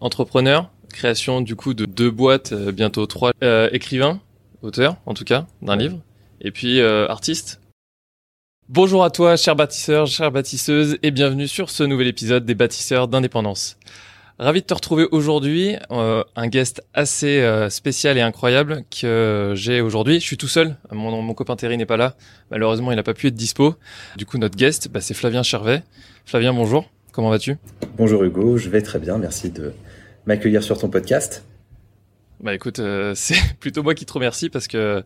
entrepreneur, création du coup de deux boîtes, bientôt trois, écrivain, auteur en tout cas d'un livre, et puis artiste. Bonjour à toi, cher bâtisseur, chère bâtisseuse, et bienvenue sur ce nouvel épisode des bâtisseurs d'indépendance. Ravi de te retrouver aujourd'hui, euh, un guest assez euh, spécial et incroyable que j'ai aujourd'hui. Je suis tout seul, mon, mon copain Terry n'est pas là, malheureusement il n'a pas pu être dispo. Du coup notre guest, bah, c'est Flavien Chervet. Flavien, bonjour, comment vas-tu? Bonjour Hugo, je vais très bien, merci de m'accueillir sur ton podcast. Bah écoute, euh, c'est plutôt moi qui te remercie parce que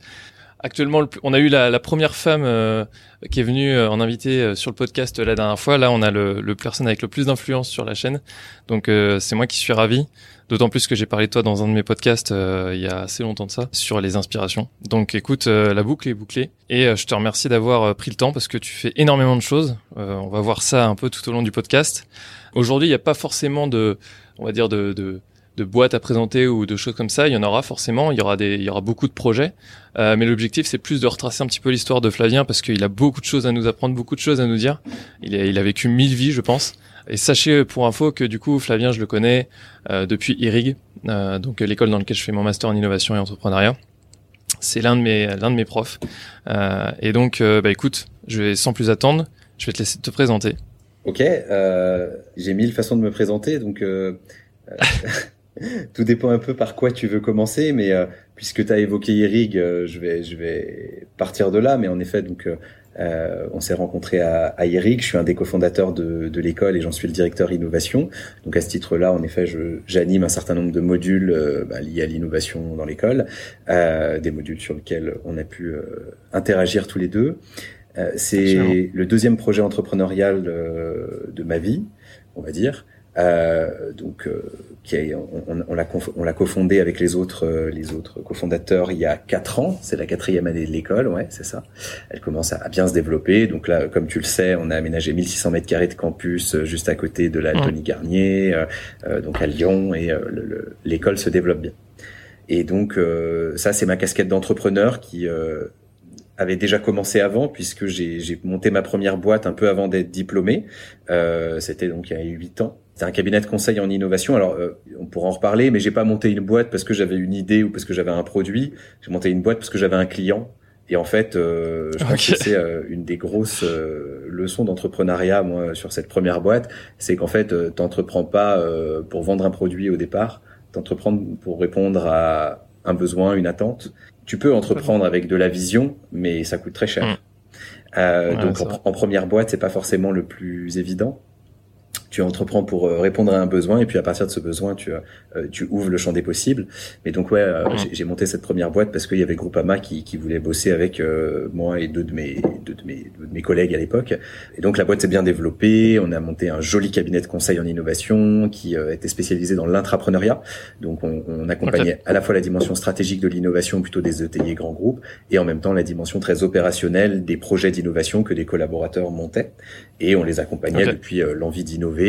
Actuellement, on a eu la, première femme euh, qui est venue euh, en invité euh, sur le podcast la dernière fois. Là, on a le, personne avec le plus d'influence sur la chaîne. Donc, c'est moi qui suis ravi. D'autant plus que j'ai parlé de toi dans un de mes podcasts il y a assez longtemps de ça sur les inspirations. Donc, écoute, la boucle est bouclée et je te remercie d'avoir pris le temps parce que tu fais énormément de choses. on va voir ça un peu tout au long du podcast. Aujourd'hui, il n'y a pas forcément de, on va dire de de boîtes à présenter ou de choses comme ça, il y en aura forcément, il y aura des, il y aura beaucoup de projets. Euh, mais l'objectif, c'est plus de retracer un petit peu l'histoire de Flavien parce qu'il a beaucoup de choses à nous apprendre, beaucoup de choses à nous dire. Il, a, il a vécu mille vies, je pense. Et sachez pour info que du coup, Flavien, je le connais euh, depuis IRIG, euh, donc l'école dans laquelle je fais mon master en innovation et entrepreneuriat. C'est l'un de mes, l'un de mes profs. Euh, et donc, euh, bah écoute, je vais sans plus attendre, je vais te laisser te présenter. Ok, j'ai mille façons de me présenter, donc. Tout dépend un peu par quoi tu veux commencer, mais euh, puisque tu as évoqué Irig, euh, je vais je vais partir de là. Mais en effet, donc euh, on s'est rencontré à, à Irig. Je suis un des cofondateurs de, de l'école et j'en suis le directeur innovation. Donc à ce titre-là, en effet, j'anime un certain nombre de modules bah, liés à l'innovation dans l'école, des modules sur lesquels on a pu interagir tous les deux. C'est le deuxième projet entrepreneurial de ma vie, on va dire. Euh, donc, euh, on, on, l'a on l'a cofondé avec les autres euh, les autres cofondateurs il y a quatre ans. C'est la quatrième année de l'école, ouais, c'est ça. Elle commence à, bien se développer. Donc là, comme tu le sais, on a aménagé 1600 mètres carrés de campus euh, juste à côté de la Tony Garnier, donc à Lyon, et l'école se développe bien. Et donc ça, c'est ma casquette d'entrepreneur qui avait déjà commencé avant puisque j'ai monté ma première boîte un peu avant d'être diplômé. Euh, C'était donc il y a huit ans. C'est un cabinet de conseil en innovation. Alors, euh, on pourra en reparler, mais j'ai pas monté une boîte parce que j'avais une idée ou parce que j'avais un produit. J'ai monté une boîte parce que j'avais un client. Et en fait, euh, je pense que c'est euh, une des grosses leçons d'entrepreneuriat, moi, sur cette première boîte, c'est qu'en fait, t'entreprends pas pour vendre un produit au départ, t'entreprends pour répondre à un besoin, une attente. Tu peux entreprendre avec de la vision, mais ça coûte très cher. Mmh. donc, en, en, première boîte, c'est pas forcément le plus évident tu entreprends pour euh, répondre à un besoin et puis à partir de ce besoin tu euh, tu ouvres le champ des possibles. Mais donc ouais euh, j'ai monté cette première boîte parce qu'il y avait Groupama qui qui voulait bosser avec moi et deux de mes deux de mes, de mes collègues à l'époque. Et donc la boîte s'est bien développée. On a monté un joli cabinet de conseil en innovation qui était spécialisé dans l'intrapreneuriat. Donc on, on accompagnait à la fois la dimension stratégique de l'innovation plutôt des ETI grands groupes et en même temps la dimension très opérationnelle des projets d'innovation que les collaborateurs montaient. Et on les accompagnait depuis l'envie d'innover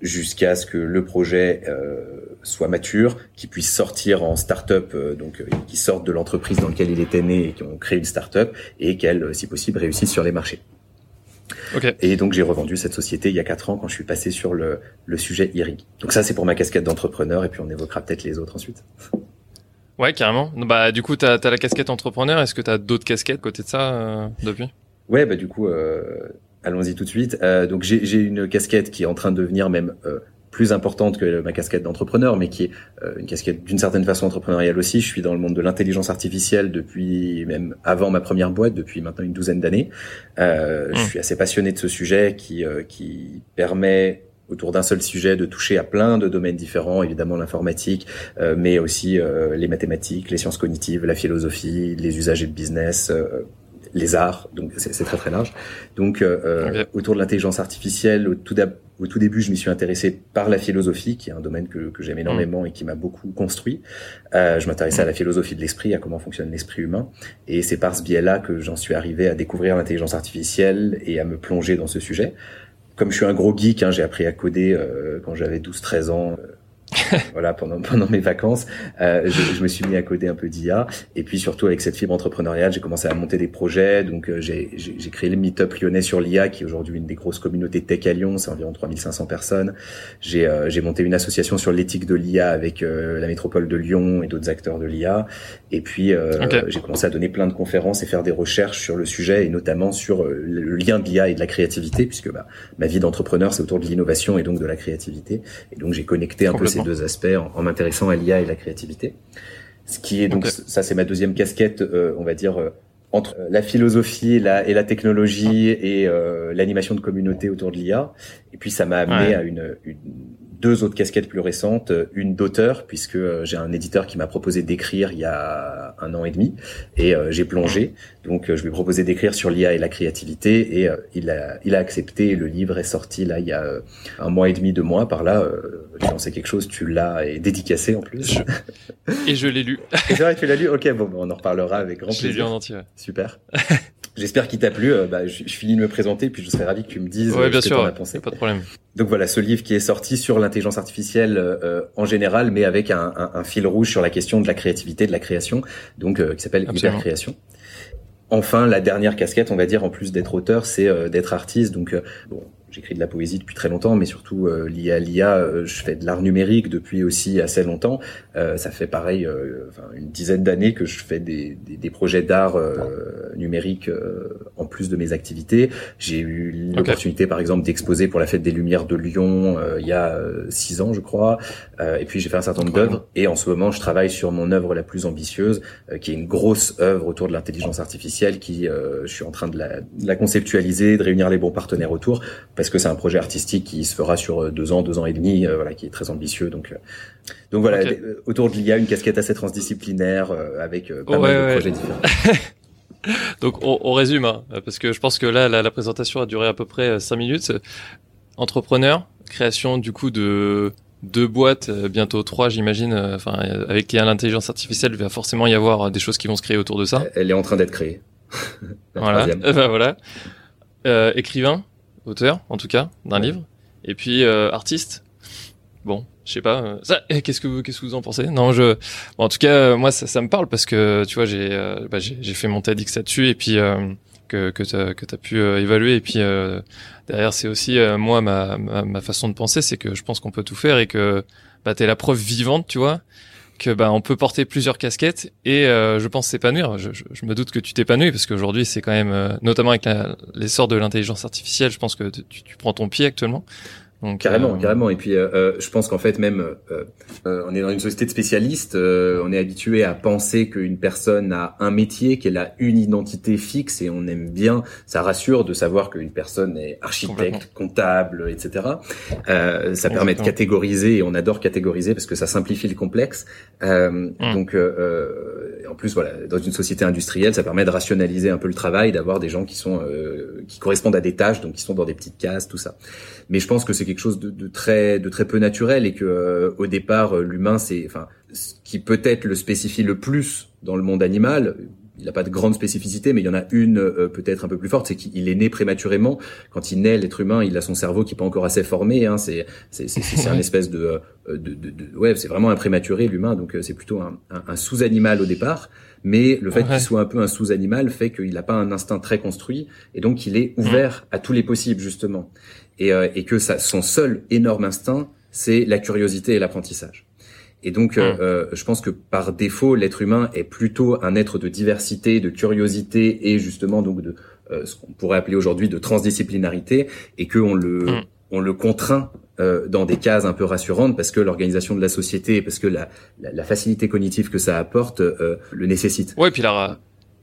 jusqu'à ce que le projet euh, soit mature, qu'il puisse sortir en start-up, euh, donc euh, qu'il sorte de l'entreprise dans laquelle il était né et qu'on crée une start-up et qu'elle, si possible, réussisse sur les marchés. Et donc j'ai revendu cette société il y a quatre ans quand je suis passé sur le, le sujet IRIG. Donc ça c'est pour ma casquette d'entrepreneur et puis on évoquera peut-être les autres ensuite. Ouais carrément. Bah du coup t'as as la casquette entrepreneur. Est-ce que t'as d'autres casquettes côté de ça depuis? Ouais bah du coup Allons-y tout de suite. Euh, donc j'ai une casquette qui est en train de devenir même euh, plus importante que ma casquette d'entrepreneur, mais qui est euh, une casquette d'une certaine façon entrepreneuriale aussi. Je suis dans le monde de l'intelligence artificielle depuis même avant ma première boîte, depuis maintenant une douzaine d'années. Euh, Je suis assez passionné de ce sujet qui qui permet autour d'un seul sujet de toucher à plein de domaines différents, évidemment l'informatique, euh, mais aussi euh, les mathématiques, les sciences cognitives, la philosophie, les usagers de business, euh, les arts, donc c'est très très large. Donc euh, euh autour de l'intelligence artificielle, au tout, au tout, début, je m'y suis intéressé par la philosophie, qui est un domaine que, que j'aime énormément et qui m'a beaucoup construit. Euh, je m'intéressais à la philosophie de l'esprit, à comment fonctionne l'esprit humain, et c'est par ce biais-là que j'en suis arrivé à découvrir l'intelligence artificielle et à me plonger dans ce sujet. Comme je suis un gros geek, hein, j'ai appris à coder euh, quand j'avais 12-13 ans voilà, pendant pendant mes vacances, euh, je, je, me suis mis à coder un peu d'IA, et puis surtout avec cette fibre entrepreneuriale, j'ai commencé à monter des projets. Donc euh, j'ai j'ai créé le Meetup Lyonnais sur l'IA, qui est aujourd'hui une des grosses communautés tech à Lyon, c'est environ 3500 personnes. J'ai euh, j'ai monté une association sur l'éthique de l'IA avec la métropole de Lyon et d'autres acteurs de l'IA. Et puis j'ai commencé à donner plein de conférences et faire des recherches sur le sujet, et notamment sur le lien de l'IA et de la créativité, puisque bah, ma vie d'entrepreneur c'est autour de l'innovation et donc de la créativité. Et donc j'ai connecté un peu ces deux aspects en, m'intéressant à l'IA et la créativité. Ce qui est donc ça, c'est ma deuxième casquette, euh, on va dire euh, entre euh, la philosophie et la, et la technologie et l'animation de communauté autour de l'IA. Et puis ça m'a amené à une, une deux autres casquettes plus récentes, euh, une d'auteur puisque euh, j'ai un éditeur qui m'a proposé d'écrire il y a un an et demi et euh, j'ai plongé. Donc je lui ai proposé d'écrire sur l'IA et la créativité et il a il a accepté. le livre est sorti là il y a un mois et demi, deux mois par là. j'ai lancé quelque chose, tu l'as et dédicacé en plus. Et je l'ai lu. c'est vrai, tu l'as lu? Ok, bon, on en reparlera avec grand plaisir. Je l'ai lu en entier. Super. J'espère qu'il t'a plu. Euh, bah, je, je, finis de me présenter, puis je serais ravi que tu me dises ouais, bien ce sûr, que tu as pensé. Pas de problème. Donc voilà, ce livre qui est sorti sur l'intelligence artificielle euh, en général, mais avec un, un, un, fil rouge sur la question de la créativité, de la création, donc euh, qui s'appelle Hypercréation. Enfin, la dernière casquette, on va dire, en plus d'être auteur, c'est d'être artiste. Donc, bon, j'écris de la poésie depuis très longtemps, mais surtout euh, lié à l'IA, euh, je fais de l'art numérique depuis aussi assez longtemps. Euh, ça fait pareil, euh, enfin, une dizaine d'années que je fais des, des, des projets d'art euh, numérique en plus de mes activités. J'ai eu l'opportunité, par exemple, d'exposer pour la Fête des Lumières de Lyon il y a six ans, je crois. et puis j'ai fait un certain nombre d'œuvres. Et en ce moment, je travaille sur mon œuvre la plus ambitieuse, qui est une grosse œuvre autour de l'intelligence artificielle, qui je suis en train de la, de la conceptualiser, de réunir les bons partenaires autour parce que c'est un projet artistique qui se fera sur euh, deux ans, deux ans et demi, euh, voilà, qui est très ambitieux. Donc, euh, donc voilà, autour de l'IA, une casquette assez transdisciplinaire avec pas mal de projets différents. donc on, on résume, hein, parce que je pense que là, la, la, présentation a duré à peu près cinq minutes. Entrepreneur, création du coup de deux boîtes, bientôt trois, j'imagine. Enfin, avec l'intelligence artificielle, il va forcément y avoir des choses qui vont se créer autour de ça. Elle est en train d'être créée. voilà. ben voilà. Euh, écrivain, auteur en tout cas d'un livre. Et puis euh, artiste. Bon je sais pas euh, ça qu'est-ce que vous qu'est-ce que vous en pensez? Non je bon, en tout cas euh, moi ça, ça me parle parce que tu vois j'ai bah, j'ai fait mon TEDx là-dessus et puis que que t'as que t'as pu évaluer. Et puis derrière c'est aussi moi ma, ma, ma façon de penser c'est que je pense qu'on peut tout faire et que bah t'es la preuve vivante tu vois que bah on peut porter plusieurs casquettes et euh, je pense s'épanouir. Je, me doute que tu t'épanouis parce qu'aujourd'hui c'est quand même, euh, notamment avec l'essor de l'intelligence artificielle, je pense que tu, tu, prends ton pied actuellement. Donc, carrément, euh, carrément. Et puis, euh, euh, je pense qu'en fait, même, on est dans une société de spécialistes. on est habitué à penser qu'une personne a un métier, qu'elle a une identité fixe, et on aime bien. Ça rassure de savoir qu'une personne est architecte, comptable, etc. ça permet de catégoriser, et on adore catégoriser parce que ça simplifie le complexe. Hum. Donc, en plus, voilà, dans une société industrielle, ça permet de rationaliser un peu le travail, d'avoir des gens qui sont qui correspondent à des tâches, donc qui sont dans des petites cases, tout ça. Mais je pense que c'est quelque chose de, de, très de très peu naturel et que euh, au départ euh, l'humain c'est enfin ce qui peut-être le spécifie le plus dans le monde animal il n'a pas de grande spécificité, mais il y en a une euh, peut-être un peu plus forte, c'est qu'il est né prématurément. Quand il naît, l'être humain, il a son cerveau qui est pas encore assez formé. Hein, c'est c'est un espèce de, de, de, de ouais, c'est vraiment un prématuré l'humain, donc c'est plutôt un, un, un sous-animal au départ. Mais le fait qu'il soit un peu un sous-animal fait qu'il n'a pas un instinct très construit et donc il est ouvert à tous les possibles justement. Et, euh, et que ça, son seul énorme instinct, c'est la curiosité et l'apprentissage. Et donc, euh, euh, je pense que par défaut, l'être humain est plutôt un être de diversité, de curiosité et justement donc de ce qu'on pourrait appeler aujourd'hui de transdisciplinarité, et que on le on le contraint dans des cases un peu rassurantes parce que l'organisation de la société, parce que la, la, la facilité cognitive que ça apporte le nécessite. Ouais, et puis la,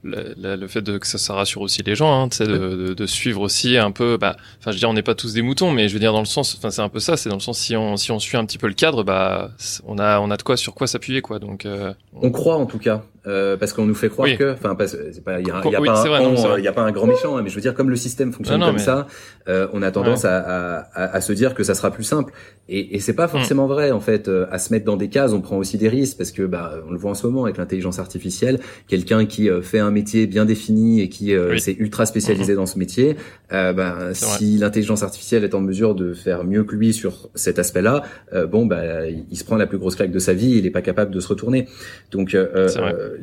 le, le, fait de, que ça, ça rassure aussi les gens, hein, de, de, de, suivre aussi un peu. Bah, enfin, je veux dire, on n'est pas tous des moutons, mais je veux dire dans le sens, enfin, c'est un peu ça. C'est dans le sens si on si on suit un petit peu le cadre, bah, on a on a de quoi sur quoi s'appuyer, quoi. Donc, euh, on... croit en tout cas. Euh, parce qu'on nous fait croire que, enfin, c'est pas, il y a, y a pas un, y a pas un grand méchant, hein, mais je veux dire, comme le système fonctionne comme ça, euh, on a tendance à, à, à, se dire que ça sera plus simple. Et, et c'est pas forcément vrai, en fait, euh, à se mettre dans des cases, on prend aussi des risques parce que, bah, on le voit en ce moment avec l'intelligence artificielle, quelqu'un qui euh, fait un métier bien défini et qui s'est ultra spécialisé mm-hmm. dans ce métier, bah, si l'intelligence artificielle est en mesure de faire mieux que lui sur cet aspect-là, bon, bah, il se prend la plus grosse claque de sa vie, il est pas capable de se retourner. Donc euh, euh,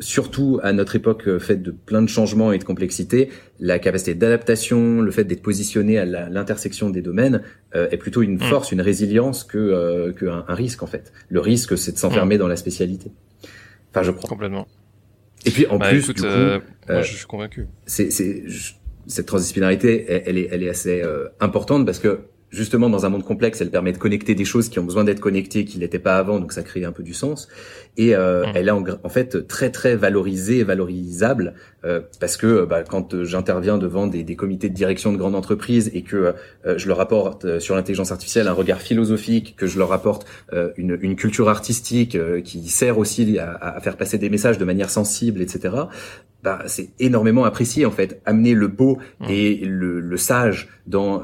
surtout à notre époque euh, faite de plein de changements et de complexité, la capacité d'adaptation, le fait d'être positionné à l'intersection des domaines est plutôt une mm. force, une résilience que qu'un un risque en fait. Le risque, c'est de s'enfermer mm. dans la spécialité. Enfin, je crois. Complètement. Et puis en bah, plus, du coup, moi, je suis convaincu. C'est cette transdisciplinarité, elle, est, elle est assez importante parce que justement dans un monde complexe, elle permet de connecter des choses qui ont besoin d'être connectées, qui n'étaient pas avant, donc ça crée un peu du sens. Et euh, mmh. elle est en, fait très très valorisée et valorisable euh, parce que bah, quand j'interviens devant des, des, comités de direction de grandes entreprises et que euh, je leur apporte euh, sur l'intelligence artificielle un regard philosophique, que je leur apporte euh, une, une, culture artistique qui sert aussi à, à, faire passer des messages de manière sensible, etc. Bah, c'est énormément apprécié en fait. Amener le beau mmh. et le, le, sage dans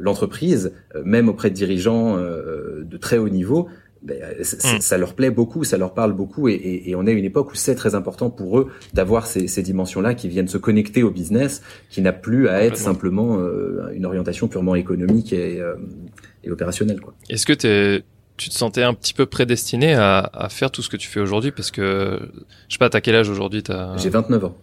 l'entreprise, même auprès de dirigeants de très haut niveau, ben, mm. ça, leur plaît beaucoup, ça leur parle beaucoup, et, et, et on est à une époque où c'est très important pour eux d'avoir ces, ces dimensions-là qui viennent se connecter au business, qui n'a plus à être simplement euh, une orientation purement économique et, euh, et opérationnelle. Est-ce que es, tu te sentais un petit peu prédestiné à, à faire tout ce que tu fais aujourd'hui? Parce que, je sais pas, t'as quel âge aujourd'hui? J'ai 29 ans.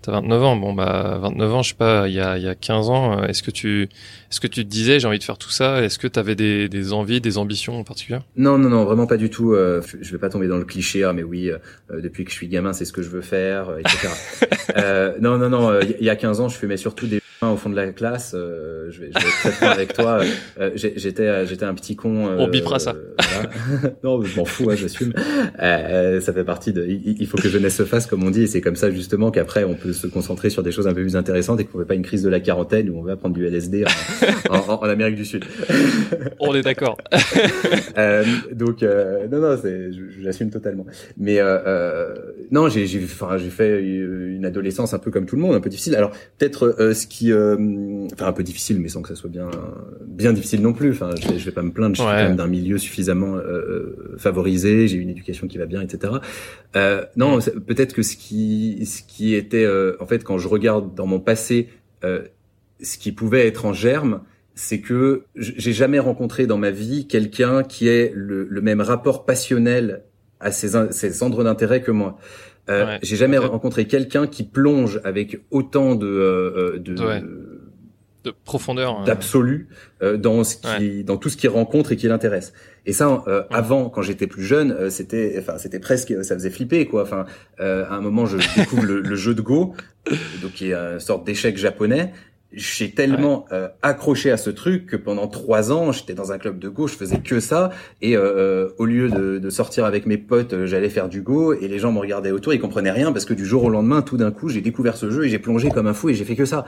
T'as 29 ans, bon bah 29 ans, je sais pas, il y a, il y a 15 ans, euh, est-ce que tu est-ce que tu te disais j'ai envie de faire tout ça Est-ce que tu avais des, des envies, des ambitions en particulier? Non, non, non, vraiment pas du tout. Euh, je vais pas tomber dans le cliché, ah, mais oui, euh, depuis que je suis gamin, c'est ce que je veux faire, etc. non, non, non, il y a 15 ans, je fumais surtout des au fond de la classe. je, vais, je vais être très franc avec toi. j'étais j'étais un petit con. On bipera ça. non, je m'en fous, hein, j'assume. ça fait partie de. Il, faut que jeunesse se fasse, comme on dit, et c'est comme ça justement qu'après on peut se concentrer sur des choses un peu plus intéressantes et qu'on ne fait pas une crise de la quarantaine où on va prendre du LSD en, en, en Amérique du Sud. on est d'accord. euh, donc euh, non non, c'est, j'assume totalement. Mais euh, euh, non, j'ai j'ai enfin j'ai fait une adolescence un peu comme tout le monde, un peu difficile. Alors peut-être euh, ce qui enfin un peu difficile, mais sans que ça soit bien bien difficile non plus. Enfin, je, je vais pas me plaindre. Je suis quand même d'un milieu suffisamment favorisé. J'ai une éducation qui va bien, etc. non, mm. peut-être que ce qui ce qui était euh, en fait, quand je regarde dans mon passé, euh, ce qui pouvait être en germe, c'est que j'ai jamais rencontré dans ma vie quelqu'un qui ait le, même rapport passionnel à ses, ses centres d'intérêt que moi. Euh, j'ai jamais rencontré quelqu'un qui plonge avec autant de, de, de profondeur, hein. d'absolu dans ce qui, dans tout ce qu'il rencontre et qui l'intéresse. Et ça, euh, avant, quand j'étais plus jeune, euh, c'était, enfin, c'était presque, ça faisait flipper, quoi. Enfin, euh, à un moment, je découvre le, jeu de Go, donc qui est une sorte d'échec japonais. J'ai tellement accroché à ce truc que pendant trois ans, j'étais dans un club de Go, je faisais que ça. Et au lieu de, de, sortir avec mes potes, j'allais faire du Go, et les gens me regardaient autour, ils comprenaient rien parce que du jour au lendemain, tout d'un coup, j'ai découvert ce jeu et j'ai plongé comme un fou et j'ai fait que ça.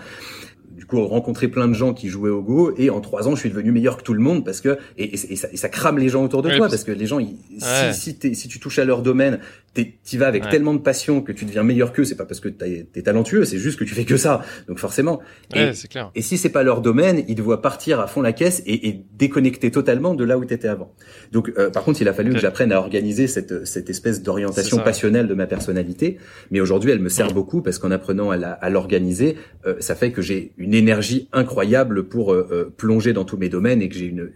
Rencontrer plein de gens qui jouaient au Go et en trois ans je suis devenu meilleur que tout le monde parce que et, et, ça, et ça, crame les gens autour de toi parce que les gens ils, si si, si, tu touches à leur domaine tu vas avec tellement de passion que tu deviens meilleur qu'eux c'est pas parce que t'es talentueux c'est juste que tu fais que ça. Donc forcément. Et, clair. et si c'est pas leur domaine ils te voient partir à fond la caisse et, et déconnecter totalement de là où t'étais avant. Donc euh, par contre il a fallu que j'apprenne à organiser cette cette espèce d'orientation passionnelle de ma personnalité. Mais aujourd'hui elle me sert beaucoup parce qu'en apprenant à l'organiser euh, ça fait que j'ai une énergie incroyable pour euh, euh, plonger dans tous mes domaines et que j'ai une,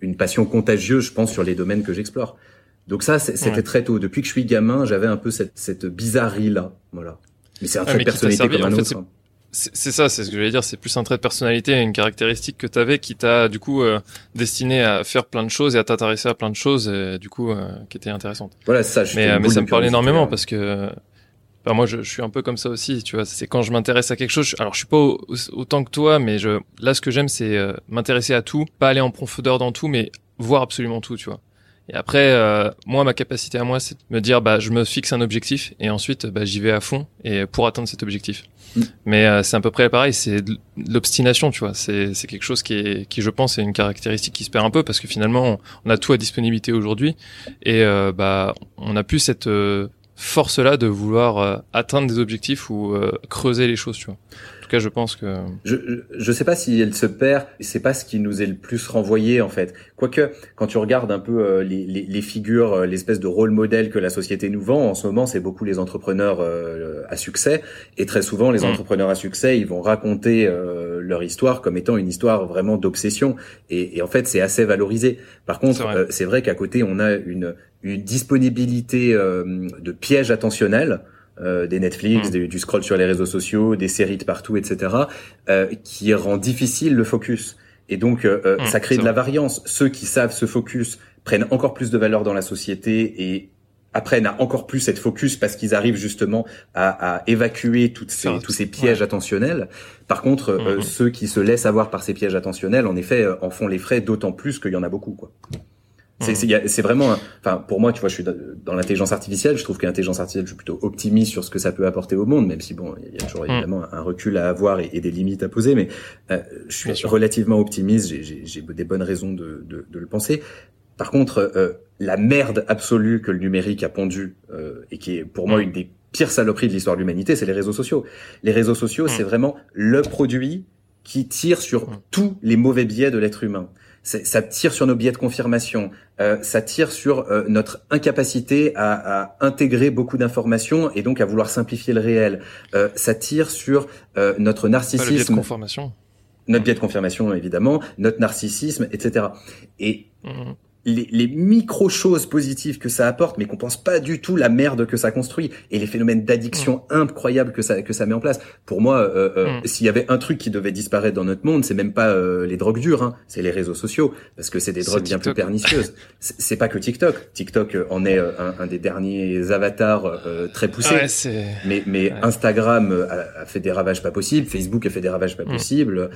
une, passion contagieuse, je pense, sur les domaines que j'explore. Donc ça, c'était très tôt. Depuis que je suis gamin, j'avais un peu cette, cette bizarrerie-là. Voilà. Mais c'est un trait de personnalité comme un autre. C'est ça, c'est ce que je dire. C'est plus un trait de personnalité, une caractéristique que tu avais qui t'a du coup euh, destiné à faire plein de choses et à t'intéresser à plein de choses, et, du coup qui étaient intéressantes. Voilà, ça. Je mais mais ça me parle énormément parce que bah moi, je, je, suis un peu comme ça aussi, tu vois. C'est quand je m'intéresse à quelque chose. alors, je suis pas autant que toi, mais je, là, ce que j'aime, c'est euh, m'intéresser à tout, pas aller en profondeur dans tout, mais voir absolument tout, tu vois. Et après, euh, moi, ma capacité à moi, c'est de me dire, bah, je me fixe un objectif et ensuite, bah, j'y vais à fond et pour atteindre cet objectif. Mm. Mais euh, c'est à peu près pareil, c'est l'obstination, tu vois. C'est c'est quelque chose qui est, qui je pense, est une caractéristique qui se perd un peu parce que finalement, on a tout à disponibilité aujourd'hui et bah, on a plus cette force-là de vouloir atteindre des objectifs ou creuser les choses, tu vois cas, je pense que. Je je sais pas si elle se perd. C'est pas ce qui nous est le plus renvoyé en fait. Quoique, quand tu regardes un peu euh, les, les, les, figures, euh, l'espèce de rôle modèle que la société nous vend en ce moment, c'est beaucoup les entrepreneurs euh, à succès. Et très souvent, les mm. entrepreneurs à succès, ils vont raconter leur histoire comme étant une histoire vraiment d'obsession. Et, et, en fait, c'est assez valorisé. Par contre, c'est vrai, qu'à côté, on a une, une disponibilité de pièges attentionnels euh, des Netflix, mm. du scroll sur les réseaux sociaux, des séries de partout, etc., euh, qui rend difficile le focus. Et donc, euh, mm, ça crée de la variance. Ceux qui savent se focus prennent encore plus de valeur dans la société et apprennent à encore plus être focus parce qu'ils arrivent justement à, à évacuer toutes ces, tous ces pièges attentionnels. Par contre, mm, ceux qui se laissent avoir par ces pièges attentionnels, en effet, en font les frais d'autant plus qu'il y en a beaucoup. Quoi. C'est vraiment, enfin pour moi, tu vois, je suis dans l'intelligence artificielle. Je trouve que l'intelligence artificielle, je suis plutôt optimiste sur ce que ça peut apporter au monde, même si bon, il y a toujours mm. évidemment un recul à avoir et, des limites à poser. Mais euh, je suis relativement optimiste. J'ai des bonnes raisons de, de, de, le penser. Par contre, euh, la merde absolue que le numérique a pondu euh, et qui est pour moi mm. une des pires saloperies de l'histoire de l'humanité, c'est les réseaux sociaux. Les réseaux sociaux, mm. c'est vraiment le produit qui tire sur tous les mauvais biais de l'être humain ça tire sur nos biais de confirmation, euh, ça tire sur euh, notre incapacité à, à intégrer beaucoup d'informations et donc à vouloir simplifier le réel. Euh, ça tire sur euh, notre narcissisme. le biais de confirmation. Notre biais de confirmation, évidemment, notre narcissisme, etc. Et mmh les, les micro-choses positives que ça apporte, mais qu'on pense pas du tout la merde que ça construit et les phénomènes d'addiction mm. incroyables que ça que ça met en place. Pour moi, euh, euh, mm. s'il y avait un truc qui devait disparaître dans notre monde, c'est même pas euh, les drogues dures, hein, c'est les réseaux sociaux, parce que c'est des drogues bien plus pernicieuses. c'est pas que TikTok. TikTok en est un, un des derniers avatars très poussés. mais mais Instagram a, fait des ravages pas possibles, Facebook a fait des ravages pas mm. possibles,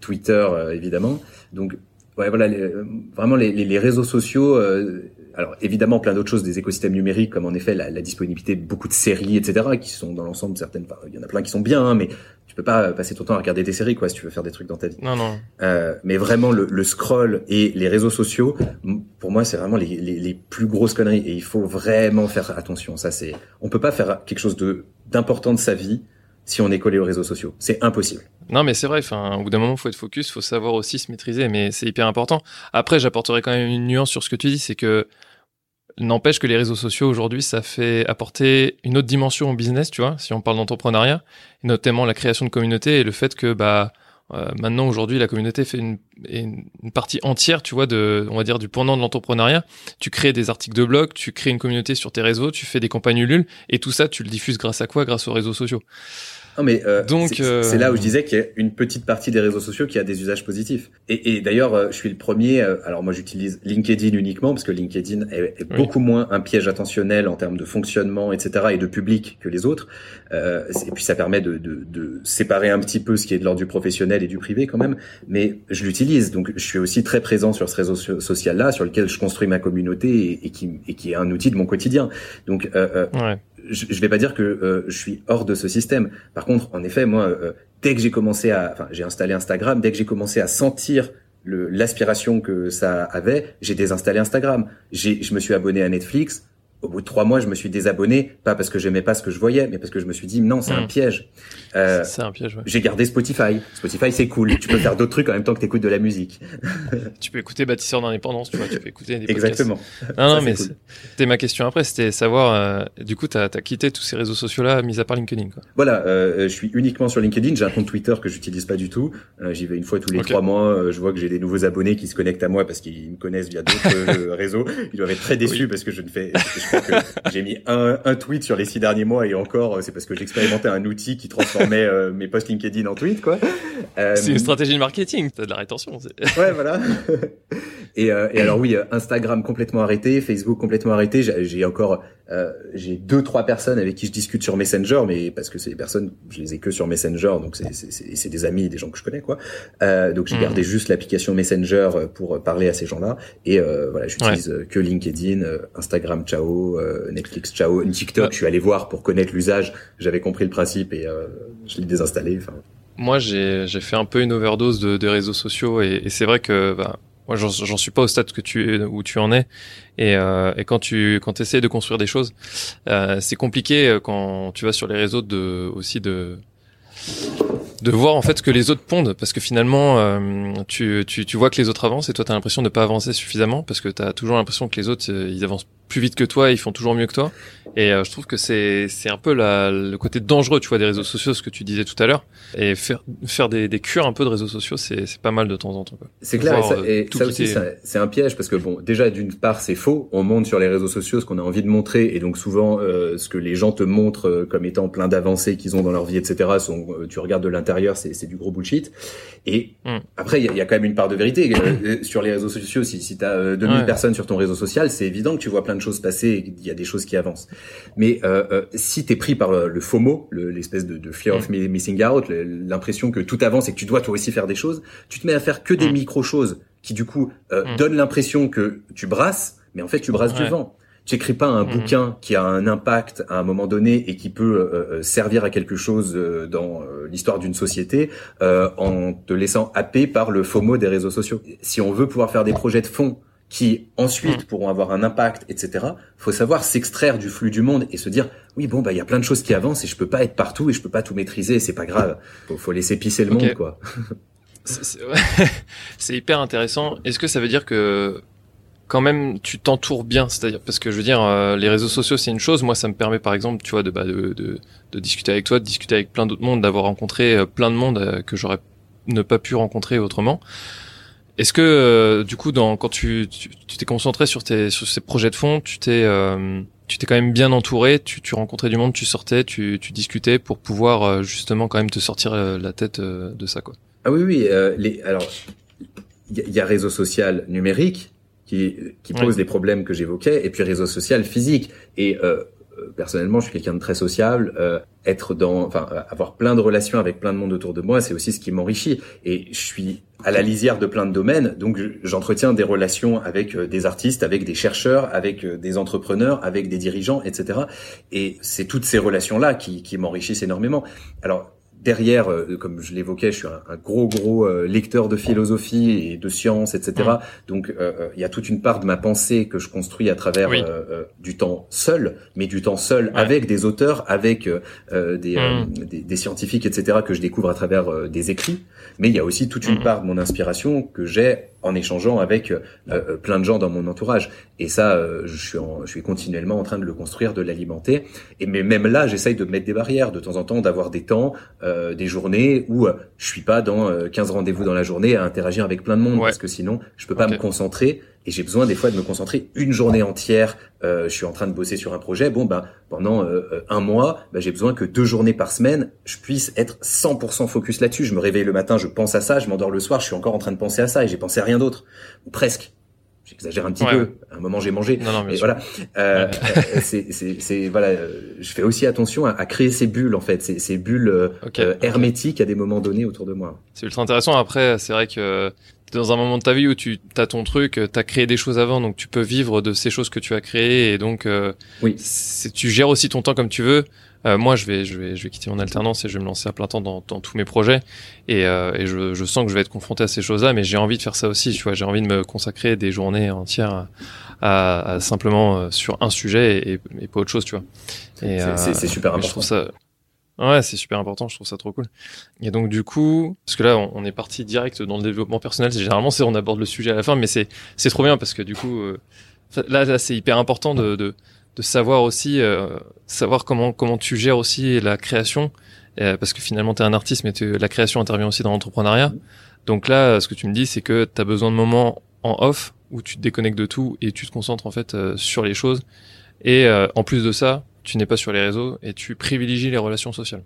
Twitter évidemment. Donc ouais, voilà, euh, vraiment les, réseaux sociaux. Euh, alors évidemment plein d'autres choses, des écosystèmes numériques comme en effet la, la disponibilité de beaucoup de séries, etc. qui sont dans l'ensemble certaines. Il y en a plein qui sont bien, hein, mais tu peux pas passer ton temps à regarder des séries quoi si tu veux faire des trucs dans ta vie. Non non. Euh, mais vraiment le, le, scroll et les réseaux sociaux, pour moi c'est vraiment les, les, les, plus grosses conneries et il faut vraiment faire attention. Ça c'est, on peut pas faire quelque chose de d'important de sa vie si on est collé aux réseaux sociaux. C'est impossible. Non, mais c'est vrai. Enfin, au bout d'un moment, faut être focus, faut savoir aussi se maîtriser, mais c'est hyper important. Après, j'apporterai quand même une nuance sur ce que tu dis, c'est que n'empêche que les réseaux sociaux aujourd'hui, ça fait apporter une autre dimension au business, tu vois, si on parle d'entrepreneuriat, notamment la création de communauté et le fait que bah euh, maintenant aujourd'hui la communauté fait une, une, partie entière tu vois de on va dire du pendant de l'entrepreneuriat tu crées des articles de blog tu crées une communauté sur tes réseaux tu fais des campagnes Ulule et tout ça tu le diffuses grâce à quoi? Grâce aux réseaux sociaux non, mais euh, donc c'est là où je euh, disais qu'il y a une petite partie des réseaux sociaux qui a des usages positifs. Et, et d'ailleurs, euh, je suis le premier. Euh, alors moi, j'utilise LinkedIn uniquement parce que LinkedIn est, est beaucoup moins un piège attentionnel en termes de fonctionnement, etc. et de public que les autres. Euh, et puis ça permet de, de, de, séparer un petit peu ce qui est de l'ordre du professionnel et du privé quand même. Mais je l'utilise, donc je suis aussi très présent sur ce réseau social-là, sur lequel je construis ma communauté et, et, qui, et qui est un outil de mon quotidien. Donc euh, ouais je, je vais pas dire que euh, je suis hors de ce système. Par contre, en effet, moi, euh, dès que j'ai commencé à, enfin, j'ai installé Instagram, dès que j'ai commencé à sentir l'aspiration que ça avait, j'ai désinstallé Instagram. J'ai, je me suis abonné à Netflix au bout de trois mois, je me suis désabonné, pas parce que j'aimais pas ce que je voyais, mais parce que je me suis dit non, c'est un hmm. piège. Euh, c'est un piège. Ouais. J'ai gardé Spotify. Spotify, c'est cool. tu peux faire d'autres trucs en même temps que t'écoutes de la musique. tu peux écouter Bâtisseur d'indépendance, tu vois. Tu peux écouter des Exactement. Non, non, mais c'était ma question après. C'était savoir. Euh, du coup, t'as as quitté tous ces réseaux sociaux-là, mis à part LinkedIn. Quoi. Voilà, euh, je suis uniquement sur LinkedIn. J'ai un compte Twitter que j'utilise pas du tout. Euh, J'y vais une fois tous les trois mois. Euh, je vois que j'ai des nouveaux abonnés qui se connectent à moi parce qu'ils me connaissent via d'autres réseaux. Ils doivent être très déçus parce que je ne fais. Je j'ai mis un, un, tweet sur les six derniers mois et encore, c'est parce que j'expérimentais un outil qui transformait euh, mes posts LinkedIn en tweets, quoi. Euh, c'est une stratégie de marketing, t'as de la rétention. ouais, voilà. et, euh, et, alors oui, Instagram complètement arrêté, Facebook complètement arrêté. J'ai encore, j'ai deux trois personnes avec qui je discute sur Messenger, mais parce que c'est des personnes, je les ai que sur Messenger, donc c'est des amis, des gens que je connais, quoi. donc j'ai hmm. gardé juste l'application Messenger pour parler à ces gens-là. Et voilà, j'utilise que LinkedIn, Instagram, ciao, Netflix, ciao, TikTok. Je suis allé voir pour connaître l'usage. J'avais compris le principe et euh, je l'ai désinstallé. Moi, j'ai fait un peu une overdose de, réseaux sociaux et, c'est vrai que bah, moi, j'en suis pas au stade que tu où tu en es. Et, euh, et quand tu quand essaies de construire des choses, euh, c'est compliqué euh, quand tu vas sur les réseaux de aussi de de voir en fait ce que les autres pondent parce que finalement euh, tu, tu, tu vois que les autres avancent et toi tu as l'impression de pas avancer suffisamment parce que tu as toujours l'impression que les autres ils avancent plus vite que toi, ils font toujours mieux que toi. Et euh, je trouve que c'est c'est un peu la, le côté dangereux, tu vois, des réseaux sociaux, ce que tu disais tout à l'heure. Et faire faire des, des cures un peu de réseaux sociaux, c'est c'est pas mal de temps en temps. C'est clair. et ça, euh, et ça aussi, c'est un piège parce que bon, déjà d'une part, c'est faux. On monte sur les réseaux sociaux ce qu'on a envie de montrer, et donc souvent euh, ce que les gens te montrent comme étant plein d'avancées qu'ils ont dans leur vie, etc. Sont, tu regardes de l'intérieur, c'est c'est du gros bullshit. Et hmm. après, il y a, y a, quand même une part de vérité sur les réseaux sociaux. Si si t'as 2000 personnes sur ton réseau social, c'est évident que tu vois plein de choses passer, il y a des choses qui avancent. Mais euh, euh, si t'es pris par le FOMO, l'espèce de, de, fear of mm. missing out, l'impression que tout avance et que tu dois toi aussi faire des choses, tu te mets à faire que des mm. micro choses qui du coup euh, donnent l'impression que tu brasses, mais en fait tu brasses du vent. Tu écris pas un bouquin qui a un impact à un moment donné et qui peut euh, euh, servir à quelque chose euh, dans l'histoire d'une société en te laissant happer par le FOMO des réseaux sociaux. Si on veut pouvoir faire des projets de fond qui ensuite mm. pourront avoir un impact, etc. Faut savoir s'extraire du flux du monde et se dire oui bon bah il y a plein de choses qui avancent et je peux pas être partout et je peux pas tout maîtriser et c'est pas grave. Faut, faut laisser pisser le monde quoi. C'est hyper intéressant. Est-ce que ça veut dire que quand même tu t'entoures bien, c'est-à-dire parce que je veux dire euh, les réseaux sociaux c'est une chose. Moi ça me permet par exemple tu vois de bah, de, de, de discuter avec toi, de discuter avec plein d'autres mondes, d'avoir rencontré euh, plein de monde euh, que j'aurais ne pas pu rencontrer autrement. Est-ce que euh, du coup, dans, quand tu t'es concentré sur tes sur ces projets de fond, tu t'es tu t'es quand même bien entouré, tu, tu rencontrais du monde, tu sortais, tu, tu discutais pour pouvoir justement quand même te sortir la tête de ça quoi. Ah oui oui, les alors il y, a réseau social numérique qui qui pose les problèmes que j'évoquais et puis réseau social physique et personnellement, je suis quelqu'un de très sociable. Euh, être dans, enfin, avoir plein de relations avec plein de monde autour de moi, c'est aussi ce qui m'enrichit. Et je suis à la lisière de plein de domaines, donc j'entretiens des relations avec euh, des artistes, avec des chercheurs, avec euh, des entrepreneurs, avec des dirigeants, etc. Et c'est toutes ces relations-là qui, qui m'enrichissent énormément. Alors derrière, euh, comme je l'évoquais, je suis un, gros gros euh, lecteur de philosophie et de sciences, etc. Mm. Donc euh, il y a toute une part de ma pensée que je construis à travers du temps seul, mais du temps seul avec des auteurs, avec mm. des, des, scientifiques, etc. que je découvre à travers des écrits. Mais il y a aussi toute une mm. part de mon inspiration que j'ai en échangeant avec euh, plein de gens dans mon entourage. Et ça, euh, je, suis je suis continuellement en train de le construire, de l'alimenter. Et mais même là, j'essaye de mettre des barrières de temps en temps, d'avoir des temps, euh, des journées où je suis pas dans 15 rendez-vous dans la journée à interagir avec plein de monde parce que sinon, je peux pas me concentrer et j'ai besoin des fois de me concentrer une journée entière. Euh, je suis en train de bosser sur un projet. Bon, ben pendant euh, un mois, ben, j'ai besoin que deux journées par semaine, je puisse être 100% focus là-dessus. Je me réveille le matin, je pense à ça, je m'endors le soir, je suis encore en train de penser à ça et j'ai pensé à rien d'autre ou presque. J'exagère un petit peu. À un moment, j'ai mangé. Non, non, mais voilà. Euh, euh c'est, voilà. Je fais aussi attention à, créer ces bulles en fait, ces, ces bulles euh, hermétiques à des moments donnés autour de moi. C'est ultra intéressant. Après, c'est vrai que dans un moment de ta vie où tu as ton truc, tu as créé des choses avant, donc tu peux vivre de ces choses que tu as créées et donc euh, oui. tu gères aussi ton temps comme tu veux. Euh, moi, je vais, je vais, je vais quitter mon alternance et je vais me lancer à plein temps dans, dans tous mes projets. Et, euh, et je, je, sens que je vais être confronté à ces choses-là, mais j'ai envie de faire ça aussi. Tu vois, j'ai envie de me consacrer des journées entières à, à, simplement euh, sur un sujet et, et, pas autre chose, tu vois. C'est super important. Je trouve ça, Ouais, c'est super important, je trouve ça trop cool. Et donc du coup, parce que là, on, est parti direct dans le développement personnel. Généralement, c'est on aborde le sujet à la fin, mais c'est c'est trop bien parce que du coup, euh, là, c'est hyper important de, de, de savoir aussi euh, savoir comment comment tu gères aussi la création, euh, parce que finalement, tu es un artiste, mais la création intervient aussi dans l'entrepreneuriat. Donc là, ce que tu me dis, c'est que tu as besoin de moments en off où tu te déconnectes de tout et tu te concentres en fait sur les choses. Et en plus de ça, tu n'es pas sur les réseaux et tu privilégies les relations sociales.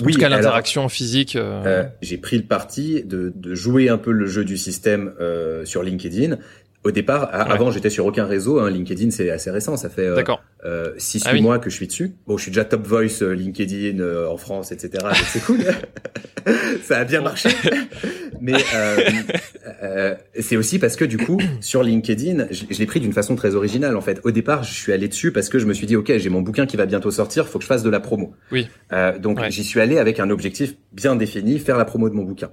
En oui, tout cas, l'interaction physique. Euh... Euh, j'ai pris le parti de, de, jouer un peu le jeu du système euh, sur LinkedIn au départ, avant, j'étais sur aucun réseau. Hein. LinkedIn, c'est assez récent. Ça fait euh, euh, 6 ah mois que je suis dessus. Bon, je suis déjà top voice euh, LinkedIn euh, en France, etc. c'est cool. ça a bien marché. Mais euh, c'est aussi parce que du coup, sur LinkedIn, je, je l'ai pris d'une façon très originale. En fait, au départ, je suis allé dessus parce que je me suis dit, ok, j'ai mon bouquin qui va bientôt sortir. Faut que je fasse de la promo. Oui. donc, j'y suis allé avec un objectif bien défini, faire la promo de mon bouquin.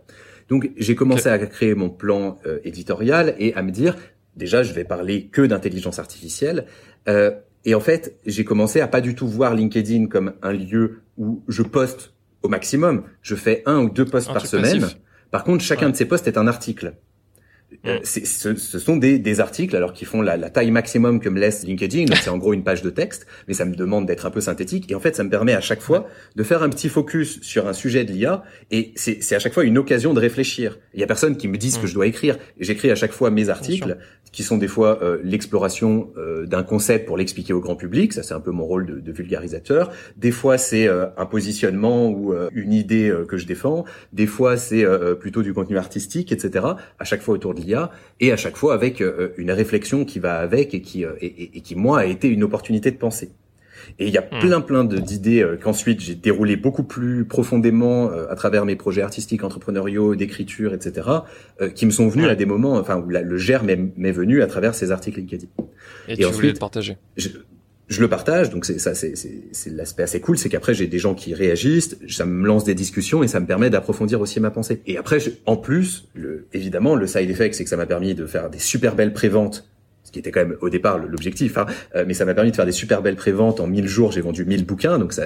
Donc j'ai commencé à créer mon plan euh, éditorial et à me dire déjà je vais parler que d'intelligence artificielle. Euh, et en fait, j'ai commencé à pas du tout voir LinkedIn comme un lieu où je poste au maximum. Je fais un ou deux posts par semaine. Par contre, chacun de ces posts est un article. Euh, ce, ce, sont des, des, articles alors qui font la, la, taille maximum que me laisse LinkedIn, donc c'est en gros une page de texte, mais ça me demande d'être un peu synthétique et en fait ça me permet à chaque fois de faire un petit focus sur un sujet de l'IA et c'est à chaque fois une occasion de réfléchir. Il y a personne qui me dit ce que je dois écrire. J'écris à chaque fois mes articles qui sont des fois euh, l'exploration euh, d'un concept pour l'expliquer au grand public, ça c'est un peu mon rôle de, de vulgarisateur. Des fois c'est un positionnement ou une idée que je défends. Des fois c'est plutôt du contenu artistique, etc. À chaque fois autour de et à chaque fois avec euh, une réflexion qui va avec et qui, euh, et, qui moi a été une opportunité de penser. Et il y a hmm. plein plein d'idées euh, qu'ensuite j'ai déroulées beaucoup plus profondément à travers mes projets artistiques, entrepreneuriaux, d'écriture, etc., qui me sont venus à des moments, enfin où le germe m'est venu à travers ces articles LinkedIn. Et, et tu ensuite, voulais le partager je le partage, donc c'est ça, c'est l'aspect assez cool, c'est qu'après j'ai des gens qui réagissent, ça me lance des discussions et ça me permet d'approfondir aussi ma pensée. Et après, en plus, le, évidemment, le side effect, c'est que ça m'a permis de faire des super belles préventes, ce qui était quand même au départ l'objectif, hein, euh, mais ça m'a permis de faire des super belles préventes en 1000 jours. J'ai vendu 1000 bouquins, donc ça,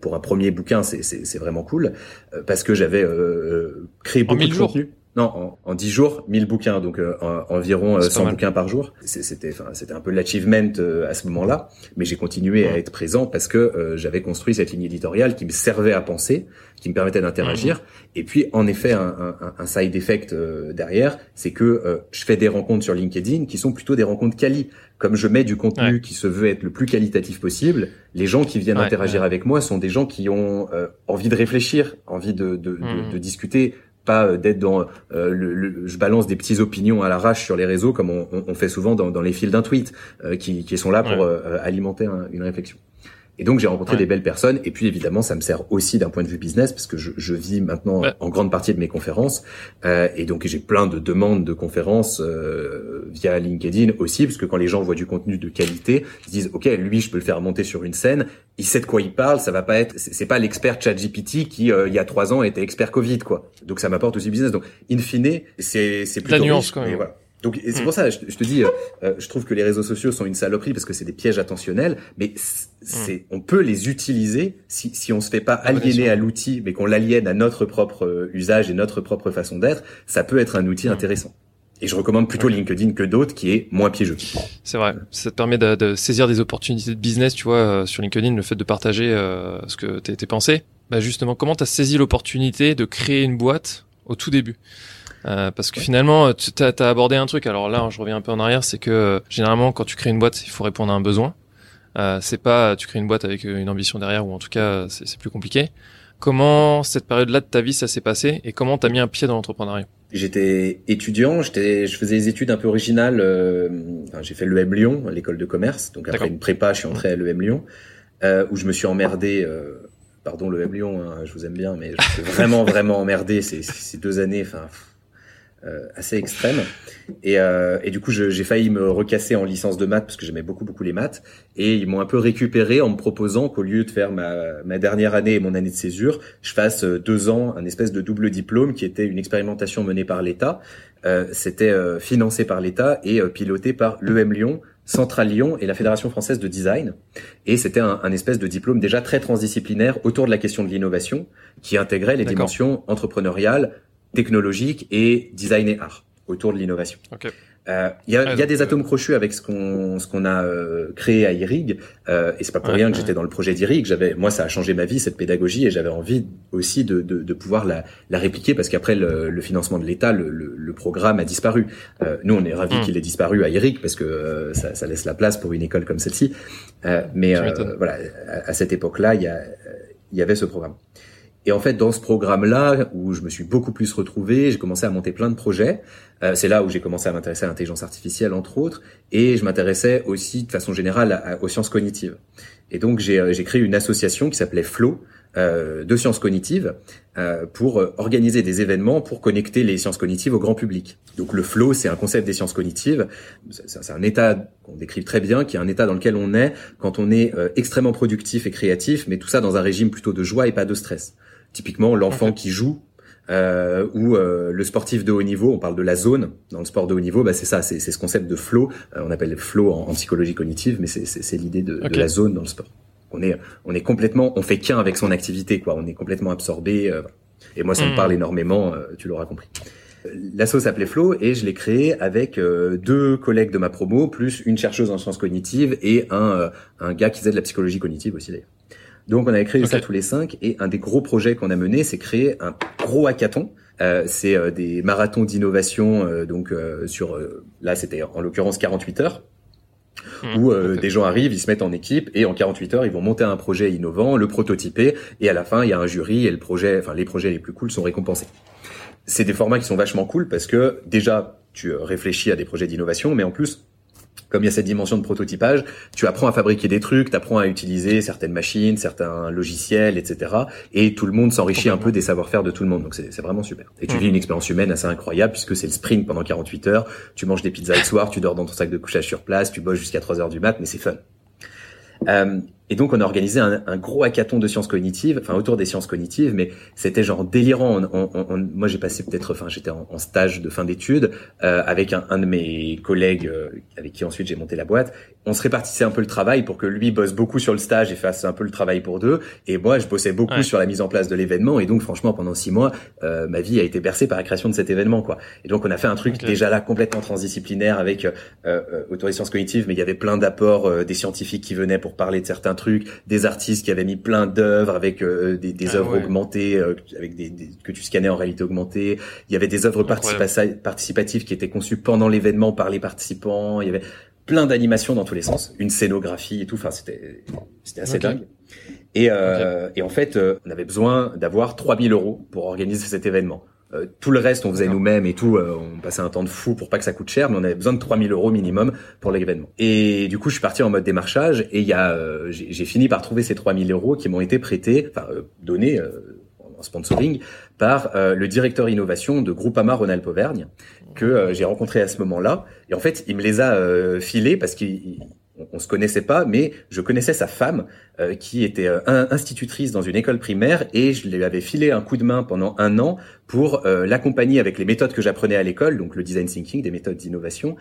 pour un premier bouquin, c'est vraiment cool euh, parce que j'avais euh, créé beaucoup de jours. contenu. Non, en, en 10 jours, 1000 bouquins, donc euh, environ 100 euh, bouquins par jour. C'était, enfin, c'était un peu l'achievement euh, à ce moment-là, mais j'ai continué à être présent parce que j'avais construit cette ligne éditoriale qui me servait à penser, qui me permettait d'interagir. Et puis, en effet, un, un, un side effect derrière, c'est que je fais des rencontres sur LinkedIn qui sont plutôt des rencontres quali. Comme je mets du contenu qui se veut être le plus qualitatif possible, les gens qui viennent interagir avec moi sont des gens qui ont envie de réfléchir, envie de, de, de, de discuter pas euh, d'être dans euh, le, je balance des petites opinions à l'arrache sur les réseaux comme on, on, fait souvent dans, dans les fils d'un tweet euh, qui, qui sont là pour alimenter une réflexion. Et donc j'ai rencontré des belles personnes. Et puis évidemment ça me sert aussi d'un point de vue business parce que je, je vis maintenant en grande partie de mes conférences. Euh, et donc j'ai plein de demandes de conférences euh, via LinkedIn aussi parce que quand les gens voient du contenu de qualité ils disent ok lui je peux le faire monter sur une scène. Il sait de quoi il parle. Ça va pas être c'est pas l'expert ChatGPT qui euh, il y a trois ans était expert Covid quoi. Donc ça m'apporte aussi business. Donc in fine c'est c'est plutôt la nuance quand même. Donc c'est pour mm. ça, je, je te dis, euh, euh, je trouve que les réseaux sociaux sont une saloperie parce que c'est des pièges attentionnels, mais c'est, mm. on peut les utiliser si, si on se fait pas aliéner à l'outil, mais qu'on l'aliène à notre propre euh, usage et notre propre façon d'être, ça peut être un outil mm. intéressant. Et je recommande plutôt LinkedIn que d'autres, qui est moins piégeux. C'est vrai. Ça te permet de, de, saisir des opportunités de business, tu vois, sur LinkedIn, le fait de partager ce que tes pensées. Bah justement, comment tu as saisi l'opportunité de créer une boîte au tout début? Euh, parce que finalement, tu as, as, abordé un truc. Alors là, je reviens un peu en arrière, c'est que euh, généralement, quand tu crées une boîte, il faut répondre à un besoin. Euh, c'est pas tu crées une boîte avec une ambition derrière, ou en tout cas, c'est plus compliqué. Comment cette période-là de ta vie ça s'est passé et comment t'as mis un pied dans l'entrepreneuriat? J'étais étudiant, j'étais, je faisais des études un peu originales. Euh, j'ai fait l'EM Lyon, l'école de commerce. Donc après une prépa, je suis entré à l'EM Lyon, euh, où je me suis emmerdé. pardon l'EM Lyon, hein, je vous aime bien, mais je suis vraiment vraiment emmerdé ces, ces deux années. Enfin, euh, assez extrême. Et, euh, et du coup, j'ai failli me recasser en licence de maths parce que j'aimais beaucoup beaucoup les maths. Et ils m'ont un peu récupéré en me proposant qu'au lieu de faire ma, ma dernière année et mon année de césure, je fasse euh, deux ans un espèce de double diplôme qui était une expérimentation menée par l'État. Euh, C'était euh, financé par l'État et piloté par l'EM Lyon, Centrale Lyon et la Fédération française de design. Et c'était un, un, espèce de diplôme déjà très transdisciplinaire autour de la question de l'innovation, qui intégrait les dimensions entrepreneuriales, technologique et design et art autour de l'innovation. Euh, il y, a, y a des atomes crochus avec ce qu'on ce qu'on a euh, créé à IRIG euh, et c'est pas pour rien que j'étais dans le projet d'IRIG. J'avais moi ça a changé ma vie cette pédagogie et j'avais envie aussi de, de, de, pouvoir la, la répliquer parce qu'après le, le, financement de l'État le, le, programme a disparu. Euh, nous on est ravis hmm. qu'il ait disparu à IRIG parce que euh, ça, ça, laisse la place pour une école comme celle-ci. mais voilà à, à cette époque-là il y a il y avait ce programme. Et en fait, dans ce programme-là, où je me suis beaucoup plus retrouvé, j'ai commencé à monter plein de projets. Euh, c'est là où j'ai commencé à m'intéresser à l'intelligence artificielle, entre autres, et je m'intéressais aussi, de façon générale, aux sciences cognitives. Et donc, j'ai euh, créé une association qui s'appelait FLOW, euh, de sciences cognitives euh, pour organiser des événements pour connecter les sciences cognitives au grand public. Donc le flow, c'est un concept des sciences cognitives. C'est un état qu'on décrit très bien, qui est un état dans lequel on est quand on est extrêmement productif et créatif, mais tout ça dans un régime plutôt de joie et pas de stress. Typiquement, l'enfant qui joue euh, où euh, le sportif de haut niveau, on parle de la zone dans le sport de haut niveau, bah c'est ça, c'est ce concept de flow. Euh, on appelle flow en, en, psychologie cognitive, mais c'est l'idée de, de, la zone dans le sport. On est on est complètement, on fait qu'un avec son activité, quoi. On est complètement absorbé. Euh, et moi, ça me hmm. parle énormément. tu l'auras compris. L'asso s'appelait Flow et je l'ai créé avec deux collègues de ma promo, plus une chercheuse en sciences cognitives et un, un gars qui faisait de la psychologie cognitive aussi d'ailleurs. Donc on avait créé ça tous les cinq et un des gros projets qu'on a mené, c'est créer un gros hackathon. Euh, c'est euh, des marathons d'innovation, euh, donc euh, sur là c'était en l'occurrence 48 heures. Mmh. où des gens arrivent, ils se mettent en équipe et en 48 heures, ils vont monter un projet innovant, le prototyper et à la fin, il y a un jury et le projet, enfin les projets les plus cool sont récompensés. C'est des formats qui sont vachement cool parce que déjà, tu réfléchis à des projets d'innovation, mais en plus, comme il y a cette dimension de prototypage, tu apprends à fabriquer des trucs, tu apprends à utiliser certaines machines, certains logiciels, etc. Et tout le monde s'enrichit un peu des savoir-faire de tout le monde. Donc c'est vraiment super. Et tu vis une expérience humaine assez incroyable puisque c'est le sprint pendant 48 heures. Tu manges des pizzas le soir, tu dors dans ton sac de couchage sur place, tu bosses jusqu'à 3 heures du mat, mais c'est fun. Euh, et donc on a organisé un, un, gros hackathon de sciences cognitives, enfin autour des sciences cognitives, mais c'était genre délirant. On, on, on, moi j'ai passé peut-être, enfin j'étais en, en, stage de fin d'études euh, avec un, un, de mes collègues euh, avec qui ensuite j'ai monté la boîte. On se répartissait un peu le travail pour que lui bosse beaucoup sur le stage et fasse un peu le travail pour deux, et moi je bossais beaucoup sur la mise en place de l'événement. Et donc franchement pendant six mois, euh, ma vie a été bercée par la création de cet événement quoi. Et donc on a fait un truc déjà là complètement transdisciplinaire avec euh, euh, autour des sciences cognitives, mais il y avait plein d'apports des scientifiques qui venaient pour parler de certains trucs, des artistes qui avaient mis plein d'œuvres avec euh, des, des ah œuvres augmentées, euh, avec des, que tu scannais en réalité augmentée. Il y avait des œuvres participatives qui étaient conçues pendant l'événement par les participants. Il y avait plein d'animations dans tous les sens, une scénographie et tout. Enfin, c'était c'était assez dingue. Et, euh, et en fait, on avait besoin d'avoir 3000 euros pour organiser cet événement. Euh, tout le reste, on faisait nous-mêmes et tout. Euh, on passait un temps de fou pour pas que ça coûte cher, mais on avait besoin de 3000 euros minimum pour l'événement. Et du coup, je suis parti en mode démarchage et il y a, euh, j'ai fini par trouver ces 3000 euros qui m'ont été prêtés, enfin donnés en sponsoring par le directeur innovation de Groupama Rhône-Alpes Auvergne que j'ai rencontré à ce moment-là. Et en fait, il me les a filés parce qu'il on, se connaissait pas, mais je connaissais sa femme euh, qui était euh, institutrice dans une école primaire et je lui avais filé un coup de main pendant un an pour euh, l'accompagner avec les méthodes que j'apprenais à l'école, donc le design thinking, des méthodes d'innovation,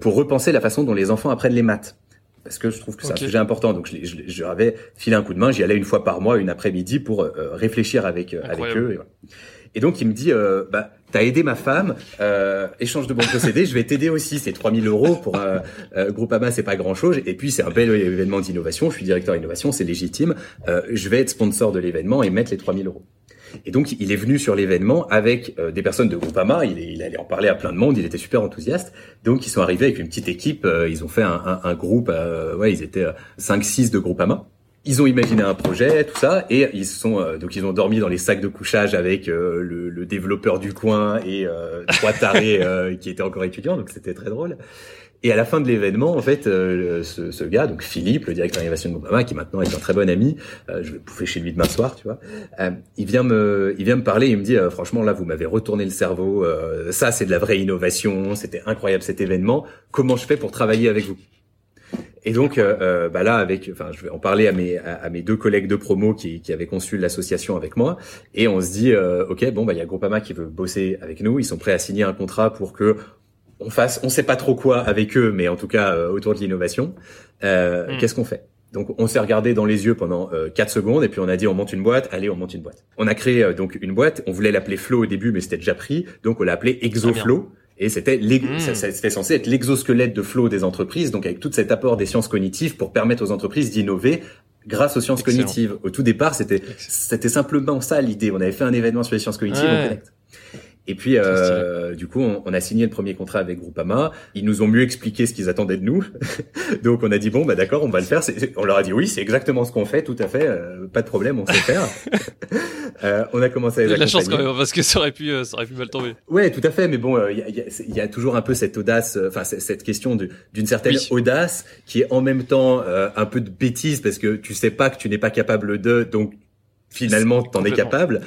pour repenser la façon dont les enfants apprennent les maths. Parce que je trouve que c'est un sujet important, donc je, je, je, avais filé un coup de main. J'y allais une fois par mois, une après-midi, pour réfléchir avec avec eux. Et, et, donc il me dit, bah t'as aidé ma femme, euh, échange de bons procédés, je vais t'aider aussi. C'est 3000 euros pour un euh, Groupama, c'est pas grand chose. Et puis c'est un bel événement d'innovation. Je suis directeur d'innovation, c'est légitime. Euh, je vais être sponsor de l'événement et mettre les 3000 euros. Et donc, il est venu sur l'événement avec euh, des personnes de Groupama. Il, il, allait en parler à plein de monde. Il était super enthousiaste. Donc, ils sont arrivés avec une petite équipe. Euh, ils ont fait un, un, un groupe. Euh, ouais, ils étaient 5-6 de Groupama ils ont imaginé un projet, tout ça, et ils sont euh, donc ils ont dormi dans les sacs de couchage avec euh, le, le, développeur du coin et euh, trois tarés qui étaient encore étudiants, donc c'était très drôle. Et à la fin de l'événement, en fait, ce, ce, gars, donc Philippe, le directeur d'innovation de Obama, qui maintenant est un très bon ami, je vais bouffer chez lui demain soir, tu vois, il vient me, il vient me parler, il me dit, franchement, là, vous m'avez retourné le cerveau, ça, c'est de la vraie innovation, c'était incroyable cet événement. Comment je fais pour travailler avec vous? Et donc, euh, euh, bah là, avec, enfin, je vais en parler à mes à, mes deux collègues de promo qui, qui avaient conçu l'association avec moi, et on se dit, euh, ok, bon, bah il y a Groupama qui veut bosser avec nous, ils sont prêts à signer un contrat pour que on fasse, on sait pas trop quoi avec eux, mais en tout cas autour de l'innovation. Hmm. Qu'est-ce qu'on fait? Donc on s'est regardé dans les yeux pendant euh, 4 secondes et puis on a dit on monte une boîte, allez on monte une boîte. On a créé donc une boîte, on voulait l'appeler Flow au début mais c'était déjà pris, donc on l'a appelé ExoFlow. Et c'était mmh. c'était censé être l'exosquelette de flow des entreprises, donc avec tout cet apport des sciences cognitives pour permettre aux entreprises d'innover grâce aux sciences cognitives. Au tout départ, c'était c'était simplement ça l'idée. On avait fait un événement sur les sciences cognitives. Et puis, euh, du coup, on, on, a signé le premier contrat avec Groupama. Ils nous ont mieux expliqué ce qu'ils attendaient de nous. Donc, on a dit bon, bah d'accord, on va le faire. on leur a dit oui, c'est exactement ce qu'on fait, tout à fait, euh, pas de problème, on sait faire. euh, on a commencé à les de la chance quand même, parce que ça aurait pu, euh, ça aurait pu mal tomber. Ouais, tout à fait. Mais bon, il y a, y, y, a, toujours un peu cette audace, euh, enfin cette question d'une certaine audace qui est en même temps un peu de bêtise parce que tu sais pas que tu n'es pas capable de, donc finalement t'en es capable.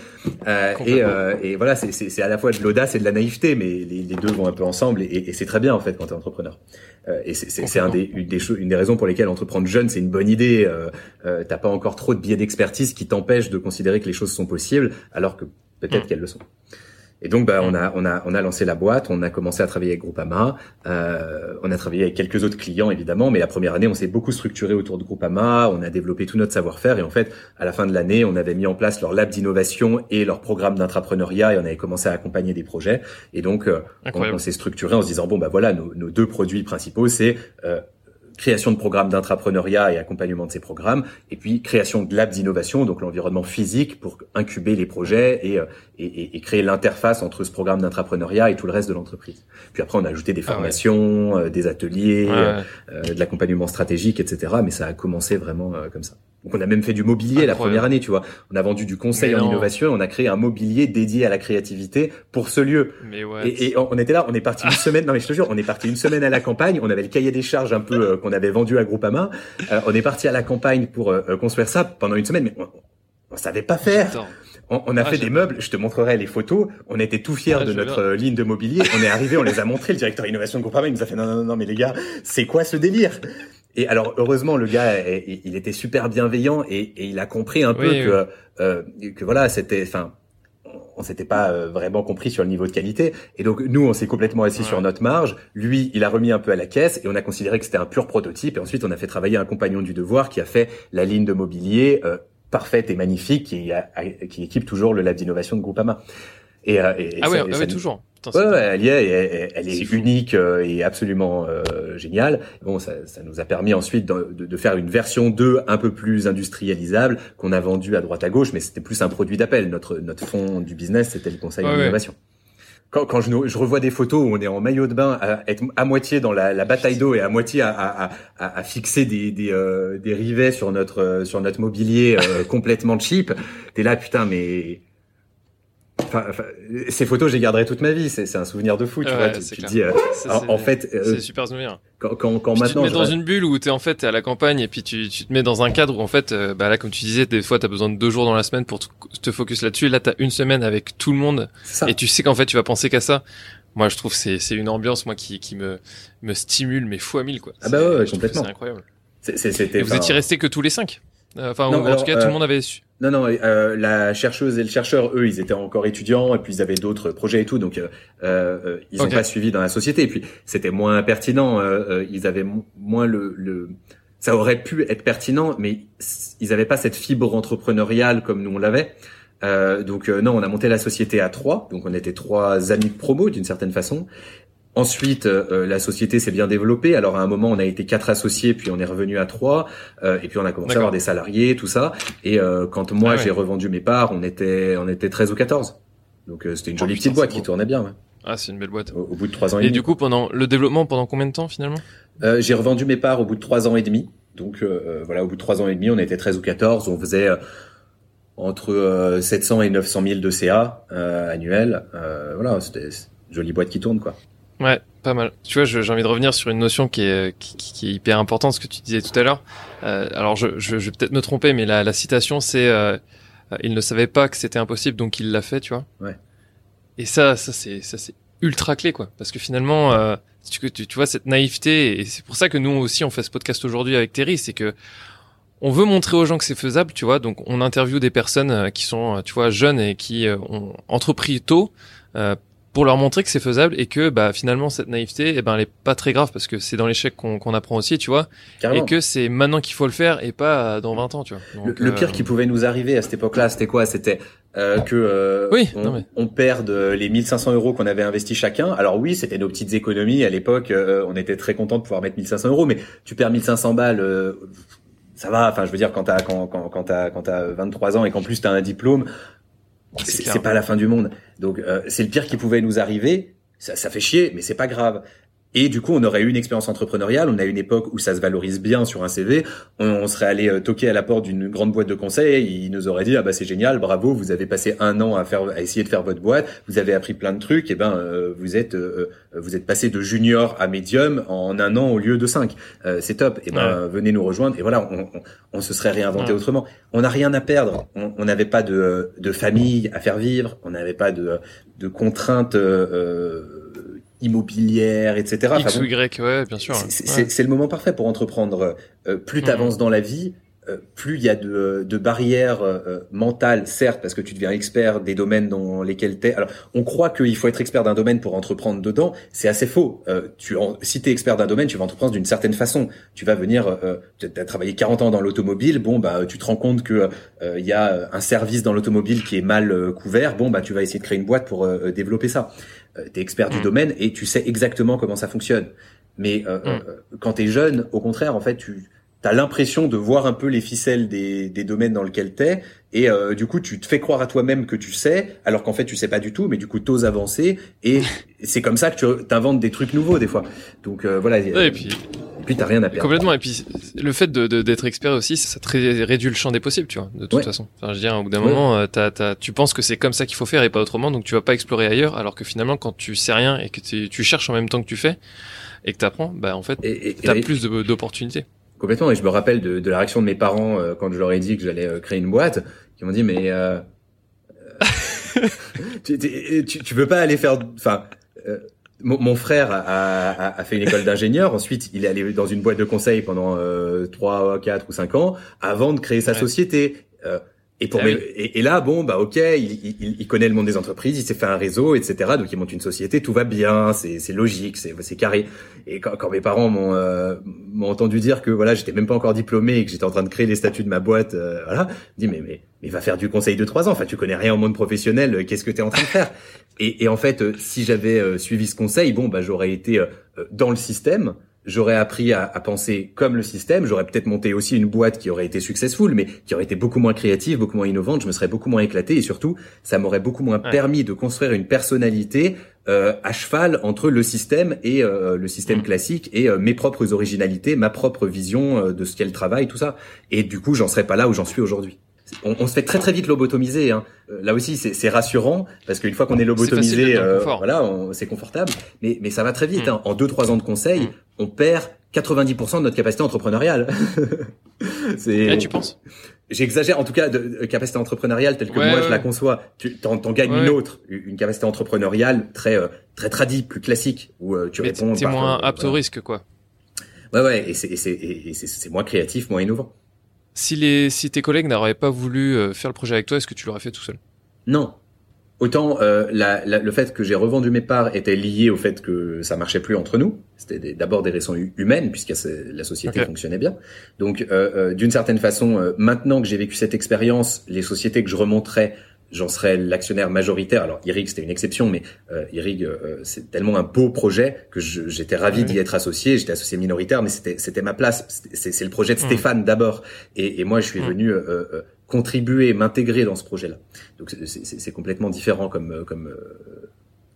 Euh, et, euh, et, voilà c'est à la fois de l'audace et de la naïveté mais les, les, deux vont un peu ensemble et, et c'est très bien en fait quand t'es entrepreneur. Euh, et c'est un des, une des une des raisons pour lesquelles entreprendre jeune c'est une bonne idée. Euh, euh, t'as pas encore trop de biais d'expertise qui t'empêchent de considérer que les choses sont possibles alors que peut-être mm. qu'elles le sont. Et donc, bah, on a, on a, on a lancé la boîte, on a commencé à travailler avec Groupama, euh, on a travaillé avec quelques autres clients évidemment, mais la première année, on s'est beaucoup structuré autour de Groupama, on a développé tout notre savoir-faire et en fait, à la fin de l'année, on avait mis en place leur lab d'innovation et leur programme d'intrapreneuriat et on avait commencé à accompagner des projets. Et donc, euh, on, s'est structuré en se disant bon, bah voilà, nos, nos deux produits principaux, c'est euh, création de programmes d'intrapreneuriat et accompagnement de ces programmes, et puis création de labs d'innovation, donc l'environnement physique pour incuber les projets et, euh, et, et créer l'interface entre ce programme d'intrapreneuriat et tout le reste de l'entreprise. Puis après, on a ajouté des ah formations, euh, des ateliers, euh, de l'accompagnement stratégique, etc. Mais ça a commencé vraiment comme ça. Donc on a même fait du mobilier la première année, tu vois. On a vendu du conseil en innovation, on a créé un mobilier dédié à la créativité pour ce lieu. Mais et, et, on était là, on est parti une semaine. Non mais je te jure, on est parti une semaine à la campagne. On avait le cahier des charges un peu euh, qu'on avait vendu à Groupama. Euh, on est parti à la campagne pour euh, construire ça pendant une semaine, mais on, on savait pas faire. On, on, a ah, fait des meubles, je te montrerai les photos. On était tout fiers ah, de notre ligne de mobilier. On est arrivé, on les a montrés. Le directeur innovation de Groupama, il nous a fait non, non, non, mais les gars, c'est quoi ce délire? Et alors heureusement le gars il était super bienveillant et, il a compris un peu que euh, que voilà c'était enfin on s'était pas euh, vraiment compris sur le niveau de qualité. Et donc nous on s'est complètement assis sur notre marge. Lui il a remis un peu à la caisse et on a considéré que c'était un pur prototype. Et ensuite on a fait travailler un compagnon du devoir qui a fait la ligne de mobilier euh, parfaite et magnifique qui, qui équipe toujours le lab d'innovation de Groupama. Et, euh, et ah, ouais, ah ouais, toujours ouais, elle y est, elle, est, unique euh, et absolument euh, géniale. Bon, ça, ça, nous a permis ensuite de, de, faire une version 2 un peu plus industrialisable qu'on a vendue à droite à gauche, mais c'était plus un produit d'appel. Notre notre fond du business, c'était le conseil ouais, d'innovation. Quand, quand je, je, revois des photos où on est en maillot de bain, à être à moitié dans la, la bataille d'eau et à moitié à, à, à, à fixer des, des, euh, des, rivets sur notre sur notre mobilier euh, complètement cheap, t'es là putain mais Enfin, ces photos, je les garderai toute ma vie. C'est un souvenir de fou, tu vois. Tu, dis, euh, en, fait, euh, c'est super souvenir. Quand, quand, quand maintenant, tu te mets dans une bulle où t'es en fait es à la campagne et puis tu, tu te mets dans un cadre où en fait, euh, bah là, comme tu disais, des fois t'as besoin de deux jours dans la semaine pour te, te focus là-dessus. Là, t'as une semaine avec tout le monde et tu sais qu'en fait, tu vas penser qu'à ça. Moi, je trouve c'est c'est une ambiance moi qui qui me me stimule mais fois mille quoi. Ah bah ouais, complètement. C'est incroyable. C'était. Vous étiez restés que tous les cinq? Enfin, en tout cas, tout le monde avait su. Non, non, euh, la chercheuse et le chercheur, eux, ils étaient encore étudiants et puis ils avaient d'autres projets et tout, donc euh, euh, ils n'ont pas suivi dans la société. Et puis c'était moins pertinent, euh, ils avaient moins le, le, ça aurait pu être pertinent, mais ils n'avaient pas cette fibre entrepreneuriale comme nous on l'avait. donc non, on a monté la société à trois, donc on était trois amis de promo d'une certaine façon. Ensuite, euh, la société s'est bien développée. Alors à un moment, on a été quatre associés, puis on est revenu à trois, euh, et puis on a commencé à avoir des salariés, tout ça. Et euh, quand moi ah j'ai revendu mes parts, on était on était 13 ou 14. Donc c'était une oh, jolie petite boîte qui tournait bien. Ouais. Ah, c'est une belle boîte. Au, bout de trois ans et, et demi. du coup, pendant le développement, pendant combien de temps finalement? J'ai revendu mes parts au bout de trois ans et demi. Donc voilà, au bout de trois ans et demi, on était 13 ou 14. On faisait entre 700 et 900 000 de CA annuels. voilà, c'était une jolie boîte qui tourne quoi. Ouais, pas mal. Tu vois, j'ai envie de revenir sur une notion qui est, qui, qui est hyper importante, ce que tu disais tout à l'heure. Euh, alors, je, je, je vais peut-être me tromper, mais la, la citation, c'est euh, il ne savait pas que c'était impossible, donc il l'a fait, tu vois. Ouais. Et ça, ça c'est ça c'est ultra clé, quoi. Parce que finalement, euh, tu, tu, tu vois cette naïveté, et c'est pour ça que nous aussi on fait ce podcast aujourd'hui avec Terry, c'est que on veut montrer aux gens que c'est faisable, tu vois. Donc, on interviewe des personnes euh, qui sont, tu vois, jeunes et qui euh, ont entrepris tôt euh, pour leur montrer que c'est faisable et que bah finalement cette naïveté eh ben elle est pas très grave parce que c'est dans l'échec qu'on apprend aussi tu vois et que c'est maintenant qu'il faut le faire et pas dans 20 ans tu vois le, pire euh, qui pouvait nous arriver à cette époque-là c'était quoi? C'était euh, que euh, oui, on, on, perde les 1500 euros qu'on avait investi chacun. Alors oui, c'était nos petites économies à l'époque. Euh, on était très content de pouvoir mettre 1500 euros, mais tu perds 1500 balles, euh, ça va. Enfin, je veux dire quand t'as quand quand quand t'as quand t'as 23 ans et qu'en plus t'as un diplôme, c'est pas la fin du monde. Donc euh, c'est le pire qui pouvait nous arriver. Ça, ça fait chier, mais c'est pas grave. Et du coup, on aurait eu une expérience entrepreneuriale. On a une époque où ça se valorise bien sur un CV. On, serait allé euh, toquer à la porte d'une grande boîte de conseil. Ils nous auraient dit ah bah c'est génial, bravo, vous avez passé un an à faire à essayer de faire votre boîte. Vous avez appris plein de trucs. Et ben euh, vous êtes vous êtes passé de junior à médium en un an au lieu de cinq. c'est top. Et ben venez nous rejoindre. Et voilà, on, on, on se serait réinventé autrement. On n'a rien à perdre. On n'avait pas de, de famille à faire vivre. On n'avait pas de, de contraintes. Euh, immobilière, etc. X ou Y, ouais, bien sûr. C'est le moment parfait pour entreprendre. Euh, plus t'avances dans la vie, euh, plus il y a de, de barrières euh, mentales, certes, parce que tu deviens expert des domaines dans lesquels tu es. Alors, on croit qu'il faut être expert d'un domaine pour entreprendre dedans. C'est assez faux. Euh, tu, en, si tu es expert d'un domaine, tu vas entreprendre d'une certaine façon. Tu vas venir, tu as travaillé 40 ans dans l'automobile, bon, bah, tu te rends compte que il y a un service dans l'automobile qui est mal couvert, bon, bah, tu vas essayer de créer une boîte pour développer ça. Tu es expert du mmh. domaine et tu sais exactement comment ça fonctionne. Mais mmh. quand tu es jeune, au contraire, en fait, tu t'as l'impression de voir un peu les ficelles des, des domaines dans lesquels t'es et euh, du coup tu te fais croire à toi-même que tu sais alors qu'en fait tu sais pas du tout mais du coup t'oses avancer et c'est comme ça que tu t'inventes des trucs nouveaux des fois donc euh, voilà et puis et puis t'as rien à perdre complètement et puis le fait de d'être expert aussi ça te réduit le champ des possibles tu vois de toute façon enfin, je veux dire au bout d'un moment euh, t'as, t'as, tu penses que c'est comme ça qu'il faut faire et pas autrement donc tu vas pas explorer ailleurs alors que finalement quand tu sais rien et que tu cherches en même temps que tu fais et que t'apprends bah en fait t'as plus d'opportunités Complètement. Et je me rappelle de, de la réaction de mes parents euh, quand je leur ai dit que j'allais euh, créer une boîte, qui m'ont dit mais euh, tu, tu, tu, veux pas aller faire, enfin. Mon, frère a, a, fait une école d'ingénieur. Ensuite, il est allé dans une boîte de conseil pendant trois, quatre ou cinq ans avant de créer sa société. Et, pour ah et, là, bon, bah ok, il, il, il, connaît le monde des entreprises, il s'est fait un réseau, etc. Donc il monte une société, tout va bien, c'est logique, c'est carré. Et quand, quand mes parents m'ont euh, m'ont entendu dire que voilà, j'étais même pas encore diplômé et que j'étais en train de créer les statuts de ma boîte, euh, voilà, dit mais mais mais va faire du conseil de trois ans. Enfin, tu connais rien au monde professionnel, euh, qu'est-ce que tu es en train de faire? Et, et, en fait, si j'avais suivi ce conseil, bon, bah j'aurais été dans le système j'aurais appris à, à, penser comme le système, j'aurais peut-être monté aussi une boîte qui aurait été successful, mais qui aurait été beaucoup moins créative, beaucoup moins innovante, je me serais beaucoup moins éclaté et surtout, ça m'aurait beaucoup moins permis de construire une personnalité euh, à cheval entre le système et euh, le système mm. classique et euh, mes propres originalités, ma propre vision euh, de ce qu'est le travail, tout ça. Et du coup, j'en serais pas là où j'en suis aujourd'hui on, on, se fait très très vite lobotomiser. Hein. Euh, là aussi, c'est rassurant parce qu'une fois qu'on est lobotomisé, euh, voilà, c'est confortable. Mais, mais ça va très vite. Mm. Hein. En deux trois ans de conseil, mm. on perd 90% de notre capacité entrepreneuriale. c'est. tu penses? J'exagère en tout cas de, capacité entrepreneuriale telle que moi je la conçois. Tu t'en, gagnes une autre, une capacité entrepreneuriale très euh, très tradie, plus classique où tu Mais réponds. C'est moins apte au risque quoi. Ouais ouais et c'est moins créatif, moins innovant. Si, les, si tes collègues n'auraient pas voulu euh, faire le projet avec toi, est-ce que tu l'aurais fait tout seul? Non. Autant euh, la, la, le fait que j'ai revendu mes parts était lié au fait que ça marchait plus entre nous. C'était d'abord des raisons humaines puisque la société fonctionnait bien. Donc euh, euh d'une certaine façon, euh, maintenant que j'ai vécu cette expérience, les sociétés que je remonterais j'en serais l'actionnaire majoritaire. Alors Irig c'était une exception, mais euh, Irig euh, c'est tellement un beau projet que j'étais ravi d'y être associé. J'étais associé minoritaire, mais c'était c'était ma place. C'est le projet de mmh. Stéphane d'abord, et, et, moi je suis mmh. venu euh, euh, contribuer, m'intégrer dans ce projet-là. Donc c'est complètement différent comme comme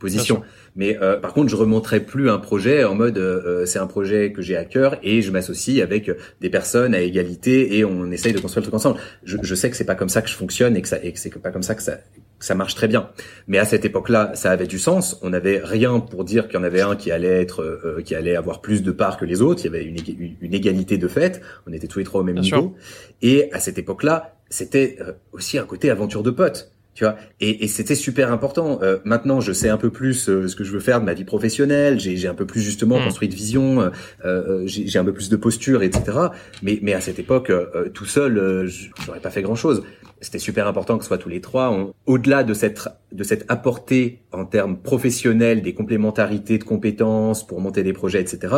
position. Mais euh, par contre, je remonterai plus un projet en mode euh, euh, c'est un projet que j'ai à cœur et je m'associe avec des personnes à égalité et on essaye de construire le truc ensemble. Je, je sais que c'est pas comme ça que je fonctionne et que ça et que c'est pas comme ça que ça que ça marche très bien. Mais à cette époque-là, ça avait du sens. On n'avait rien pour dire qu'il y en avait un qui allait être qui allait avoir plus de parts que les autres. Il y avait une, une égalité de fait. On était tous les trois au même niveau. Et à cette époque-là, c'était aussi un côté aventure de potes tu vois et, et c'était super important euh, maintenant je sais un peu plus euh, ce que je veux faire de ma vie professionnelle j'ai un peu plus justement mm. construit de vision euh, euh j'ai un peu plus de posture etc mais mais à cette époque tout seul j'aurais pas fait grand chose c'était super important que ce soit tous les trois. Au-delà de cette de cette apportée en termes professionnels, des complémentarités de compétences pour monter des projets, etc.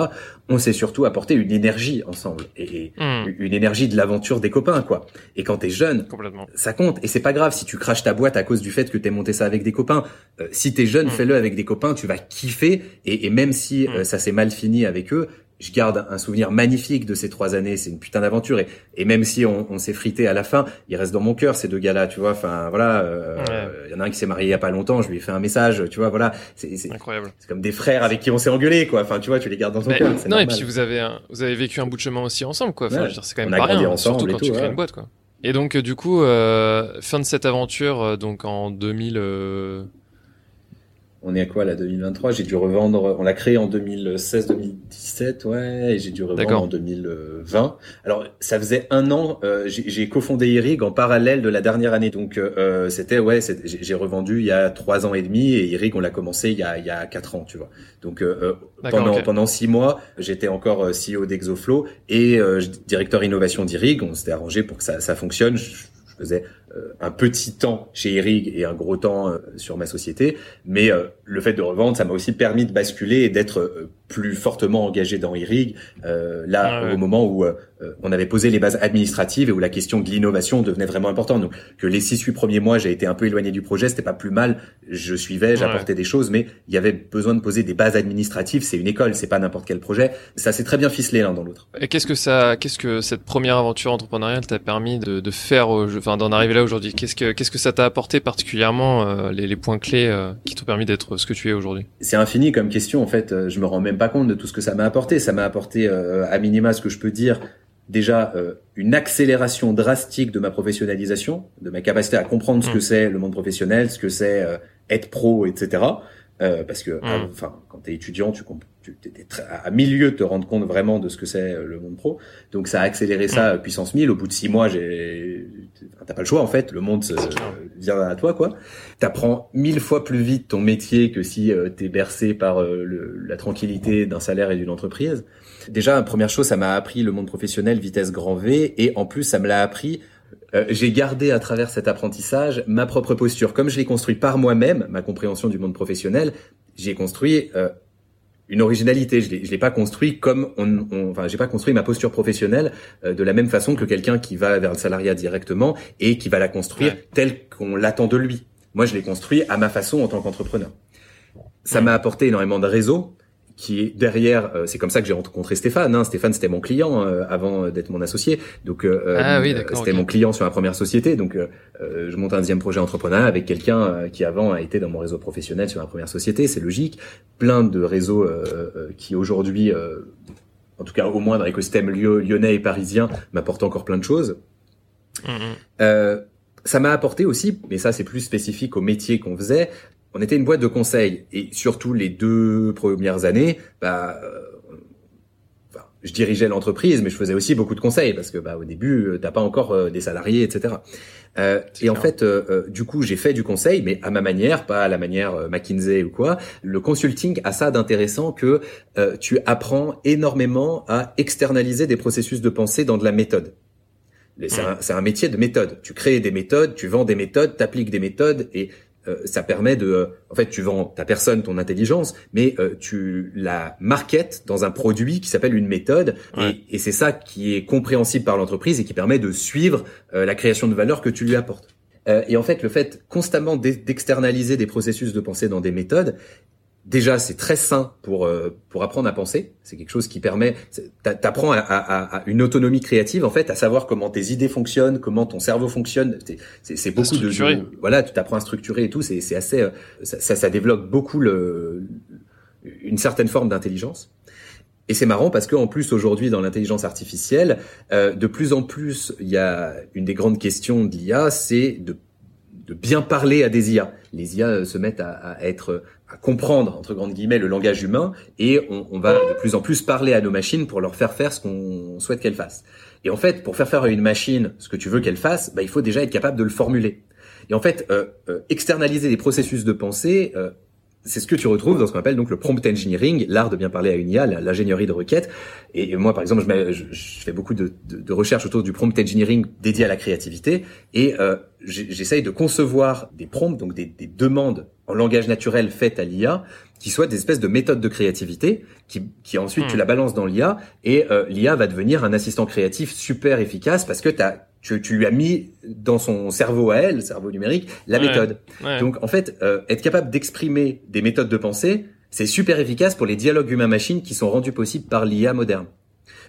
On s'est surtout apporté une énergie ensemble et, hmm. une énergie de l'aventure des copains, quoi. Et quand t'es jeune, ça compte. Et c'est pas grave si tu craches ta boîte à cause du fait que t'es monté ça avec des copains. Euh, si t'es jeune, hmm. fais-le avec des copains, tu vas kiffer. Et, et même si hmm. euh, ça s'est mal fini avec eux, je garde un souvenir magnifique de ces trois années. C'est une putain d'aventure et, et, même si on, on s'est frité à la fin, il reste dans mon cœur ces deux gars-là. Tu vois, enfin voilà. Euh, il y en a un qui s'est marié il y a pas longtemps. Je lui ai fait un message. Tu vois, voilà. C'est incroyable. C'est comme des frères avec qui on s'est engueulé, quoi. Enfin, tu vois, tu les gardes dans ton cœur. Non, normal. et puis vous avez vous avez vécu un bout de chemin aussi ensemble, quoi. Enfin, c'est quand même pas rien, ensemble surtout quand tu crées une boîte, quoi. Et donc, euh, du coup, euh, fin de cette aventure, euh, donc en 2000. On est à quoi là 2023 J'ai dû revendre. On l'a créé en 2016-2017, ouais, et j'ai dû revendre en 2020. Alors ça faisait un an. Euh, j'ai cofondé Irig en parallèle de la dernière année, donc euh, c'était ouais, j'ai revendu il y a trois ans et demi et Irig on l'a commencé il y a il y a quatre ans, tu vois. Donc euh, pendant pendant six mois, j'étais encore CEO d'Exoflow et directeur innovation d'Irig. On s'était arrangé pour que ça ça fonctionne. Je, je faisais euh, un petit temps chez Erig et un gros temps euh, sur ma société, mais euh, le fait de revendre, ça m'a aussi permis de basculer et d'être plus fortement engagé dans Erig. là, ah au moment où on avait posé les bases administratives et où la question de l'innovation devenait vraiment importante. Donc, que les six huit premiers mois, j'ai été un peu éloigné du projet, c'était pas plus mal. Je suivais, j'apportais des choses, mais il y avait besoin de poser des bases administratives. C'est une école, c'est pas n'importe quel projet. Ça s'est très bien ficelé l'un dans l'autre. Et qu'est-ce que ça, qu'est-ce que cette première aventure entrepreneuriale t'a permis de, de faire, enfin, d'en arriver là aujourd'hui Qu'est-ce que qu'est-ce que ça t'a apporté particulièrement euh, les, les, points clés euh, qui t'ont permis d'être ce que tu es aujourd'hui? C'est infini comme question en fait. Euh, je me rends même pas compte de tout ce que ça m'a apporté. Ça m'a apporté à minima ce que je peux dire déjà une accélération drastique de ma professionnalisation, de ma capacité à comprendre ce que mmh. c'est le monde professionnel, ce que c'est être pro, etc. parce que mmh. enfin quand t'es étudiant, tu comprends tu étais à milieu de te rendre compte vraiment de ce que c'est euh, le monde pro. Donc ça a accéléré ça mm. puissance 1000. Au bout de six mois, j'ai, t'as pas le choix en fait. Le monde vient à toi quoi. T'apprends mille fois plus vite ton métier que si euh, t'es bercé par euh, la tranquillité d'un salaire et d'une entreprise. Déjà, première chose, ça m'a appris le monde professionnel vitesse grand V et en plus ça me l'a appris j'ai gardé à travers cet apprentissage ma propre posture. Comme je l'ai construit par moi-même, ma compréhension du monde professionnel, j'ai construit une originalité. Je l'ai, l'ai pas construit comme on, on enfin, j'ai pas construit ma posture professionnelle euh, de la même façon que quelqu'un qui va vers le salariat directement et qui va la construire telle qu'on l'attend de lui. Moi, je l'ai construit à ma façon en tant qu'entrepreneur. Ça m'a apporté énormément de réseau qui est derrière. Euh, c'est comme ça que j'ai rencontré Stéphane. Hein. Stéphane, c'était mon client euh, avant d'être mon associé. Donc, euh, ah c'était mon client sur la première société. Donc, je monte un deuxième projet entrepreneurial avec quelqu'un qui avant a été dans mon réseau professionnel sur la première société. C'est logique. Plein de réseaux qui aujourd'hui, en tout cas au moins dans l'écosystème lyonnais et parisien, m'apportent encore plein de choses. Mm-hmm. ça m'a apporté aussi, mais ça c'est plus spécifique au métier qu'on faisait, on était une boîte de conseil et surtout les deux premières années, bah, euh, je dirigeais l'entreprise, mais je faisais aussi beaucoup de conseils parce que bah, au début, euh, t'as pas encore euh, des salariés, etc. Euh, et en fait, du coup, j'ai fait du conseil, mais à ma manière, pas à la manière McKinsey ou quoi. Le consulting a ça d'intéressant que tu apprends énormément à externaliser des processus de pensée dans de la méthode. C'est un, un, métier de méthode. Tu crées des méthodes, tu vends des méthodes, t'appliques des méthodes, et euh, ça permet de, euh, en fait, tu vends ta personne, ton intelligence, mais euh, tu la marketes dans un produit qui s'appelle une méthode, et, et c'est ça qui est compréhensible par l'entreprise et qui permet de suivre la création de valeur que tu lui apportes. et en fait, le fait constamment d'externaliser des processus de pensée dans des méthodes, déjà c'est très sain pour euh, pour apprendre à penser. C'est quelque chose qui permet, t'apprends à, à, à, une autonomie créative en fait, à savoir comment tes idées fonctionnent, comment ton cerveau fonctionne. C'est beaucoup de, voilà, tu t'apprends à structurer et tout. C'est c'est assez, euh, ça, ça, développe beaucoup le une certaine forme d'intelligence. Et c'est marrant parce qu'en plus aujourd'hui dans l'intelligence artificielle, euh, de plus en plus, il y a une des grandes questions de l'IA, c'est de de bien parler à des IA. Les IA se mettent à, à être comprendre entre grandes guillemets le langage humain et on, on, va de plus en plus parler à nos machines pour leur faire faire ce qu'on souhaite qu'elles fassent. Et en fait, pour faire faire à une machine ce que tu veux qu'elle fasse, bah, il faut déjà être capable de le formuler. Et en fait, euh, euh, externaliser les processus de pensée, euh, c'est ce que tu retrouves dans ce qu'on appelle donc le prompt engineering, l'art de bien parler à une IA, l'ingénierie de requête. Et moi, par exemple, je, je, fais beaucoup de, de, de, recherches autour du prompt engineering dédié à la créativité, et euh, j'essaye de concevoir des prompts, donc des, des demandes en langage naturel faites à l'IA, qui soient des espèces de méthodes de créativité, qui, qui ensuite tu hmm. la balances dans l'IA, et euh, l'IA va devenir un assistant créatif super efficace parce que as, tu, tu, lui as mis dans son cerveau à elle, cerveau numérique, la méthode. Donc en fait, euh, être capable d'exprimer des méthodes de pensée, c'est super efficace pour les dialogues humain-machine qui sont rendus possibles par l'IA moderne.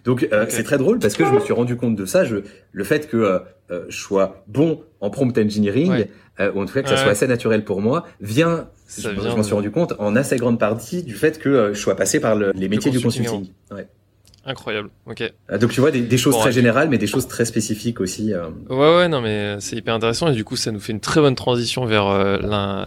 Donc euh, c'est très drôle parce que je me suis rendu compte de ça. Je, le fait que euh, euh je sois bon en prompt engineering, euh, ou en tout cas que ça soit assez naturel pour moi, vient, je, m'en suis rendu compte en assez grande partie du fait que je sois passé par le, les métiers du consulting. Incroyable. Ok. Ah, donc tu vois des, choses très générales, mais des choses très spécifiques aussi. Euh. Ouais, ouais, non, mais c'est hyper intéressant et du coup, ça nous fait une très bonne transition vers euh,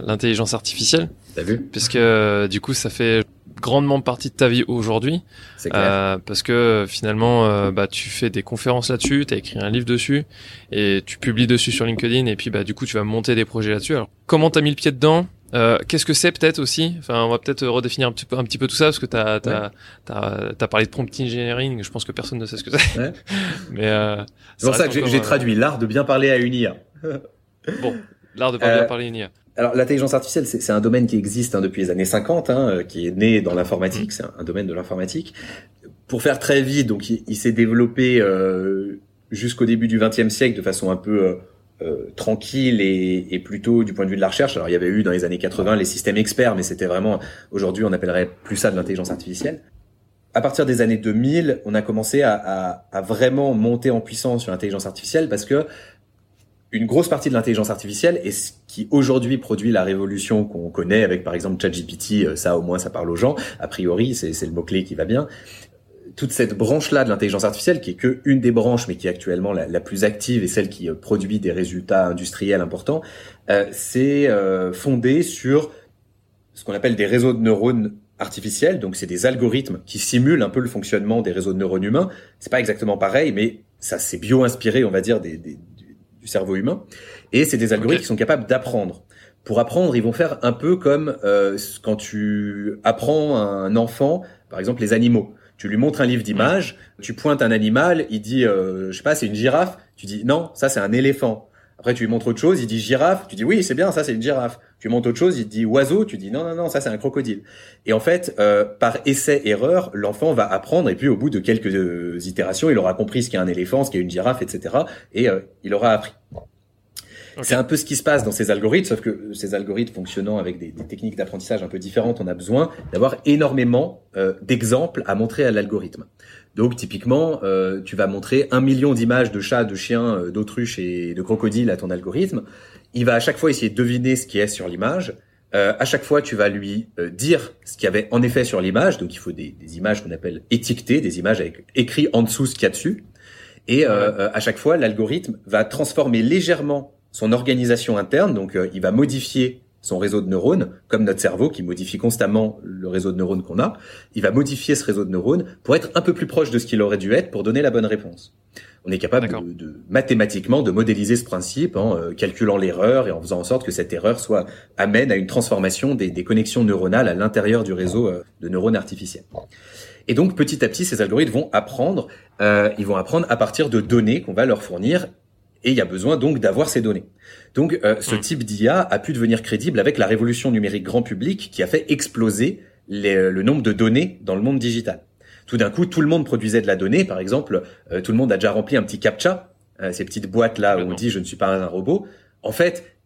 l'intelligence artificielle. T'as vu? Puisque euh, du coup, ça fait grandement partie de ta vie aujourd'hui. C'est clair. parce que finalement, bah, tu fais des conférences là-dessus, tu as écrit un livre dessus et tu publies dessus sur LinkedIn et puis bah du coup, tu vas monter des projets là-dessus. Alors, comment t'as mis le pied dedans? Euh, Qu'est-ce que c'est peut-être aussi? Enfin, on va peut-être redéfinir un petit peu, un petit peu tout ça parce que t'as as, as, parlé de prompt engineering. Je pense que personne ne sait ce que c'est. Ouais. Mais euh, c'est pour ça que j'ai traduit l'art de bien parler à une IA. bon, l'art de bien euh, parler à une IA. Alors l'intelligence artificielle, c'est un domaine qui existe hein, depuis les années 50, hein, euh, qui est né dans l'informatique. C'est un, domaine de l'informatique. Pour faire très vite, donc il, il s'est développé euh, jusqu'au début du XXe siècle de façon un peu euh, tranquille et, et, plutôt du point de vue de la recherche. Alors il y avait eu dans les années 80 les systèmes experts, mais c'était vraiment aujourd'hui on appellerait plus ça de l'intelligence artificielle. À partir des années 2000, on a commencé à, à, à vraiment monter en puissance sur l'intelligence artificielle parce que une grosse partie de l'intelligence artificielle est ce qui aujourd'hui produit la révolution qu'on connaît avec par exemple ChatGPT, euh, ça au moins ça parle aux gens, a priori c'est le mot-clé qui va bien toute cette branche-là de l'intelligence artificielle, qui est que une des branches, mais qui est actuellement la, la plus active et celle qui euh, produit des résultats industriels importants, euh, c'est euh, fondé sur ce qu'on appelle des réseaux de neurones artificiels. Donc, c'est des algorithmes qui simulent un peu le fonctionnement des réseaux de neurones humains. C'est pas exactement pareil, mais ça s'est bio-inspiré, on va dire, des, des, du cerveau humain. Et c'est des algorithmes qui sont capables d'apprendre. Pour apprendre, ils vont faire un peu comme euh, quand tu apprends à un enfant, par exemple, les animaux. Tu lui montres un livre d'images, tu pointes un animal, il dit, euh, je sais pas, c'est une girafe. Tu dis non, ça c'est un éléphant. Après tu lui montres autre chose, il dit girafe. Tu dis oui, c'est bien, ça c'est une girafe. Tu montres autre chose, il dit oiseau. Tu dis non, non, non, ça c'est un crocodile. Et en fait, euh, par essai-erreur, l'enfant va apprendre et puis au bout de quelques euh, itérations, il aura compris ce qu'est un éléphant, ce qu'est une girafe, etc. Et euh, il aura appris. C'est un peu ce qui se passe dans ces algorithmes, sauf que ces algorithmes fonctionnant avec des, des techniques d'apprentissage un peu différentes, on a besoin d'avoir énormément euh, d'exemples à montrer à l'algorithme. Donc typiquement, euh, tu vas montrer un million d'images de chats, de chiens, euh, d'autruches et de crocodiles à ton algorithme. Il va à chaque fois essayer de deviner ce qui est sur l'image. Euh, à chaque fois, tu vas lui euh, dire ce qu'il y avait en effet sur l'image. Donc il faut des, des images qu'on appelle étiquetées, des images avec écrit en dessous ce qu'il y a dessus. Et à chaque fois, l'algorithme va transformer légèrement son organisation interne, donc euh, il va modifier son réseau de neurones, comme notre cerveau qui modifie constamment le réseau de neurones qu'on a, il va modifier ce réseau de neurones pour être un peu plus proche de ce qu'il aurait dû être pour donner la bonne réponse. On est capable de, mathématiquement de modéliser ce principe en euh, calculant l'erreur et en faisant en sorte que cette erreur soit amène à une transformation des, connexions neuronales à l'intérieur du réseau euh, de neurones artificiels. Et donc petit à petit, ces algorithmes vont apprendre, ils vont apprendre à partir de données qu'on va leur fournir et il y a besoin donc d'avoir ces données. Donc euh, ce hmm. type d'IA a pu devenir crédible avec la révolution numérique grand public qui a fait exploser euh, le nombre de données dans le monde digital. Tout d'un coup, tout le monde produisait de la donnée. Par exemple, euh, tout le monde a déjà rempli un petit captcha, ces petites boîtes là où on dit je ne suis pas un robot. En fait,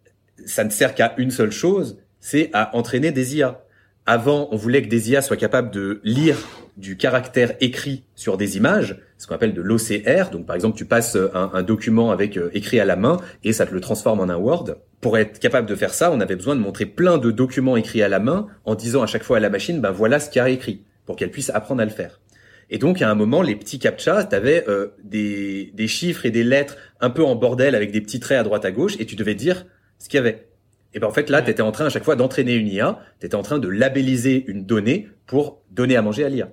ça ne sert qu'à une seule chose, c'est à entraîner des IA. Avant, on voulait que des IA soient capables de lire du caractère écrit sur des images, ce qu'on appelle de l'OCR. Donc, par exemple, tu passes un, document avec euh, écrit à la main et ça te le transforme en un Word. Pour être capable de faire ça, on avait besoin de montrer plein de documents écrits à la main en disant à chaque fois à la machine, ben voilà ce qu'il y a écrit, pour qu'elle puisse apprendre à le faire. Et donc, à un moment, les petits captchas, tu avais euh, des, des chiffres et des lettres un peu en bordel avec des petits traits à droite à gauche et tu devais dire ce qu'il y avait. Et ben en fait là, tu étais en train à chaque fois d'entraîner une IA, tu étais en train de labelliser une donnée pour donner à manger à l'IA.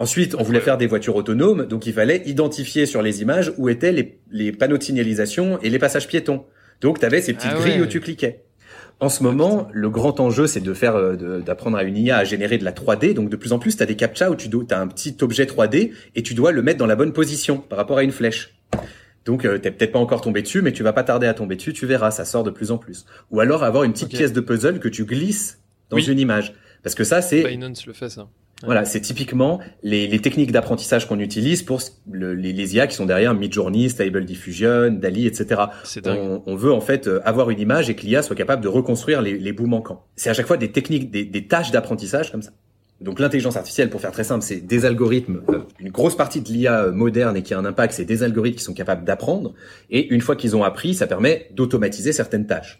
Ensuite, on voulait faire des voitures autonomes, donc il fallait identifier sur les images où étaient les, panneaux de signalisation et les passages piétons. Donc tu avais ces petites ah grilles où tu cliquais. En ce moment, le grand enjeu, c'est de faire, euh, d'apprendre à une IA à générer de la 3D. Donc de plus en plus, tu as des captchas où tu as un petit objet 3D et tu dois le mettre dans la bonne position par rapport à une flèche. Donc euh, t'es peut-être pas encore tombé dessus, mais tu vas pas tarder à tomber dessus, tu verras, ça sort de plus en plus. Ou alors avoir une petite pièce de puzzle que tu glisses dans une image. Parce que ça, c'est... Binance le fait, ça. Voilà, c'est typiquement les, les techniques d'apprentissage qu'on utilise pour le, les, les, IA qui sont derrière Midjourney, Stable Diffusion, DALI, etc. On, on, veut en fait euh, avoir une image et que l'IA soit capable de reconstruire les, les bouts manquants. C'est à chaque fois des techniques, des, des tâches d'apprentissage comme ça. Donc l'intelligence artificielle, pour faire très simple, c'est des algorithmes. Euh, une grosse partie de l'IA euh, moderne et qui a un impact, c'est des algorithmes qui sont capables d'apprendre. Et une fois qu'ils ont appris, ça permet d'automatiser certaines tâches.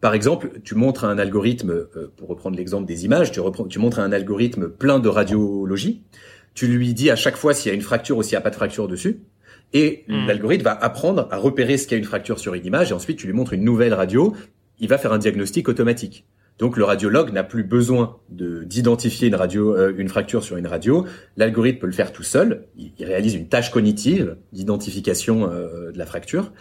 Par exemple, tu montres un algorithme, euh, pour reprendre l'exemple des images, tu, tu montres un algorithme plein de radiologie, tu lui dis à chaque fois s'il y a une fracture ou s'il n'y a pas de fracture dessus. Et Hmm. l'algorithme va apprendre à repérer ce qu'il y a une fracture sur une image et ensuite tu lui montres une nouvelle radio. Il va faire un diagnostic automatique. Donc le radiologue n'a plus besoin de d'identifier une radio, euh, une fracture sur une radio. L'algorithme peut le faire tout seul. Il, il réalise une tâche cognitive d'identification euh, de la fracture.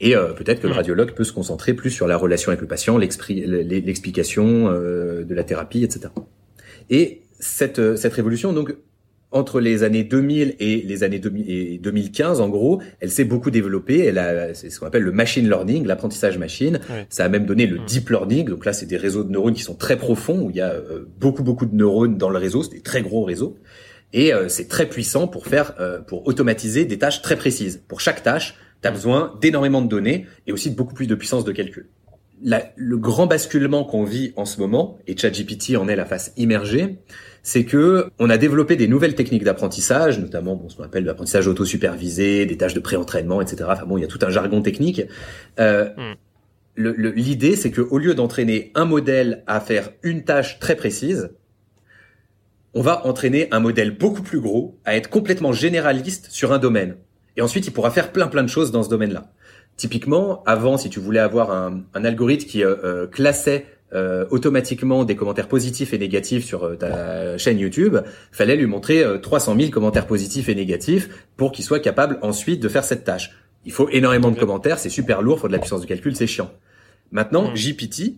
Et euh, peut-être que le Mm. radiologue peut se concentrer plus sur la relation avec le patient, l'explication euh, de la thérapie, etc. Et cette, euh, cette révolution, donc, entre les années 2000 et les années 2000 et 2015, en gros, elle s'est beaucoup développée. Elle a, c'est ce qu'on appelle le machine learning, l'apprentissage machine. Ça a même donné le Mm. deep learning. Donc là, c'est des réseaux de neurones qui sont très profonds, où il y a euh, beaucoup, beaucoup de neurones dans le réseau. C'est des très gros réseaux. Et euh, c'est très puissant pour faire, euh, pour automatiser des tâches très précises. Pour chaque tâche, tu as besoin d'énormément de données et aussi de beaucoup plus de puissance de calcul. La- le grand basculement qu'on vit en ce moment, et ChatGPT en est la face immergée, c'est que on a développé des nouvelles techniques d'apprentissage, notamment bon, ce qu'on appelle l'apprentissage auto-supervisé, des tâches de pré-entraînement, etc. Enfin bon, il y a tout un jargon technique. Euh, Mm. le- L'idée, c'est que au lieu d'entraîner un modèle à faire une tâche très précise, on va entraîner un modèle beaucoup plus gros à être complètement généraliste sur un domaine. Et ensuite, il pourra faire plein plein de choses dans ce domaine-là. Typiquement, avant, si tu voulais avoir un, un algorithme qui euh, euh, classait euh, automatiquement des commentaires positifs et négatifs sur euh, ta chaîne YouTube, fallait lui montrer euh, 300 000 commentaires positifs et négatifs pour qu'il soit capable ensuite de faire cette tâche. Il faut énormément de commentaires, c'est super lourd, faut de la puissance de calcul, c'est chiant. Maintenant, Mm. GPT,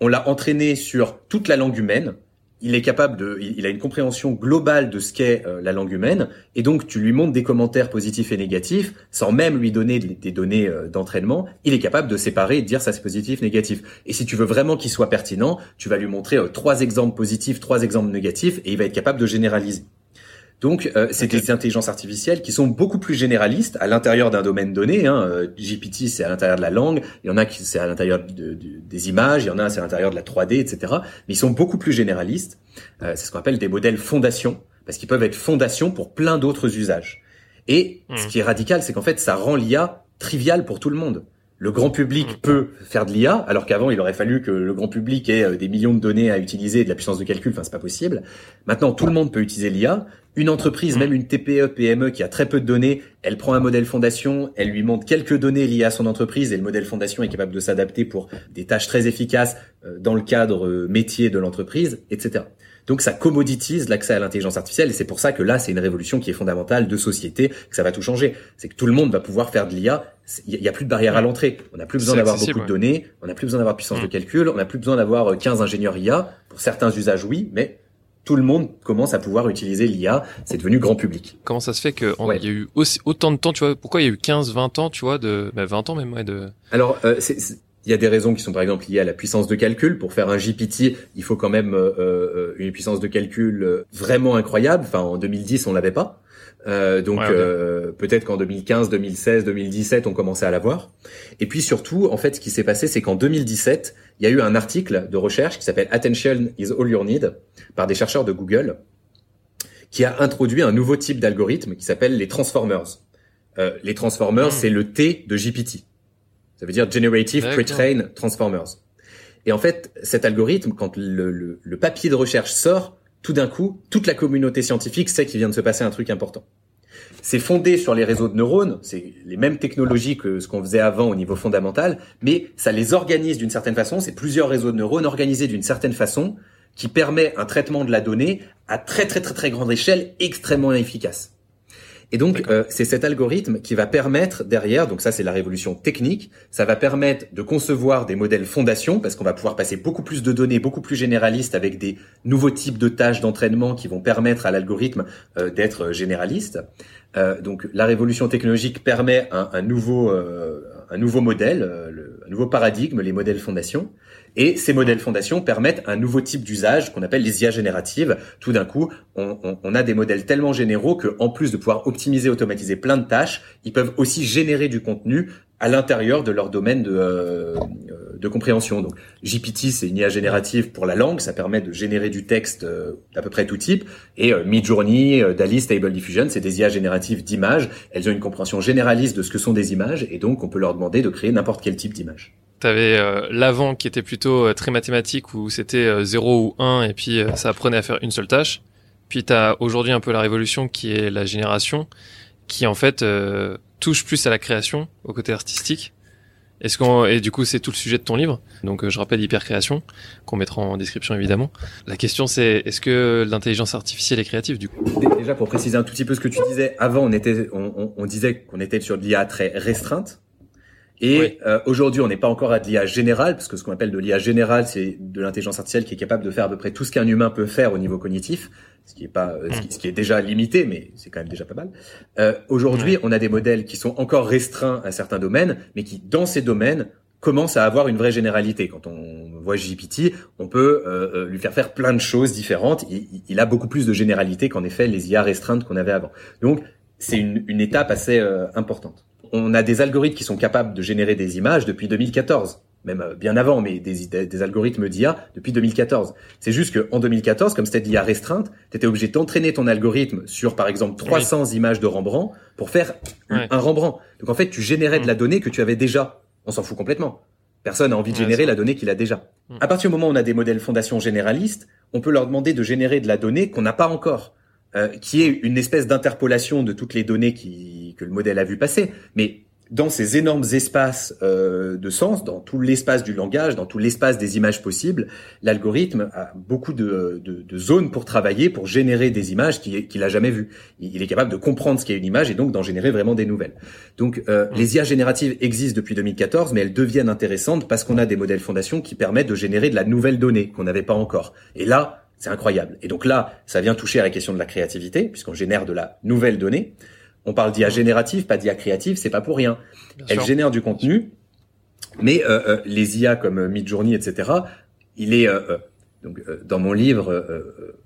on l'a entraîné sur toute la langue humaine. Il est capable de, il a une compréhension globale de ce qu'est euh, la langue humaine, et donc tu lui montres des commentaires positifs et négatifs, sans même lui donner des des données euh, d'entraînement, il est capable de séparer et de dire ça c'est positif, négatif. Et si tu veux vraiment qu'il soit pertinent, tu vas lui montrer euh, trois exemples positifs, trois exemples négatifs, et il va être capable de généraliser. Donc, euh, c'est des intelligences artificielles qui sont beaucoup plus généralistes à l'intérieur d'un domaine donné. Hein. Euh, GPT, c'est à l'intérieur de la langue. Il y en a qui c'est à l'intérieur de- de- des images. Il y en a c'est à l'intérieur de la 3D, etc. Mais ils sont beaucoup plus généralistes. Euh, c'est ce qu'on appelle des modèles fondation, parce qu'ils peuvent être fondation pour plein d'autres usages. Et Hmm. ce qui est radical, c'est qu'en fait, ça rend l'IA triviale pour tout le monde. Le grand public Mm. peut faire de l'IA, alors qu'avant, il aurait fallu que le grand public ait euh, des millions de données à utiliser et de la puissance de calcul. Enfin, c'est pas possible. Maintenant, tout le monde peut utiliser l'IA. Une entreprise, Mm. même une TPE, PME qui a très peu de données, elle prend un modèle fondation, elle lui montre quelques données liées à son entreprise et le modèle fondation est capable de s'adapter pour des tâches très efficaces euh, dans le cadre euh, métier de l'entreprise, etc. Donc ça commoditise l'accès à l'intelligence artificielle et c'est pour ça que là c'est une révolution qui est fondamentale de société, que ça va tout changer. C'est que tout le monde va pouvoir faire de l'IA. Il n'y a plus de barrière à l'entrée. On n'a plus besoin d'avoir beaucoup de données, on n'a plus besoin d'avoir puissance Mm. de calcul, on n'a plus besoin d'avoir euh, 15 ingénieurs IA. Pour certains usages, oui, mais tout le monde commence à pouvoir utiliser l'IA. C'est devenu grand public. Comment ça se fait qu'il Ouais. y a eu aussi, autant de temps, tu vois? Pourquoi il y a eu 15, 20 ans, tu vois, de bah, 20 ans même, ouais, de. Alors, euh, c'est- il y a des raisons qui sont par exemple liées à la puissance de calcul. Pour faire un GPT, il faut quand même euh, euh, une puissance de calcul euh, vraiment incroyable. Enfin, en 2010, on l'avait pas. Euh, donc Ouais, euh, peut-être qu'en 2015, 2016, 2017, on commençait à l'avoir. Et puis surtout, en fait, ce qui s'est passé, c'est qu'en 2017, il y a eu un article de recherche qui s'appelle Attention is all you need par des chercheurs de Google qui a introduit un nouveau type d'algorithme qui s'appelle les transformers. Euh, les transformers, Hmm. c'est le T de GPT. Ça veut dire Generative. Pre-train Transformers. Et en fait, cet algorithme, quand le, le- le papier de recherche sort, tout d'un coup, toute la communauté scientifique sait qu'il vient de se passer un truc important. C'est fondé sur les réseaux de neurones, c'est les mêmes technologies que ce qu'on faisait avant au niveau fondamental, mais ça les organise d'une certaine façon, c'est plusieurs réseaux de neurones organisés d'une certaine façon qui permet un traitement de la donnée à très très très très grande échelle extrêmement efficace. Et donc, euh, c'est cet algorithme qui va permettre derrière, donc ça c'est la révolution technique, ça va permettre de concevoir des modèles fondations, parce qu'on va pouvoir passer beaucoup plus de données, beaucoup plus généralistes, avec des nouveaux types de tâches d'entraînement qui vont permettre à l'algorithme euh, d'être généraliste. Euh, donc la révolution technologique permet un, un nouveau, euh, un nouveau modèle, euh, un nouveau paradigme, les modèles fondations. Et ces modèles fondations permettent un nouveau type d'usage qu'on appelle les IA génératives. Tout d'un coup, on, on- on a des modèles tellement généraux que, en plus de pouvoir optimiser, automatiser plein de tâches, ils peuvent aussi générer du contenu à l'intérieur de leur domaine de, euh, de compréhension. Donc, GPT, c'est une IA générative pour la langue, ça permet de générer du texte euh, d'à peu près tout type. Et euh, Midjourney, euh, DALI, Stable Diffusion, c'est des IA génératives d'images. Elles ont une compréhension généraliste de ce que sont des images, et donc on peut leur demander de créer n'importe quel type d'image. T'avais euh, l'avant qui était plutôt euh, très mathématique où c'était euh, 0 ou 1 et puis ça apprenait à faire une seule tâche. Puis tu as aujourd'hui un peu la révolution qui est la génération, qui en fait touche plus à la création, au côté artistique. Est-ce qu'on et du coup c'est tout le sujet de ton livre. Donc euh, je rappelle hypercréation qu'on mettra en description évidemment. La question c'est est-ce que l'intelligence artificielle est créative du coup? Déjà pour préciser un tout petit peu ce que tu disais, avant on était on, on, disait qu'on était sur de l'IA très restreinte. Et euh, aujourd'hui, on n'est pas encore à de l'IA générale, parce que ce qu'on appelle de l'IA générale, c'est de l'intelligence artificielle qui est capable de faire à peu près tout ce qu'un humain peut faire au niveau cognitif ce qui est pas euh, ce, qui, est déjà limité, mais c'est quand même déjà pas mal. Euh, Aujourd'hui, on a des modèles qui sont encore restreints à certains domaines, mais qui dans ces domaines commencent à avoir une vraie généralité. Quand on voit GPT, on peut euh, euh, lui faire faire plein de choses différentes. Il, il a beaucoup plus de généralité qu'en effet les IA restreintes qu'on avait avant. Donc c'est une, une, étape assez euh, importante. On a des algorithmes qui sont capables de générer des images depuis 2014 même euh, bien avant, mais des, des algorithmes d'IA depuis 2014. C'est juste qu'en 2014, comme c'était de l'IA restreinte, tu étais obligé d'entraîner ton algorithme sur, par exemple, 300 images de Rembrandt pour faire un Rembrandt. Donc en fait, tu générais de mm. la donnée que tu avais déjà. On s'en fout complètement. Personne n'a envie de générer la donnée qu'il a déjà. Mm. À partir du moment où on a des modèles fondation généralistes, on peut leur demander de générer de la donnée qu'on n'a pas encore. Euh, qui est une espèce d'interpolation de toutes les données qui, que le modèle a vu passer. Mais dans ces énormes espaces euh, de sens, dans tout l'espace du langage, dans tout l'espace des images possibles, l'algorithme a beaucoup de, de, de, zones pour travailler, pour générer des images qu'il qu a jamais vues. Il est capable de comprendre ce qu'est une image et donc d'en générer vraiment des nouvelles. Donc euh, les IA génératives existent depuis 2014, mais elles deviennent intéressantes parce qu'on a des modèles fondations qui permettent de générer de la nouvelle donnée qu'on n'avait pas encore. Et là, c'est incroyable. Et donc là, ça vient toucher à la question de la créativité, puisqu'on génère de la nouvelle donnée. On parle d'IA générative, pas d'IA créative, c'est pas pour rien. Elle génère du contenu, mais euh, euh, les IA comme euh, Midjourney, etc. Il est donc dans mon livre,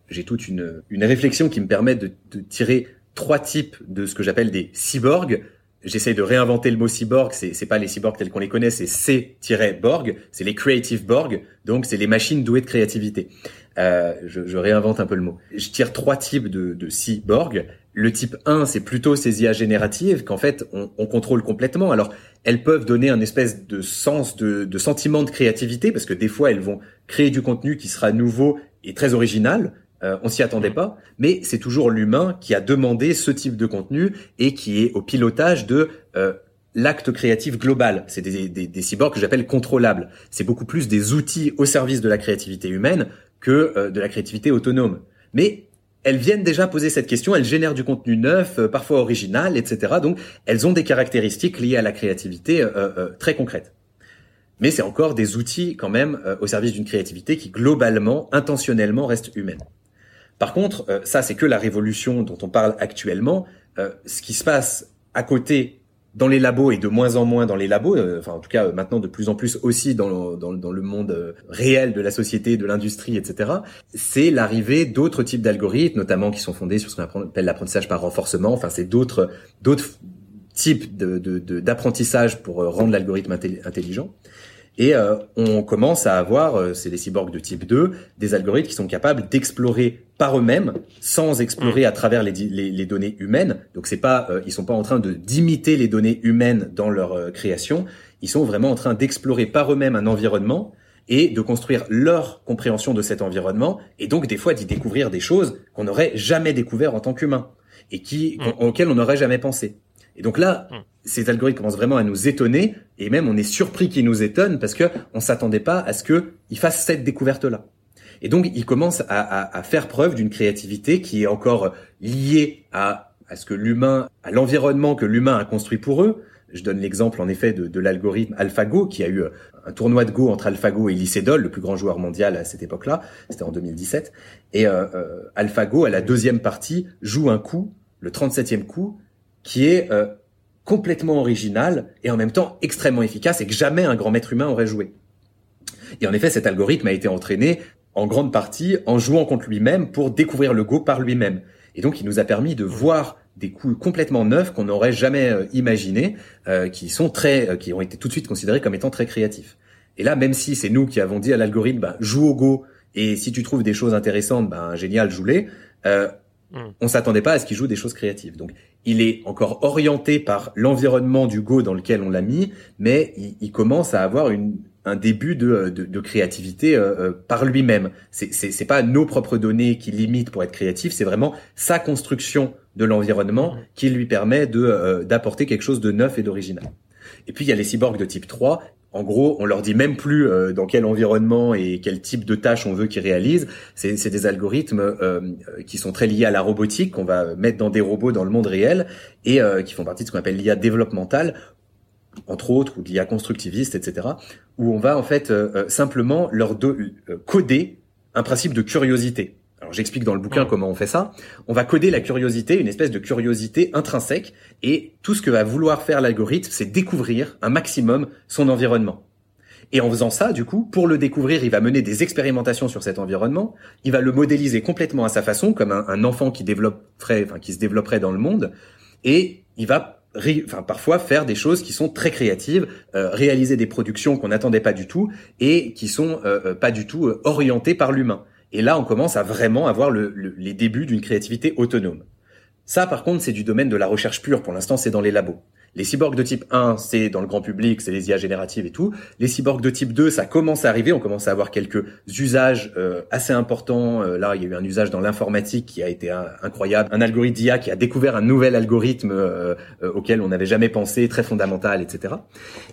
j'ai toute une, une réflexion qui me permet de, de tirer trois types de ce que j'appelle des cyborgs. J'essaie de réinventer le mot cyborg, c'est, c'est pas les cyborgs tels qu'on les connaît, c'est C-Borg, c'est les creative Borg, donc c'est les machines douées de créativité. Euh, je, je, réinvente un peu le mot. Je tire trois types de, de cyborgs. Le type 1, c'est plutôt ces IA génératives qu'en fait on, on, contrôle complètement. Alors elles peuvent donner un espèce de sens, de, de sentiment de créativité, parce que des fois elles vont créer du contenu qui sera nouveau et très original. Euh, on s'y attendait pas, mais c'est toujours l'humain qui a demandé ce type de contenu et qui est au pilotage de euh, l'acte créatif global. C'est des, des, des, cyborgs que j'appelle contrôlables. C'est beaucoup plus des outils au service de la créativité humaine que euh, de la créativité autonome. Mais elles viennent déjà poser cette question, elles génèrent du contenu neuf, euh, parfois original, etc. Donc elles ont des caractéristiques liées à la créativité euh, euh très concrètes. Mais c'est encore des outils quand même au service d'une créativité qui globalement, intentionnellement reste humaine. Par contre, ça c'est que la révolution dont on parle actuellement. ce qui se passe à côté dans les labos et de moins en moins dans les labos, euh, enfin en tout cas maintenant de plus en plus aussi dans, dans, dans le monde euh, réel de la société, de l'industrie, etc., c'est l'arrivée d'autres types d'algorithmes, notamment qui sont fondés sur ce qu'on appelle l'apprentissage par renforcement. Enfin, c'est d'autres types d'apprentissage de, pour euh, rendre l'algorithme intelligent. Et euh, on commence à avoir, euh, c'est des cyborgs de type 2, des algorithmes qui sont capables d'explorer par eux-mêmes, sans explorer mm. à travers les, les, les, données humaines. Donc c'est pas, euh, ils sont pas en train de d'imiter les données humaines dans leur création. Ils sont vraiment en train d'explorer par eux-mêmes un environnement et de construire leur compréhension de cet environnement, et donc des fois d'y découvrir des choses qu'on n'aurait jamais découvert en tant qu'humain et qui mm. auxquelles on n'aurait jamais pensé. Et donc là, mm. ces algorithmes commencent vraiment à nous étonner, et même on est surpris qu'ils nous étonnent parce que on s'attendait pas à ce qu'ils fassent cette découverte-là. Et donc ils commencent à, faire preuve d'une créativité qui est encore liée à, à ce que l'humain, à l'environnement que l'humain a construit pour eux. Je donne l'exemple en effet de, l'algorithme AlphaGo qui a eu un tournoi de Go entre AlphaGo et Lycédol, le plus grand joueur mondial à cette époque-là. C'était en 2017. Et euh, euh, AlphaGo, à la deuxième partie, joue un coup, le 37e coup, qui est euh, complètement original et en même temps extrêmement efficace et que jamais un grand maître humain aurait joué. Et en effet, cet algorithme a été entraîné en grande partie en jouant contre lui-même pour découvrir le Go par lui-même. Et donc, il nous a permis de voir des coups complètement neufs qu'on n'aurait jamais euh, imaginés, euh, qui sont très, euh, qui ont été tout de suite considérés comme étant très créatifs. Et là, même si c'est nous qui avons dit à l'algorithme, bah, joue au Go, et si tu trouves des choses intéressantes, ben génial, joue-les. Euh, mm. On s'attendait pas à ce qu'il joue des choses créatives. Donc il est encore orienté par l'environnement du Go dans lequel on l'a mis, mais il, commence à avoir une, un début de, de, créativité euh, par lui-même. C'est pas nos propres données qui limitent pour être créatif, c'est vraiment sa construction de l'environnement qui lui permet de d'apporter quelque chose de neuf et d'original. Et puis il y a les cyborgs de type 3 en gros, on leur dit même plus euh, dans quel environnement et quel type de tâches on veut qu'ils réalisent. C'est des algorithmes euh, qui sont très liés à la robotique, qu'on va mettre dans des robots dans le monde réel et euh, qui font partie de ce qu'on appelle l'IA développementale, entre autres, ou l'IA constructiviste, etc. Où on va en fait simplement leur coder un principe de curiosité. Alors j'explique dans le bouquin comment on fait ça. On va coder la curiosité, une espèce de curiosité intrinsèque, et tout ce que va vouloir faire l'algorithme, c'est découvrir un maximum son environnement. Et en faisant ça, du coup, pour le découvrir, il va mener des expérimentations sur cet environnement. Il va le modéliser complètement à sa façon, comme un, enfant qui développerait, enfin qui se développerait dans le monde. Et il va, enfin parfois faire des choses qui sont très créatives, euh, réaliser des productions qu'on n'attendait pas du tout et qui sont euh, euh, pas du tout orientées par l'humain. Et là, on commence à vraiment avoir le, les débuts d'une créativité autonome. Ça, par contre, c'est du domaine de la recherche pure. Pour l'instant, c'est dans les labos. Les cyborgs de type 1, c'est dans le grand public, c'est les IA génératives et tout. Les cyborgs de type 2, ça commence à arriver. On commence à avoir quelques usages euh, assez importants. Euh, là, il y a eu un usage dans l'informatique qui a été incroyable. Un algorithme d'IA qui a découvert un nouvel algorithme euh, auquel on n'avait jamais pensé, très fondamental, etc.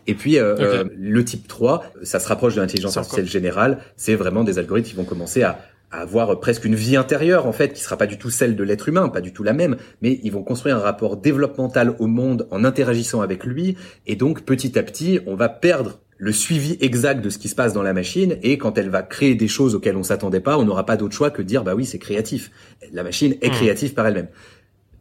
Et puis, le type 3, ça se rapproche de l'intelligence artificielle générale. C'est vraiment des algorithmes qui vont commencer à à avoir presque une vie intérieure en fait qui sera pas du tout celle de l'être humain, pas du tout la même, mais ils vont construire un rapport développemental au monde en interagissant avec lui et donc petit à petit, on va perdre le suivi exact de ce qui se passe dans la machine et quand elle va créer des choses auxquelles on s'attendait pas, on n'aura pas d'autre choix que de dire bah oui, c'est créatif. La machine est hmm. créative par elle-même.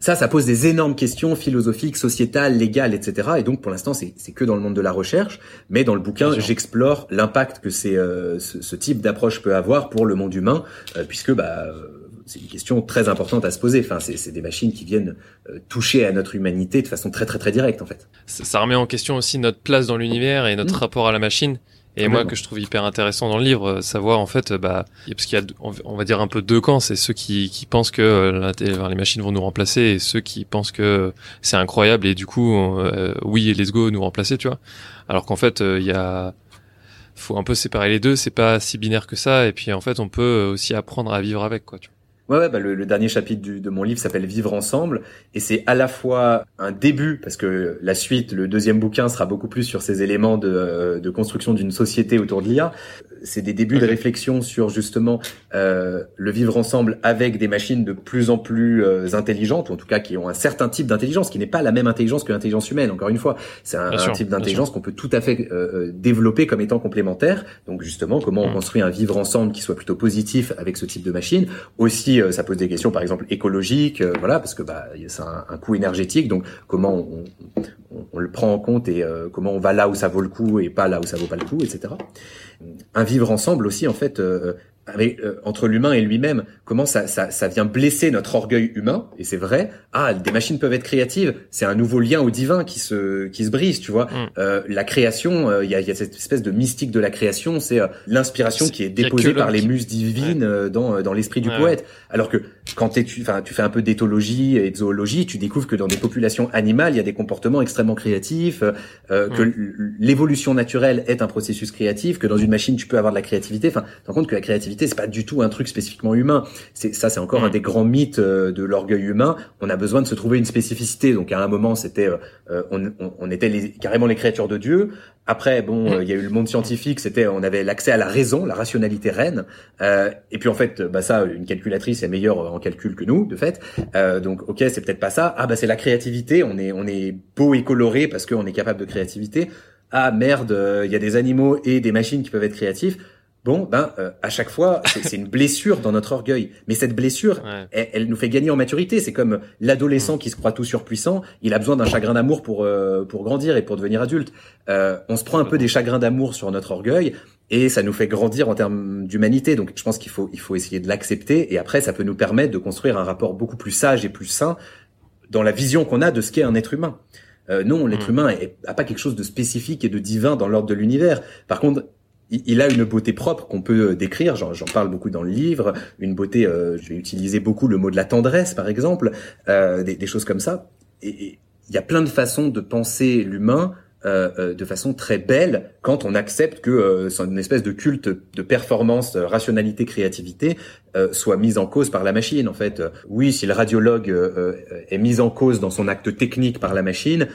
Ça, ça pose des énormes questions philosophiques, sociétales, légales, etc. Et donc, pour l'instant, c'est que dans le monde de la recherche. Mais dans le bouquin, j'explore l'impact que c'est, euh, ce, type d'approche peut avoir pour le monde humain, euh, puisque bah, euh, c'est une question très importante à se poser. Enfin, c'est des machines qui viennent toucher à notre humanité de façon très, très, très directe, en fait. Ça, remet en question aussi notre place dans l'univers et notre mmh. rapport à la machine. Et moi, que je trouve hyper intéressant dans le livre, euh, savoir en fait, bah, parce qu'il y a, on va dire un peu deux camps, c'est ceux qui, qui pensent que euh, les machines vont nous remplacer et ceux qui pensent que c'est incroyable et du coup, euh, oui, let's go, nous remplacer, tu vois. Alors qu'en fait, il y a, faut un peu séparer les deux, c'est pas si binaire que ça, et puis en fait, on peut aussi apprendre à vivre avec, quoi, tu vois. Ouais, ouais bah le, le, dernier chapitre du, de mon livre s'appelle Vivre ensemble et c'est à la fois un début parce que la suite, le deuxième bouquin sera beaucoup plus sur ces éléments de, euh, de construction d'une société autour de l'IA. C'est des débuts de réflexion sur justement euh, le vivre ensemble avec des machines de plus en plus euh, intelligentes ou en tout cas qui ont un certain type d'intelligence qui n'est pas la même intelligence que l'intelligence humaine. Encore une fois, c'est un, type d'intelligence qu'on peut tout à fait euh, développer comme étant complémentaire. Donc justement, comment on mm. construit un vivre ensemble qui soit plutôt positif avec ce type de machine. Aussi euh, ça pose des questions, par exemple écologiques, euh, voilà, parce que bah c'est un, coût énergétique. Donc, comment on, on, le prend en compte et euh, comment on va là où ça vaut le coup et pas là où ça vaut pas le coup, etc. Un vivre ensemble aussi, en fait, avec, euh, entre l'humain et lui-même, comment ça, ça, ça, vient blesser notre orgueil humain, et c'est vrai. Ah, des machines peuvent être créatives, c'est un nouveau lien au divin qui se qui se brise, tu vois. Mm. Euh, la création, euh, il y, a, y, a, cette espèce de mystique de la création, c'est euh, l'inspiration qui est déposée par les muses divines dans dans l'esprit du poète. Alors que quand tu, enfin, tu fais un peu d'éthologie et de zoologie, tu découvres que dans des populations animales, il y a des comportements extrêmement créatifs, que mm. l'évolution naturelle est un processus créatif, que dans une machine tu peux avoir de la créativité. Enfin, tu rends compte que la créativité c'est pas du tout un truc spécifiquement humain. C'est ça, c'est encore un mm. des grands mythes euh, de l'orgueil humain. On a besoin de se trouver une spécificité. Donc à un moment, c'était, euh, euh, on, on, était les, carrément les créatures de Dieu. Après, bon, mm. il y a eu le monde scientifique. C'était, on avait l'accès à la raison, la rationalité reine. et puis en fait, bah ça, une calculatrice est meilleure en calcul que nous, de fait. donc ok, c'est peut-être pas ça. Ah bah c'est la créativité. On est, on est beau et coloré parce qu'on est capable de créativité. Ah merde, il y a des animaux et des machines qui peuvent être créatifs bon, ben euh, à chaque fois, c'est une blessure dans notre orgueil. Mais cette blessure, elle, nous fait gagner en maturité. C'est comme l'adolescent qui se croit tout surpuissant. Il a besoin d'un chagrin d'amour pour euh, pour grandir et pour devenir adulte. Euh, on se prend un peu des chagrins d'amour sur notre orgueil. Et ça nous fait grandir en termes d'humanité. Donc, je pense qu'il faut, il faut essayer de l'accepter. Et après, ça peut nous permettre de construire un rapport beaucoup plus sage et plus sain dans la vision qu'on a de ce qu'est un être humain. Euh, non, l'être humain n'a pas quelque chose de spécifique et de divin dans l'ordre de l'univers. Par contre, il a une beauté propre qu'on peut euh, décrire, j'en parle beaucoup dans le livre, une beauté, euh, je vais utiliser beaucoup le mot de la tendresse par exemple, euh, des, choses comme ça. Et il y a plein de façons de penser l'humain de façon très belle quand on accepte que c'est une espèce de culte de performance, rationalité, créativité soit mise en cause par la machine. En fait, oui, si le radiologue est mis en cause dans son acte technique par la machine,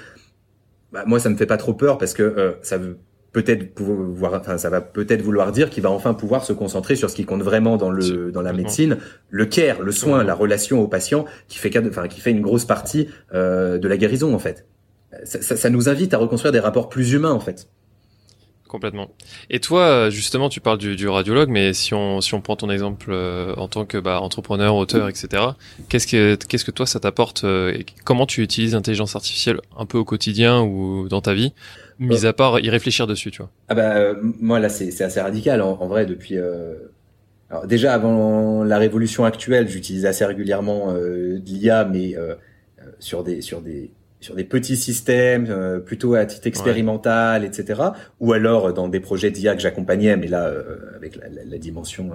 bah, moi ça me fait pas trop peur parce que ça veut peut-être pouvoir, enfin, ça va peut-être vouloir dire qu'il va enfin pouvoir se concentrer sur ce qui compte vraiment dans le dans la médecine, le care, le soin, la relation au patient, qui fait enfin qui fait une grosse partie euh, de la guérison en fait. Ça, ça, ça, nous invite à reconstruire des rapports plus humains en fait. Complètement. Et toi, justement, tu parles du, du radiologue, mais si on si on prend ton exemple euh, en tant que bah, entrepreneur, auteur, etc. Qu'est-ce que qu'est-ce que toi ça t'apporte euh, et Comment tu utilises l'intelligence artificielle un peu au quotidien ou dans ta vie mis à part y réfléchir dessus, tu vois? Ah bah euh, moi là c'est assez radical en, vrai depuis. Euh... Déjà avant la révolution actuelle, j'utilisais assez régulièrement euh, l'IA, mais euh, sur des sur des sur des petits systèmes, plutôt à titre expérimental, etc. Ou alors dans des projets d'IA que j'accompagnais, mais là avec la, la, la dimension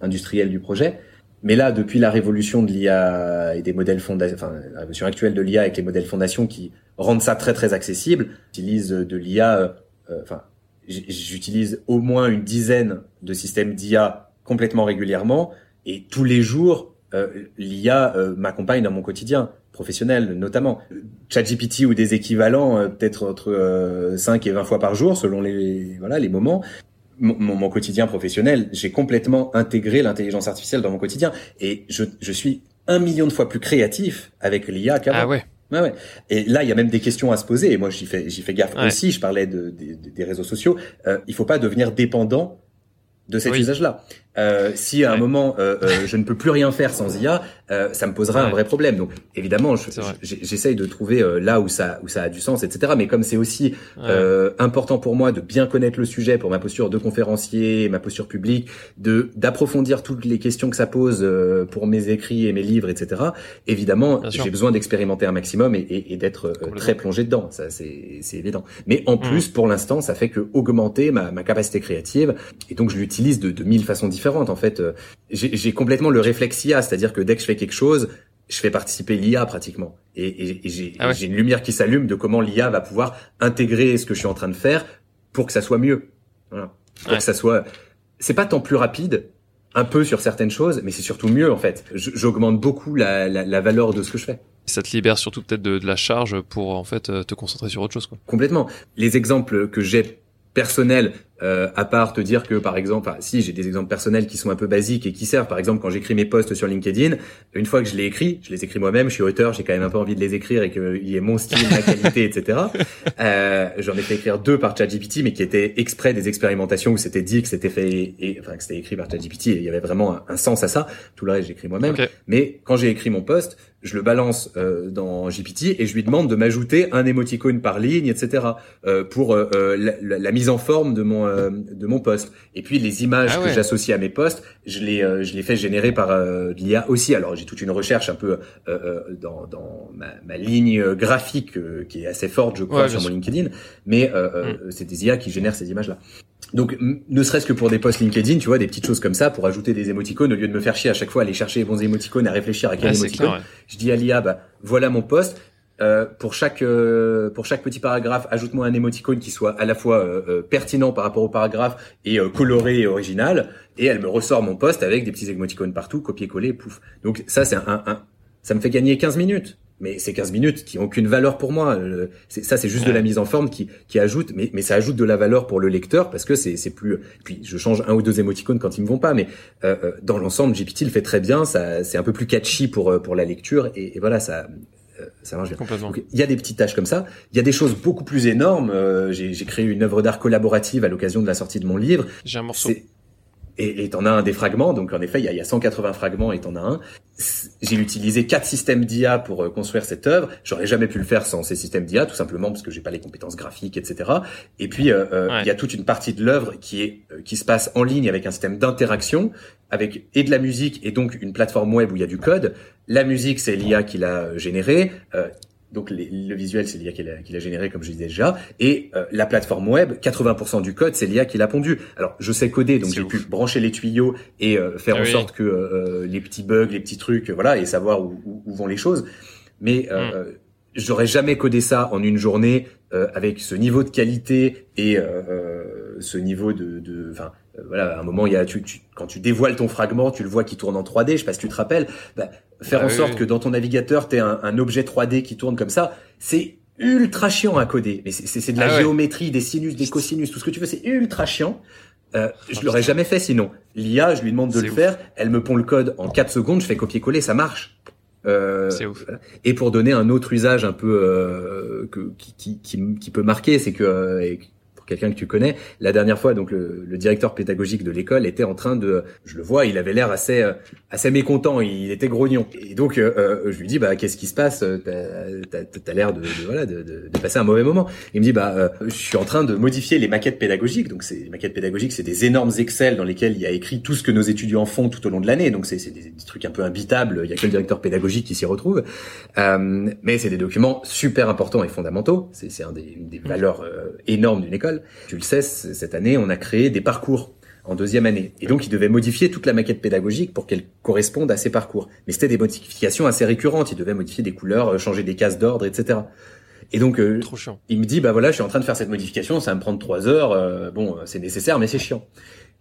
industrielle du projet. Mais là, depuis la révolution de l'IA et des modèles fondations, enfin la révolution actuelle de l'IA avec les modèles fondations qui rendent ça très très accessible, j'utilise de l'IA, euh, euh, enfin j'utilise au moins une dizaine de systèmes d'IA complètement régulièrement et tous les jours euh, l'IA m'accompagne dans mon quotidien professionnel notamment. ChatGPT ou des équivalents peut-être entre 5 et 20 fois par jour selon les voilà les moments mon, mon, quotidien professionnel, j'ai complètement intégré l'intelligence artificielle dans mon quotidien et je, je suis un million de fois plus créatif avec l'IA qu'avant. Ah ouais. Ouais, ouais. Et là, il y a même des questions à se poser. Et moi, j'y fais, j'y fais gaffe aussi. Je parlais de, des réseaux sociaux. Euh, il faut pas devenir dépendant de cet usage-là. Euh, si à un moment euh, euh, je ne peux plus rien faire sans IA, euh, ça me posera un vrai problème. Donc évidemment, j'essaye de trouver euh, là où ça où ça a du sens, etc. Mais comme c'est aussi euh, important pour moi de bien connaître le sujet pour ma posture de conférencier, ma posture publique, de d'approfondir toutes les questions que ça pose pour mes écrits et mes livres, etc. Évidemment, j'ai besoin d'expérimenter un maximum et, et, et d'être très plongé dedans. Ça c'est c'est évident. Mais en mmh. plus, pour l'instant, ça fait que augmenter ma, ma capacité créative et donc je l'utilise de, de mille façons différentes en fait, euh, j'ai j'ai-complètement le réflexe IA, c'est-à-dire que dès que je fais quelque chose, je fais participer l'IA pratiquement. Et, et, ah j'ai une lumière qui s'allume de comment l'IA va pouvoir intégrer ce que je suis en train de faire pour que ça soit mieux. Voilà. Pour que ça soit... C'est pas tant plus rapide, un peu sur certaines choses, mais c'est surtout mieux en fait. J'augmente beaucoup la, la, la, valeur de ce que je fais. Ça te libère surtout peut-être de, de, la charge pour en fait te concentrer sur autre chose. Quoi. Complètement. Les exemples que j'ai personnels euh, à part te dire que par exemple, enfin, si j'ai des exemples personnels qui sont un peu basiques et qui servent, par exemple quand j'écris mes posts sur LinkedIn, une fois que je les écris, je les écris moi-même, je suis auteur, j'ai quand même un peu envie de les écrire et qu'il y ait mon style, ma qualité, etc. Euh, J'en ai fait écrire deux par ChatGPT, mais qui étaient exprès des expérimentations où c'était dit que c'était fait, et, enfin que c'était écrit par ChatGPT et il y avait vraiment un, sens à ça. Tout le reste j'écris moi-même. Mais quand j'ai écrit mon post, je le balance euh, dans GPT et je lui demande de m'ajouter un émoticône par ligne, etc. Euh, pour euh, euh la, la, mise en forme de mon euh, de mon poste. Et puis les images ah que j'associe à mes posts, je les euh, je les fais générer par euh, l'IA aussi. Alors j'ai toute une recherche un peu dans dans ma, ma ligne graphique qui est assez forte, je crois, sur mon LinkedIn. Mais mm. c'est des IA qui génèrent ces images là. Donc, ne serait-ce que pour des posts LinkedIn, tu vois, des petites choses comme ça, pour ajouter des émoticônes, au lieu de me faire chier à chaque fois à aller chercher les bons émoticônes, à réfléchir à quel émoticône, je dis à l'IA, bah, voilà mon post, euh, pour chaque euh, pour chaque petit paragraphe, ajoute-moi un émoticône qui soit à la fois euh, pertinent par rapport au paragraphe et coloré et original. Et elle me ressort mon poste avec des petits émoticônes partout, copier-coller, pouf. Donc ça, c'est un, un, ça me fait gagner 15 minutes. Mais ces 15 minutes qui ont aucune valeur pour moi. ça, c'est juste de la mise en forme qui, qui ajoute, mais, mais ça ajoute de la valeur pour le lecteur parce que c'est, c'est plus. Puis je change un ou deux émoticônes quand ils me vont pas, mais dans l'ensemble, GPT le fait très bien. Ça, c'est un peu plus catchy pour pour la lecture et, et voilà, ça euh, ça marche bien. il y a des petites tâches comme ça. Il y a des choses beaucoup plus énormes. Euh, j'ai créé une œuvre d'art collaborative à l'occasion de la sortie de mon livre. J'ai un morceau et t'en as un des fragments, donc en effet il y a, y a 180 fragments et t'en as un. J'ai utilisé quatre systèmes d'IA pour euh, construire cette œuvre. J'aurais jamais pu le faire sans ces systèmes d'IA, tout simplement parce que j'ai pas les compétences graphiques, etc. Et puis euh, euh, il y a toute une partie de l'œuvre qui est qui se passe en ligne avec un système d'interaction, avec et de la musique et donc une plateforme web où il y a du code. La musique c'est l'IA qui l'a générée. Donc le visuel, c'est l'IA qui l'a généré, comme je disais déjà. Et euh, la plateforme web, 80% du code, c'est l'IA qui l'a pondu. Alors je sais coder, donc j'ai pu brancher les tuyaux et euh, faire ah en sorte que euh, les petits bugs, les petits trucs, voilà, et savoir où, où, vont les choses. Mais hmm. j'aurais jamais codé ça en une journée euh, avec ce niveau de qualité et euh, ce niveau de, enfin voilà, à un moment il y a tu, quand tu dévoiles ton fragment, tu le vois qui tourne en 3D, je sais pas si tu te rappelles, bah, faire ah en sorte que dans ton navigateur tu un, un, objet 3D qui tourne comme ça, c'est ultra chiant à coder. Mais c'est de la ah géométrie, des sinus, des cosinus, tout ce que tu veux, c'est ultra chiant. Euh, je l'aurais jamais fait sinon. L'IA, je lui demande de le faire, elle me pond le code en 4 secondes, je fais copier-coller, ça marche. Euh, c'est ouf. Et pour donner un autre usage un peu euh, que, qui, qui, qui, qui, peut marquer, c'est que euh, quelqu'un que tu connais. La dernière fois, donc le, le directeur pédagogique de l'école était en train de, je le vois, il avait l'air assez euh, assez mécontent, il était grognon. Et donc euh, euh, je lui dis bah qu'est-ce qui se passe? T'as as, l'air de, de, voilà de, de, passer un mauvais moment. Il me dit bah je suis en train de modifier les maquettes pédagogiques. Donc c'est les maquettes pédagogiques, c'est des énormes Excel dans lesquels il y a écrit tout ce que nos étudiants font tout au long de l'année. Donc c'est des, des, trucs un peu imbitables. Il y a que le directeur pédagogique qui s'y retrouve. mais c'est des documents super importants et fondamentaux. C'est un des, des valeurs énormes d'une école. Tu le sais, cette année, on a créé des parcours en deuxième année. Et donc, il devait modifier toute la maquette pédagogique pour qu'elle corresponde à ces parcours. Mais c'était des modifications assez récurrentes. Il devait modifier des couleurs, euh, changer des cases d'ordre, etc. Et donc, euh, il me dit, bah voilà, je suis en train de faire cette modification, ça va me prendre trois heures. Euh, bon, c'est nécessaire, mais c'est chiant.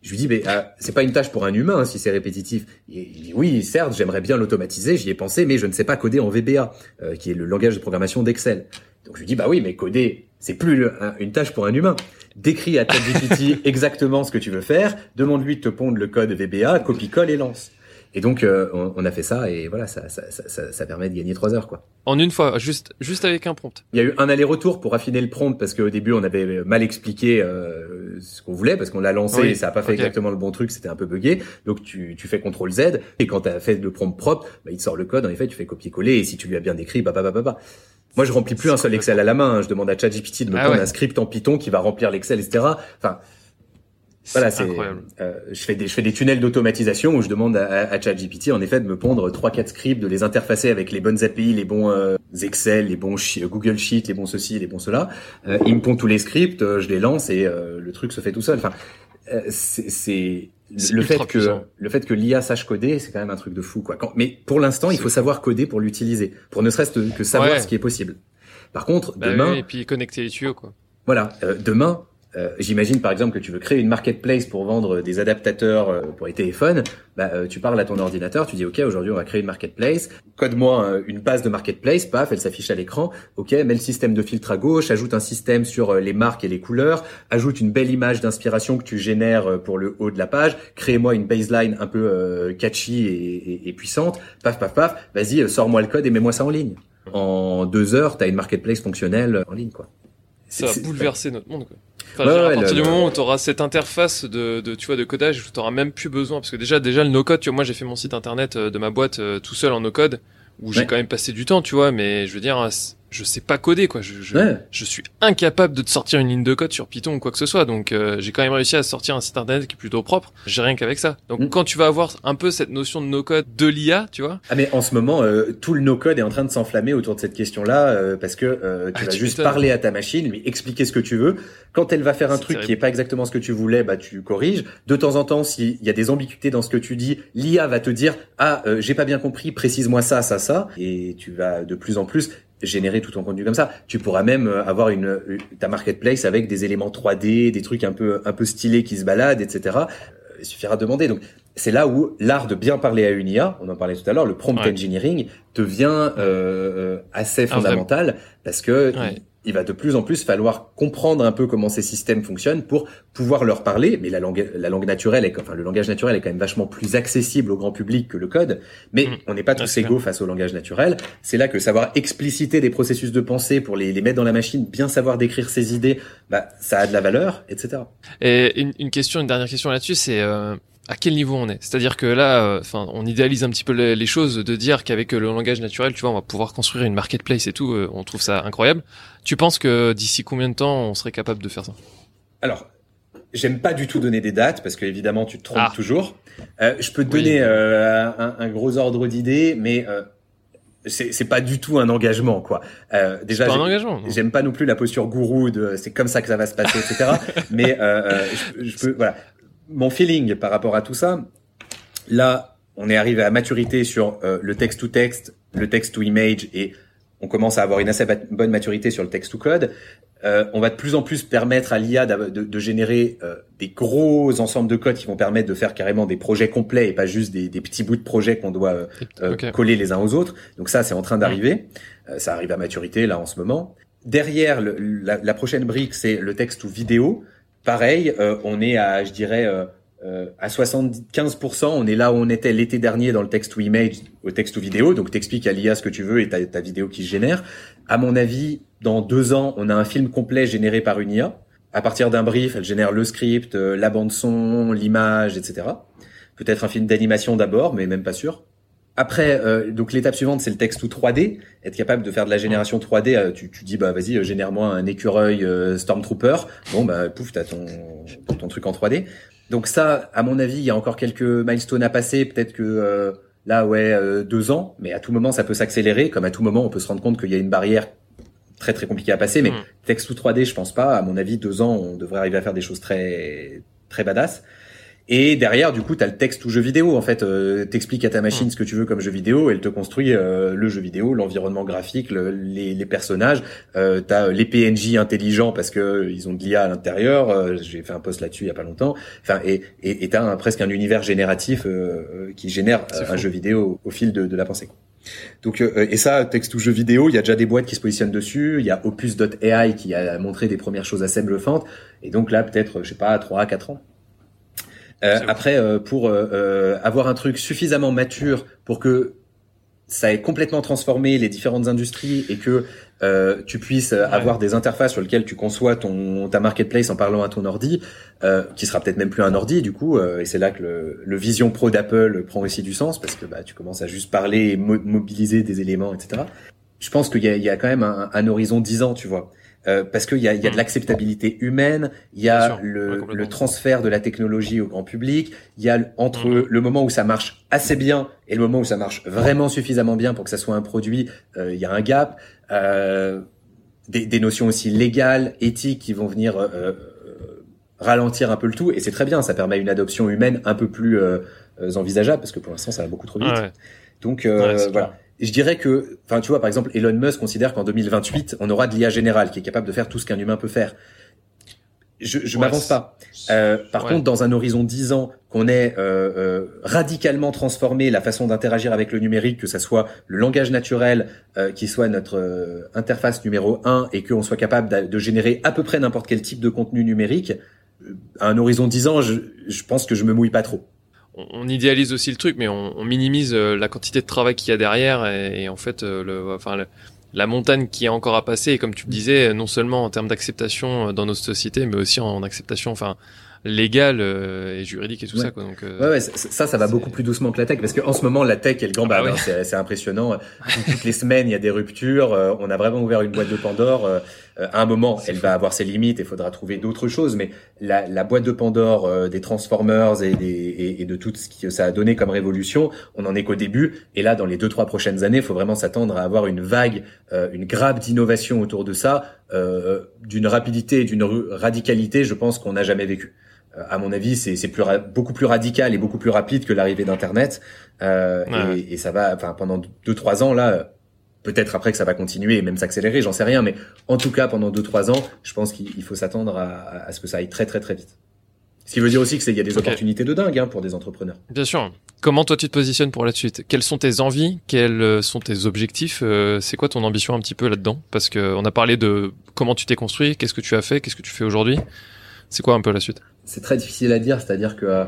Je lui dis, mais c'est pas une tâche pour un humain hein, si c'est répétitif. il dit, oui, certes, j'aimerais bien l'automatiser, j'y ai pensé, mais je ne sais pas coder en VBA, qui est le langage de programmation d'Excel. Donc je lui dis, bah oui, mais coder, c'est plus une tâche pour un humain décris à ChatGPT exactement ce que tu veux faire, demande-lui de te pondre le code VBA, copie-colle et lance. Et donc euh, on, a fait ça et voilà, ça, ça, ça, ça, permet de gagner trois heures quoi. En une fois, juste juste avec un prompt. Il y a eu un aller-retour pour affiner le prompt parce qu'au début on avait mal expliqué euh, ce qu'on voulait parce qu'on l'a lancé et ça a pas fait exactement le bon truc, c'était un peu buggé. Donc tu, tu fais CTRL Z et quand tu as fait le prompt propre, bah, il te sort le code. En effet, tu fais copier-coller et si tu lui as bien décrit, bah bah bah bah. bah. Moi, je remplis plus un seul Excel à la main. Hein. Je demande à ChatGPT de me ah un script en Python qui va remplir l'Excel, etc. Enfin, voilà, c'est. Euh, je fais des je fais des tunnels d'automatisation où je demande à, à, ChatGPT en effet de me pondre trois quatre scripts, de les interfacer avec les bonnes API, les bons euh, Excel, les bons Google Sheets, les bons ceci, les bons cela. Euh, il me pond tous les scripts, euh, je les lance et euh, le truc se fait tout seul. Enfin, c'est le fait que le fait que l'IA sache coder, c'est quand même un truc de fou quoi. mais pour l'instant, il faut savoir coder pour l'utiliser, pour ne serait-ce que savoir ce qui est possible. Par contre, bah demain, et puis connecter les tuyaux quoi. Voilà, euh, demain, euh, j'imagine par exemple que tu veux créer une marketplace pour vendre des adaptateurs euh, pour les téléphones. Bah, euh, tu parles à ton ordinateur, tu dis ok aujourd'hui on va créer une marketplace. Code-moi une base de marketplace, paf, elle s'affiche à l'écran. Ok, mets le système de filtre à gauche, ajoute un système sur les marques et les couleurs, ajoute une belle image d'inspiration que tu génères pour le haut de la page. Crée-moi une baseline un peu catchy et, puissante. Paf, paf, paf. Vas-y, sors-moi le code et mets-moi ça en ligne. En deux heures, tu as une marketplace fonctionnelle en ligne, quoi. Ça va bouleverser notre monde, quoi. Enfin, à partir du moment où tu auras cette interface de, de, tu vois, de codage, tu n'auras même plus besoin. Parce que déjà, déjà le no-code, tu vois, moi j'ai fait mon site internet euh, de ma boîte euh, tout seul en no-code, où j'ai quand même passé du temps, tu vois, mais je veux dire, je sais pas coder quoi. Je, je, je, suis incapable de te sortir une ligne de code sur Python ou quoi que ce soit. Donc euh, j'ai quand même réussi à sortir un site internet qui est plutôt propre. J'ai rien qu'avec ça. Donc mm. quand tu vas avoir un peu cette notion de no code de l'IA, tu vois. Ah mais en ce moment euh, tout le no code est en train de s'enflammer autour de cette question-là euh, parce que tu ah, vas juste parler à ta machine, lui expliquer ce que tu veux. Quand elle va faire un truc qui est pas exactement ce que tu voulais, bah tu corriges. De temps en temps, s'il y a des ambiguïtés dans ce que tu dis, l'IA va te dire ah j'ai pas bien compris, précise-moi ça, ça, ça, et tu vas de plus en plus générer tout ton contenu comme ça. Tu pourras même euh, avoir une, ta marketplace avec des éléments 3D, des trucs un peu un peu stylés qui se baladent, etc. Euh, il suffira de demander. Donc c'est là où l'art de bien parler à une IA, on en parlait tout à l'heure, le prompt engineering devient euh, assez fondamental parce que il va de plus en plus falloir comprendre un peu comment ces systèmes fonctionnent pour pouvoir leur parler. Mais la langue, la langue naturelle, est, enfin le langage naturel est quand même vachement plus accessible au grand public que le code. Mais mm. on n'est pas tous égaux face au langage naturel. C'est là que savoir expliciter des processus de pensée pour les, les mettre dans la machine, bien savoir décrire ses idées, bah ça a de la valeur, etc. Et une, une question, une dernière question là-dessus, c'est euh, à quel niveau on est. C'est-à-dire que là, euh, enfin, on idéalise un petit peu les, choses de dire qu'avec le langage naturel, tu vois, on va pouvoir construire une marketplace et tout. Euh, on trouve ça incroyable. Tu penses que d'ici combien de temps on serait capable de faire ça? Alors, j'aime pas du tout donner des dates parce que évidemment tu te trompes ah. toujours. Euh, je peux te donner euh, un, un, gros ordre d'idées, mais euh, c'est pas du tout un engagement quoi. Euh, déjà, j'aime pas non plus la posture gourou de c'est comme ça que ça va se passer, etc. mais euh, je, je, peux voilà mon feeling par rapport à tout ça, là, on est arrivé à maturité sur euh, le text to text, le text to image et on commence à avoir une assez bonne maturité sur le text to code. Euh, on va de plus en plus permettre à l'IA de, de, générer euh, des gros ensembles de code qui vont permettre de faire carrément des projets complets et pas juste des, des petits bouts de projets qu'on doit euh, coller les uns aux autres. Donc ça, c'est en train d'arriver. ça arrive à maturité là en ce moment. Derrière, le, la, la, prochaine brique, c'est le texte ou vidéo. Pareil, on est à, je dirais, à 75%, on est là où on était l'été dernier dans le text to image, au text to vidéo. Donc t'expliques à l'IA ce que tu veux et ta, ta vidéo qui se génère. À mon avis, dans deux ans, on a un film complet généré par une IA. À partir d'un brief, elle génère le script, euh, la bande son, l'image, etc. Peut-être un film d'animation d'abord, mais même pas sûr. Après, euh, donc l'étape suivante, c'est le texte ou 3D. Être capable de faire de la génération 3D, euh, tu, tu dis bah vas-y, génère-moi un écureuil Stormtrooper. Bon bah pouf, t'as ton ton truc en 3D. Donc ça, à mon avis, il y a encore quelques milestones à passer. Peut-être que là, ouais, deux ans, mais à tout moment, ça peut s'accélérer. Comme à tout moment, on peut se rendre compte qu'il y a une barrière très très compliqué à passer. Mais mm. texte ou 3D, je pense pas. À mon avis, deux ans, on devrait arriver à faire des choses très très badass. Et derrière, du coup, tu as le texte ou jeu vidéo. En fait, euh, t'expliques à ta machine ce que tu veux comme jeu vidéo, elle te construit euh, le jeu vidéo, l'environnement graphique, les, les, personnages. Euh, tu as les PNJ intelligents parce que ils ont de l'IA à l'intérieur. Euh, j'ai fait un post là-dessus il y a pas longtemps. Enfin, et et t'as un, presque un univers génératif euh, qui génère un jeu vidéo au, fil de, de la pensée. Donc euh, et ça, texte ou jeu vidéo, il y a déjà des boîtes qui se positionnent dessus. Il y a Opus.ai qui a montré des premières choses assez bluffantes. Et donc là, peut-être, je sais pas, 3 à 4 ans. Euh, après, euh, pour euh, avoir un truc suffisamment mature pour que ça ait complètement transformé les différentes industries et que euh, tu puisses avoir des interfaces sur lesquelles tu conçois ton ta marketplace en parlant à ton ordi, euh, qui sera peut-être même plus un ordi du coup. Euh, et c'est là que le, le, Vision Pro d'Apple prend aussi du sens parce que bah, tu commences à juste parler et mobiliser des éléments, etc. Je pense qu'il y a, il y a quand même un, un horizon 10 ans, tu vois. Euh, parce qu'il y a, y a de hmm. l'acceptabilité humaine, il y a le, le, transfert de la technologie au grand public, il y a entre hmm. le moment où ça marche assez bien et le moment où ça marche vraiment suffisamment bien pour que ça soit un produit, euh, il y a un gap. Euh, des, des, notions aussi légales, éthiques qui vont venir ralentir un peu le tout et c'est très bien, ça permet une adoption humaine un peu plus envisageable parce que pour l'instant ça va beaucoup trop vite. Donc voilà je dirais que, enfin, tu vois, par exemple, Elon Musk considère qu'en 2028, on aura de l'IA générale qui est capable de faire tout ce qu'un humain peut faire. Je, je m'avance pas. Euh, par contre, dans un horizon 10 ans, qu'on ait euh, euh, radicalement transformé la façon d'interagir avec le numérique, que ça soit le langage naturel euh, qui soit notre euh, interface numéro 1 et qu'on soit capable de, générer à peu près n'importe quel type de contenu numérique, euh, à un horizon 10 ans, je, je pense que je me mouille pas trop on, idéalise aussi le truc, mais on, minimise euh, la quantité de travail qu'il y a derrière et, en fait, euh, le, enfin, la montagne qui est encore à passer. Et comme tu le disais, non seulement en termes d'acceptation euh, dans notre société, mais aussi en acceptation, enfin, légal et juridique et tout ça quoi. Donc ouais, ça ça va beaucoup plus doucement que la tech parce qu'en ce moment la tech elle gambade ah bah hein, c'est impressionnant. Toutes les semaines il y a des ruptures on a vraiment ouvert une boîte de Pandore euh, à un moment, elle va avoir ses limites et il faudra trouver d'autres choses. Mais la, la, boîte de Pandore euh, des Transformers et, des, et, et, de tout ce que ça a donné comme révolution, on en est qu'au début. Et là, dans les deux trois prochaines années, il faut vraiment s'attendre à avoir une vague, euh, une grappe d'innovation autour de ça, d'une rapidité et d'une radicalité, je pense qu'on n'a jamais vécu à mon avis, c'est plus beaucoup plus radical et beaucoup plus rapide que l'arrivée d'Internet. Euh, et, et, ça va, enfin, pendant deux trois ans là, Peut-être après que ça va continuer et même s'accélérer, j'en sais rien, mais en tout cas pendant 2-3 ans, je pense qu'il faut s'attendre à, à, ce que ça aille très très très vite. Ce qui veut dire aussi que c'est il y a des opportunités de dingue hein, pour des entrepreneurs. Bien sûr. Comment toi tu te positionnes pour la suite? Quelles sont tes envies? Quels sont tes objectifs? Euh, C'est quoi ton ambition un petit peu là-dedans? Parce que on a parlé de comment tu t'es construit, qu'est-ce que tu as fait, qu'est-ce que tu fais aujourd'hui. C'est quoi un peu la suite? C'est très difficile à dire, c'est-à-dire que euh,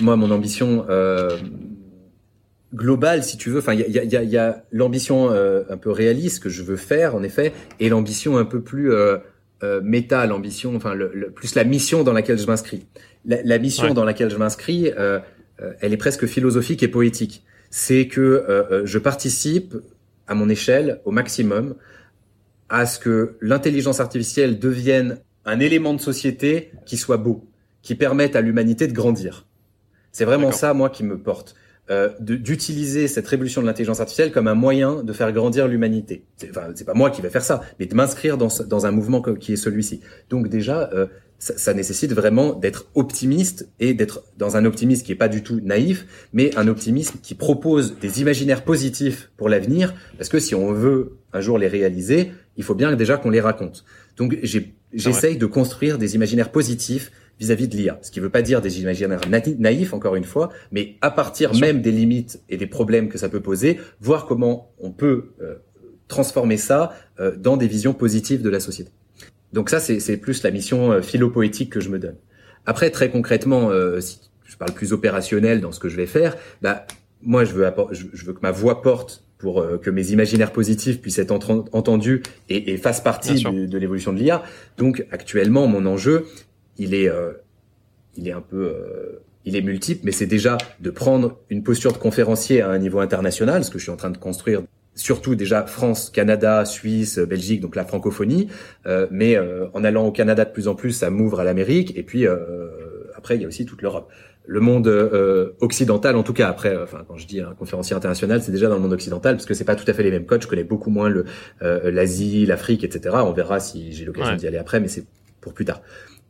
moi mon ambition euh, global, si tu veux. Enfin, il y a, y a, y a l'ambition euh, un peu réaliste que je veux faire, en effet, et l'ambition un peu plus euh, euh, méta, l'ambition, enfin, le, plus la mission dans laquelle je m'inscris. La, mission dans laquelle je m'inscris, euh, euh, elle est presque philosophique et poétique. C'est que je participe à mon échelle, au maximum, à ce que l'intelligence artificielle devienne un élément de société qui soit beau, qui permette à l'humanité de grandir. C'est vraiment ça, moi, qui me porte. Euh, d'utiliser cette révolution de l'intelligence artificielle comme un moyen de faire grandir l'humanité. Enfin, c'est pas moi qui vais faire ça, mais de m'inscrire dans, dans un mouvement qui est celui-ci. Donc déjà, euh, ça, ça, nécessite vraiment d'être optimiste et d'être dans un optimisme qui est pas du tout naïf, mais un optimisme qui propose des imaginaires positifs pour l'avenir, parce que si on veut un jour les réaliser, il faut bien déjà qu'on les raconte. Donc j'essaye de construire des imaginaires positifs vis-à-vis de l'IA. Ce qui ne veut pas dire des imaginaires naïfs, encore une fois, mais à partir même des limites et des problèmes que ça peut poser, voir comment on peut euh, transformer ça euh, dans des visions positives de la société. Donc ça, c'est plus la mission euh, philo-poétique que je me donne. Après, très concrètement, si je parle plus opérationnel dans ce que je vais faire, bah, moi, je veux, je veux que ma voix porte pour que mes imaginaires positifs puissent être entendus et, et fassent partie de, de l'évolution de l'IA. Donc actuellement, mon enjeu, il est, euh, il est un peu, euh, il est multiple, mais c'est déjà de prendre une posture de conférencier à un niveau international, ce que je suis en train de construire surtout déjà France, Canada, Suisse, Belgique, donc la francophonie. Euh, mais en allant au Canada de plus en plus, ça m'ouvre à l'Amérique. Et puis après, il y a aussi toute l'Europe. Le monde occidental, en tout cas. Après, enfin, quand je dis un conférencier international, c'est déjà dans le monde occidental parce que c'est pas tout à fait les mêmes codes. Je connais beaucoup moins l'Asie, l'Afrique, etc. On verra si j'ai l'occasion d'y aller après, mais c'est pour plus tard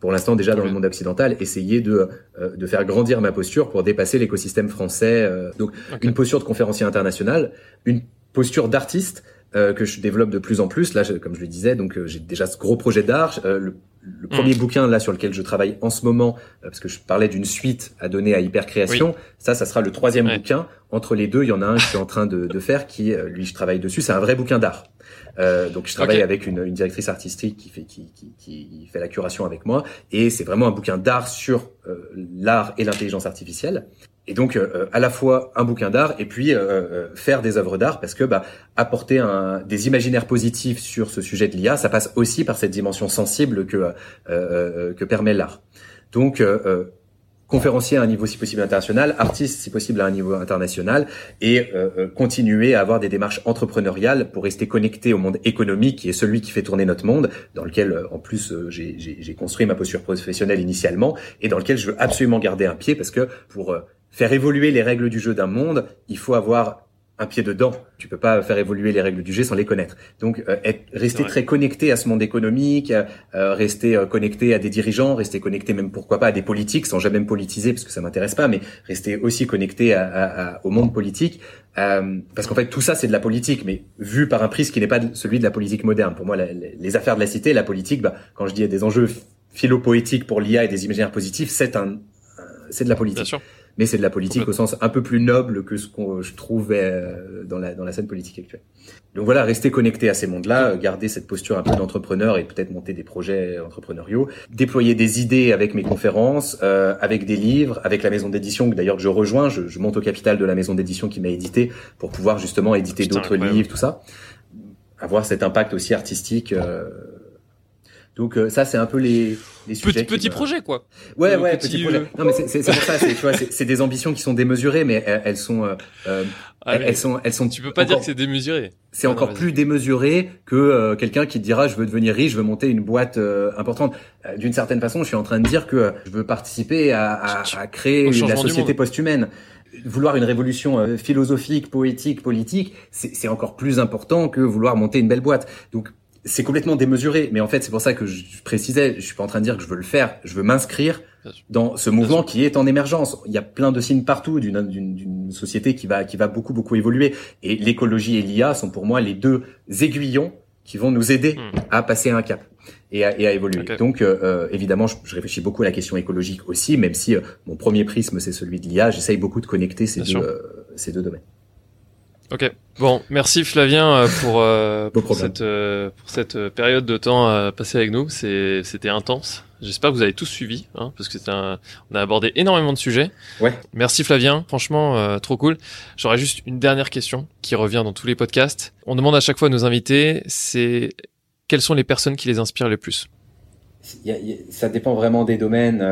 pour l'instant déjà dans le monde occidental, essayer de, euh, de faire grandir ma posture pour dépasser l'écosystème français. Euh. donc une posture de conférencier international, une posture d'artiste euh, que je développe de plus en plus. Là, comme je le disais, donc j'ai déjà ce gros projet d'art. le, premier mm. bouquin là sur lequel je travaille en ce moment, parce que je parlais d'une suite à donner à Hypercréation, ça, ça sera le troisième bouquin. Entre les deux, il y en a un que je suis en train de, de faire, qui lui je travaille dessus. C'est un vrai bouquin d'art. Euh, donc je travaille avec une, une, directrice artistique qui fait qui, qui, qui, fait la curation avec moi et c'est vraiment un bouquin d'art sur euh, l'art et l'intelligence artificielle. Et donc euh, à la fois un bouquin d'art et puis faire des œuvres d'art parce que bah, apporter un, des imaginaires positifs sur ce sujet de l'IA, ça passe aussi par cette dimension sensible que que permet l'art. Donc conférencier à un niveau si possible international, artiste si possible à un niveau international, et euh, euh, continuer à avoir des démarches entrepreneuriales pour rester connecté au monde économique qui est celui qui fait tourner notre monde, dans lequel euh, en plus j'ai construit ma posture professionnelle initialement, et dans lequel je veux absolument garder un pied parce que pour faire évoluer les règles du jeu d'un monde, il faut avoir un pied dedans. Tu peux pas faire évoluer les règles du jeu sans les connaître. Donc, euh, être, rester très connecté à ce monde économique, euh, rester euh, connecté à des dirigeants, rester connecté même pourquoi pas à des politiques, sans jamais me politiser parce que ça m'intéresse pas, mais rester aussi connecté à, à, au monde politique, parce qu'en fait tout ça c'est de la politique, mais vu par un prisme qui n'est pas celui de la politique moderne. Pour moi, les affaires de la cité, la politique, bah, quand je dis des enjeux philo-poétiques pour l'IA et des imaginaires positifs, c'est un, c'est de la politique. Bien sûr mais c'est de la politique au sens un peu plus noble que ce qu'on je trouve euh, dans la dans la scène politique actuelle. Donc voilà, rester connecté à ces mondes-là, garder cette posture un peu d'entrepreneur et peut-être monter des projets entrepreneuriaux, déployer des idées avec mes conférences, euh, avec des livres, avec la maison d'édition que d'ailleurs que je rejoins, je, je, monte au capital de la maison d'édition qui m'a édité pour pouvoir justement éditer d'autres livres, tout ça, avoir cet impact aussi artistique. Euh, donc euh, ça, c'est un peu les, les sujets. Petit, petit projet, quoi. Ouais, ouais, petit, projet. Non, mais c'est pour ça. Tu vois, c'est des ambitions qui sont démesurées, mais elles, sont, euh, euh ah, elles, sont, elles sont. Tu peux pas dire que c'est démesuré. C'est encore plus démesuré que euh, quelqu'un qui dira je veux devenir riche, je veux monter une boîte importante. D'une certaine façon, je suis en train de dire que je veux participer à, à, à créer la société post-humaine vouloir une révolution philosophique, poétique, politique, c'est encore plus important que vouloir monter une belle boîte. Donc c'est complètement démesuré, mais en fait, c'est pour ça que je précisais, je suis pas en train de dire que je veux le faire, je veux m'inscrire dans ce mouvement qui est en émergence. Il y a plein de signes partout d'une société qui va qui va beaucoup beaucoup évoluer et l'écologie et l'IA sont pour moi les deux aiguillons qui vont nous aider hmm. à passer un cap et à, et à évoluer. Donc euh, euh, évidemment, je, je, réfléchis beaucoup à la question écologique aussi, même si euh, mon premier prisme c'est celui de l'IA, j'essaye beaucoup de connecter ces deux, ces deux domaines. Ok. Bon, merci Flavien euh, pour, euh, pour cette, euh, pour cette période de temps passée avec nous. C'était intense. J'espère que vous avez tous suivi, hein, parce que un, on a abordé énormément de sujets. Ouais. Merci Flavien, franchement trop cool. J'aurais juste une dernière question qui revient dans tous les podcasts. On demande à chaque fois à nos invités, c'est quelles sont les personnes qui les inspirent le plus? Ça dépend vraiment des domaines.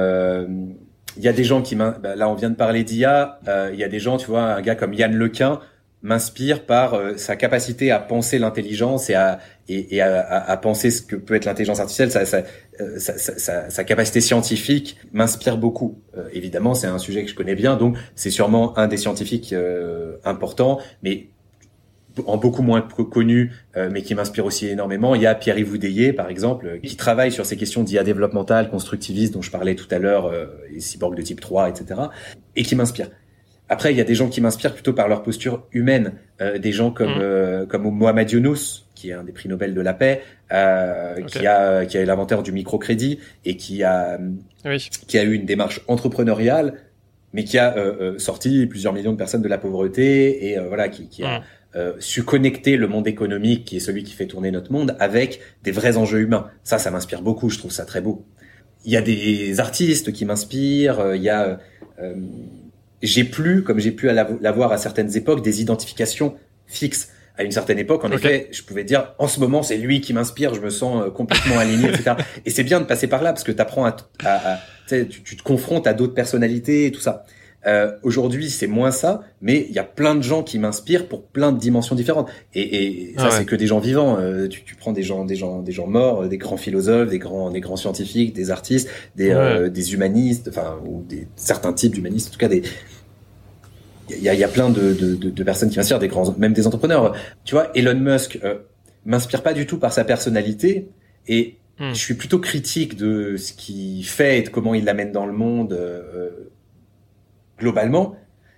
Il y a des gens qui, bah, là on vient de parler d'IA, il y a des gens, tu vois, un gars comme Yann Lequin m'inspire par euh, sa capacité à penser l'intelligence et à et, et à, à, penser ce que peut être l'intelligence artificielle. Sa, sa, euh, sa, sa, capacité scientifique m'inspire beaucoup. Euh, évidemment, c'est un sujet que je connais bien, donc c'est sûrement un des scientifiques importants, mais en beaucoup moins connu, mais qui m'inspire aussi énormément. Il y a Pierre-Yves par exemple, qui travaille sur ces questions d'IA développementale, constructiviste, dont je parlais tout à l'heure, les cyborgs de type 3, etc., et qui m'inspire. Après, il y a des gens qui m'inspirent plutôt par leur posture humaine, euh, des gens comme mm. euh, comme Mohamed Younous, qui est un des prix Nobel de la paix, euh, qui a qui a l'inventaire du microcrédit et qui a qui a eu une démarche entrepreneuriale, mais qui a euh, sorti plusieurs millions de personnes de la pauvreté et voilà qui, qui a mm. su connecter le monde économique, qui est celui qui fait tourner notre monde, avec des vrais enjeux humains. Ça, ça m'inspire beaucoup. Je trouve ça très beau. Il y a des artistes qui m'inspirent. Il y a j'ai plus, comme j'ai pu l'avoir à certaines époques, des identifications fixes. À une certaine époque, en effet, je pouvais dire, en ce moment, c'est lui qui m'inspire, je me sens euh, complètement aligné, etc. Et c'est bien de passer par là parce que apprends à, à, à tu, tu te confrontes à d'autres personnalités et tout ça. Euh, Aujourd'hui, c'est moins ça, mais il y a plein de gens qui m'inspirent pour plein de dimensions différentes. Et, et ça, c'est que des gens vivants. Euh, tu, tu, prends des gens, des gens, des gens morts, euh, des grands philosophes, des grands, des grands scientifiques, des artistes, des, euh, des humanistes, enfin ou des certains types d'humanistes, en tout cas des il y a, y a, plein de, de, de, personnes qui m'inspirent, des grands, même des entrepreneurs. Tu vois, Elon Musk euh, m'inspire pas du tout par sa personnalité et hmm. je suis plutôt critique de ce qu'il fait et de comment il l'amène dans le monde globalement,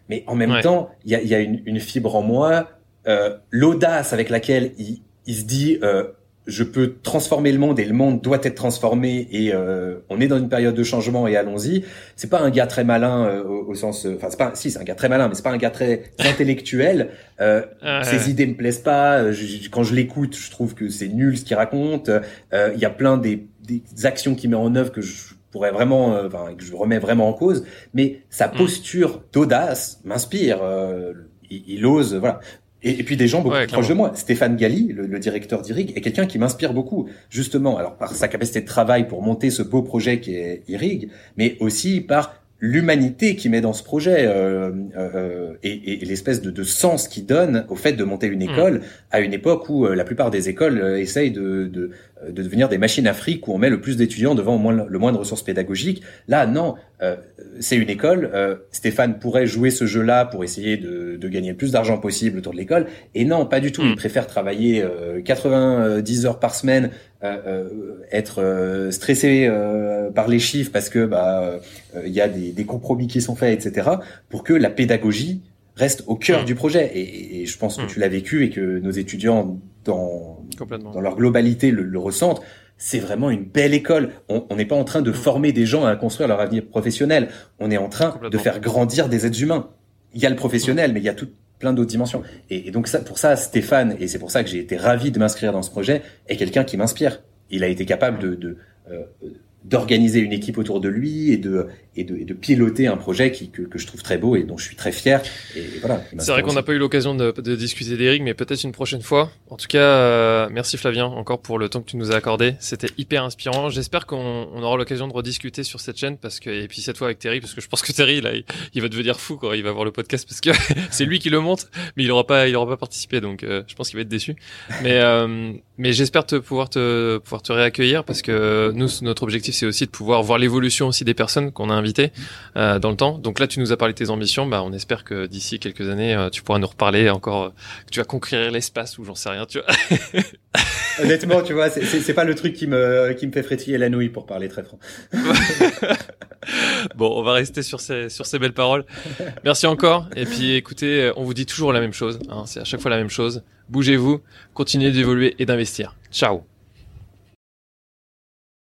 mais en même temps, il y a, y a une, une, fibre en moi, euh, l'audace avec laquelle il, il se dit euh, je peux transformer le monde et le monde doit être transformé et euh, on est dans une période de changement et allons-y. C'est pas un gars très malin euh, au, sens, euh, enfin c'est pas, si c'est un gars très malin, mais c'est pas un gars très, intellectuel. Euh, ses idées me plaisent pas. quand je l'écoute, je trouve que c'est nul ce qu'il raconte. Il y a plein des, des actions qu'il met en œuvre que je pourrais vraiment, euh, enfin, que je remets vraiment en cause, mais sa mm. posture d'audace m'inspire. Euh, il, ose, voilà. Et, puis des gens beaucoup proches de moi. Stéphane Galli, le, directeur d'IRIG, est quelqu'un qui m'inspire beaucoup, justement, alors par sa capacité de travail pour monter ce beau projet qui est IRIG, mais aussi par l'humanité qui met dans ce projet euh, euh, et, et l'espèce de, de, sens qu'il donne au fait de monter une mm. école à une époque où euh, la plupart des écoles euh, essayent de, de, de, devenir des machines à fric où on met le plus d'étudiants devant au moins, le moins de ressources pédagogiques. Là, non, euh, c'est une école. Stéphane pourrait jouer ce jeu-là pour essayer de, de gagner le plus d'argent possible autour de l'école. Et non, pas du tout. Il mm. préfère travailler 90 heures par semaine euh, euh, être euh, stressé par les chiffres parce que bah il y a des, des, compromis qui sont faits, etc. Pour que la pédagogie reste au cœur mmh. du projet. Et, et, je pense que mmh. tu l'as vécu et que nos étudiants dans dans leur globalité le, le ressentent c'est vraiment une belle école. On n'est pas en train de mmh. former des gens à construire leur avenir professionnel. On est en train de faire grandir des êtres humains. Il y a le professionnel, mais il y a tout, plein d'autres dimensions. Et, donc ça, pour ça, Stéphane, et c'est pour ça que j'ai été ravi de m'inscrire dans ce projet, est quelqu'un qui m'inspire. Il a été capable de, de euh, d'organiser une équipe autour de lui et de et de, et de piloter un projet qui, que, que je trouve très beau et dont je suis très fier. Et, voilà. C'est vrai qu'on n'a pas eu l'occasion de, de, discuter d'Eric, mais peut-être une prochaine fois. En tout cas, euh, merci Flavien encore pour le temps que tu nous as accordé. C'était hyper inspirant. J'espère qu'on on aura l'occasion de rediscuter sur cette chaîne parce que et puis cette fois avec Terry parce que je pense que Terry là il, va devenir fou quand il va voir le podcast parce que c'est lui qui le monte, mais il aura pas il aura pas participé donc euh, je pense qu'il va être déçu. Mais euh, mais j'espère te pouvoir te pouvoir te réaccueillir parce que nous notre objectif c'est aussi de pouvoir voir l'évolution aussi des personnes qu'on a invitées euh, dans le temps. Donc là, tu nous as parlé de tes ambitions. Bah, on espère que d'ici quelques années, euh, tu pourras nous reparler encore, euh, que tu vas conquérir l'espace ou j'en sais rien. Tu vois. Honnêtement, tu vois, c'est pas le truc qui me qui me fait frétiller la nouille pour parler très franc. bon, on va rester sur ces sur ces belles paroles. Merci encore. Et puis, écoutez, on vous dit toujours la même chose. Hein, c'est à chaque fois la même chose. Bougez-vous, continuez d'évoluer et d'investir. Ciao.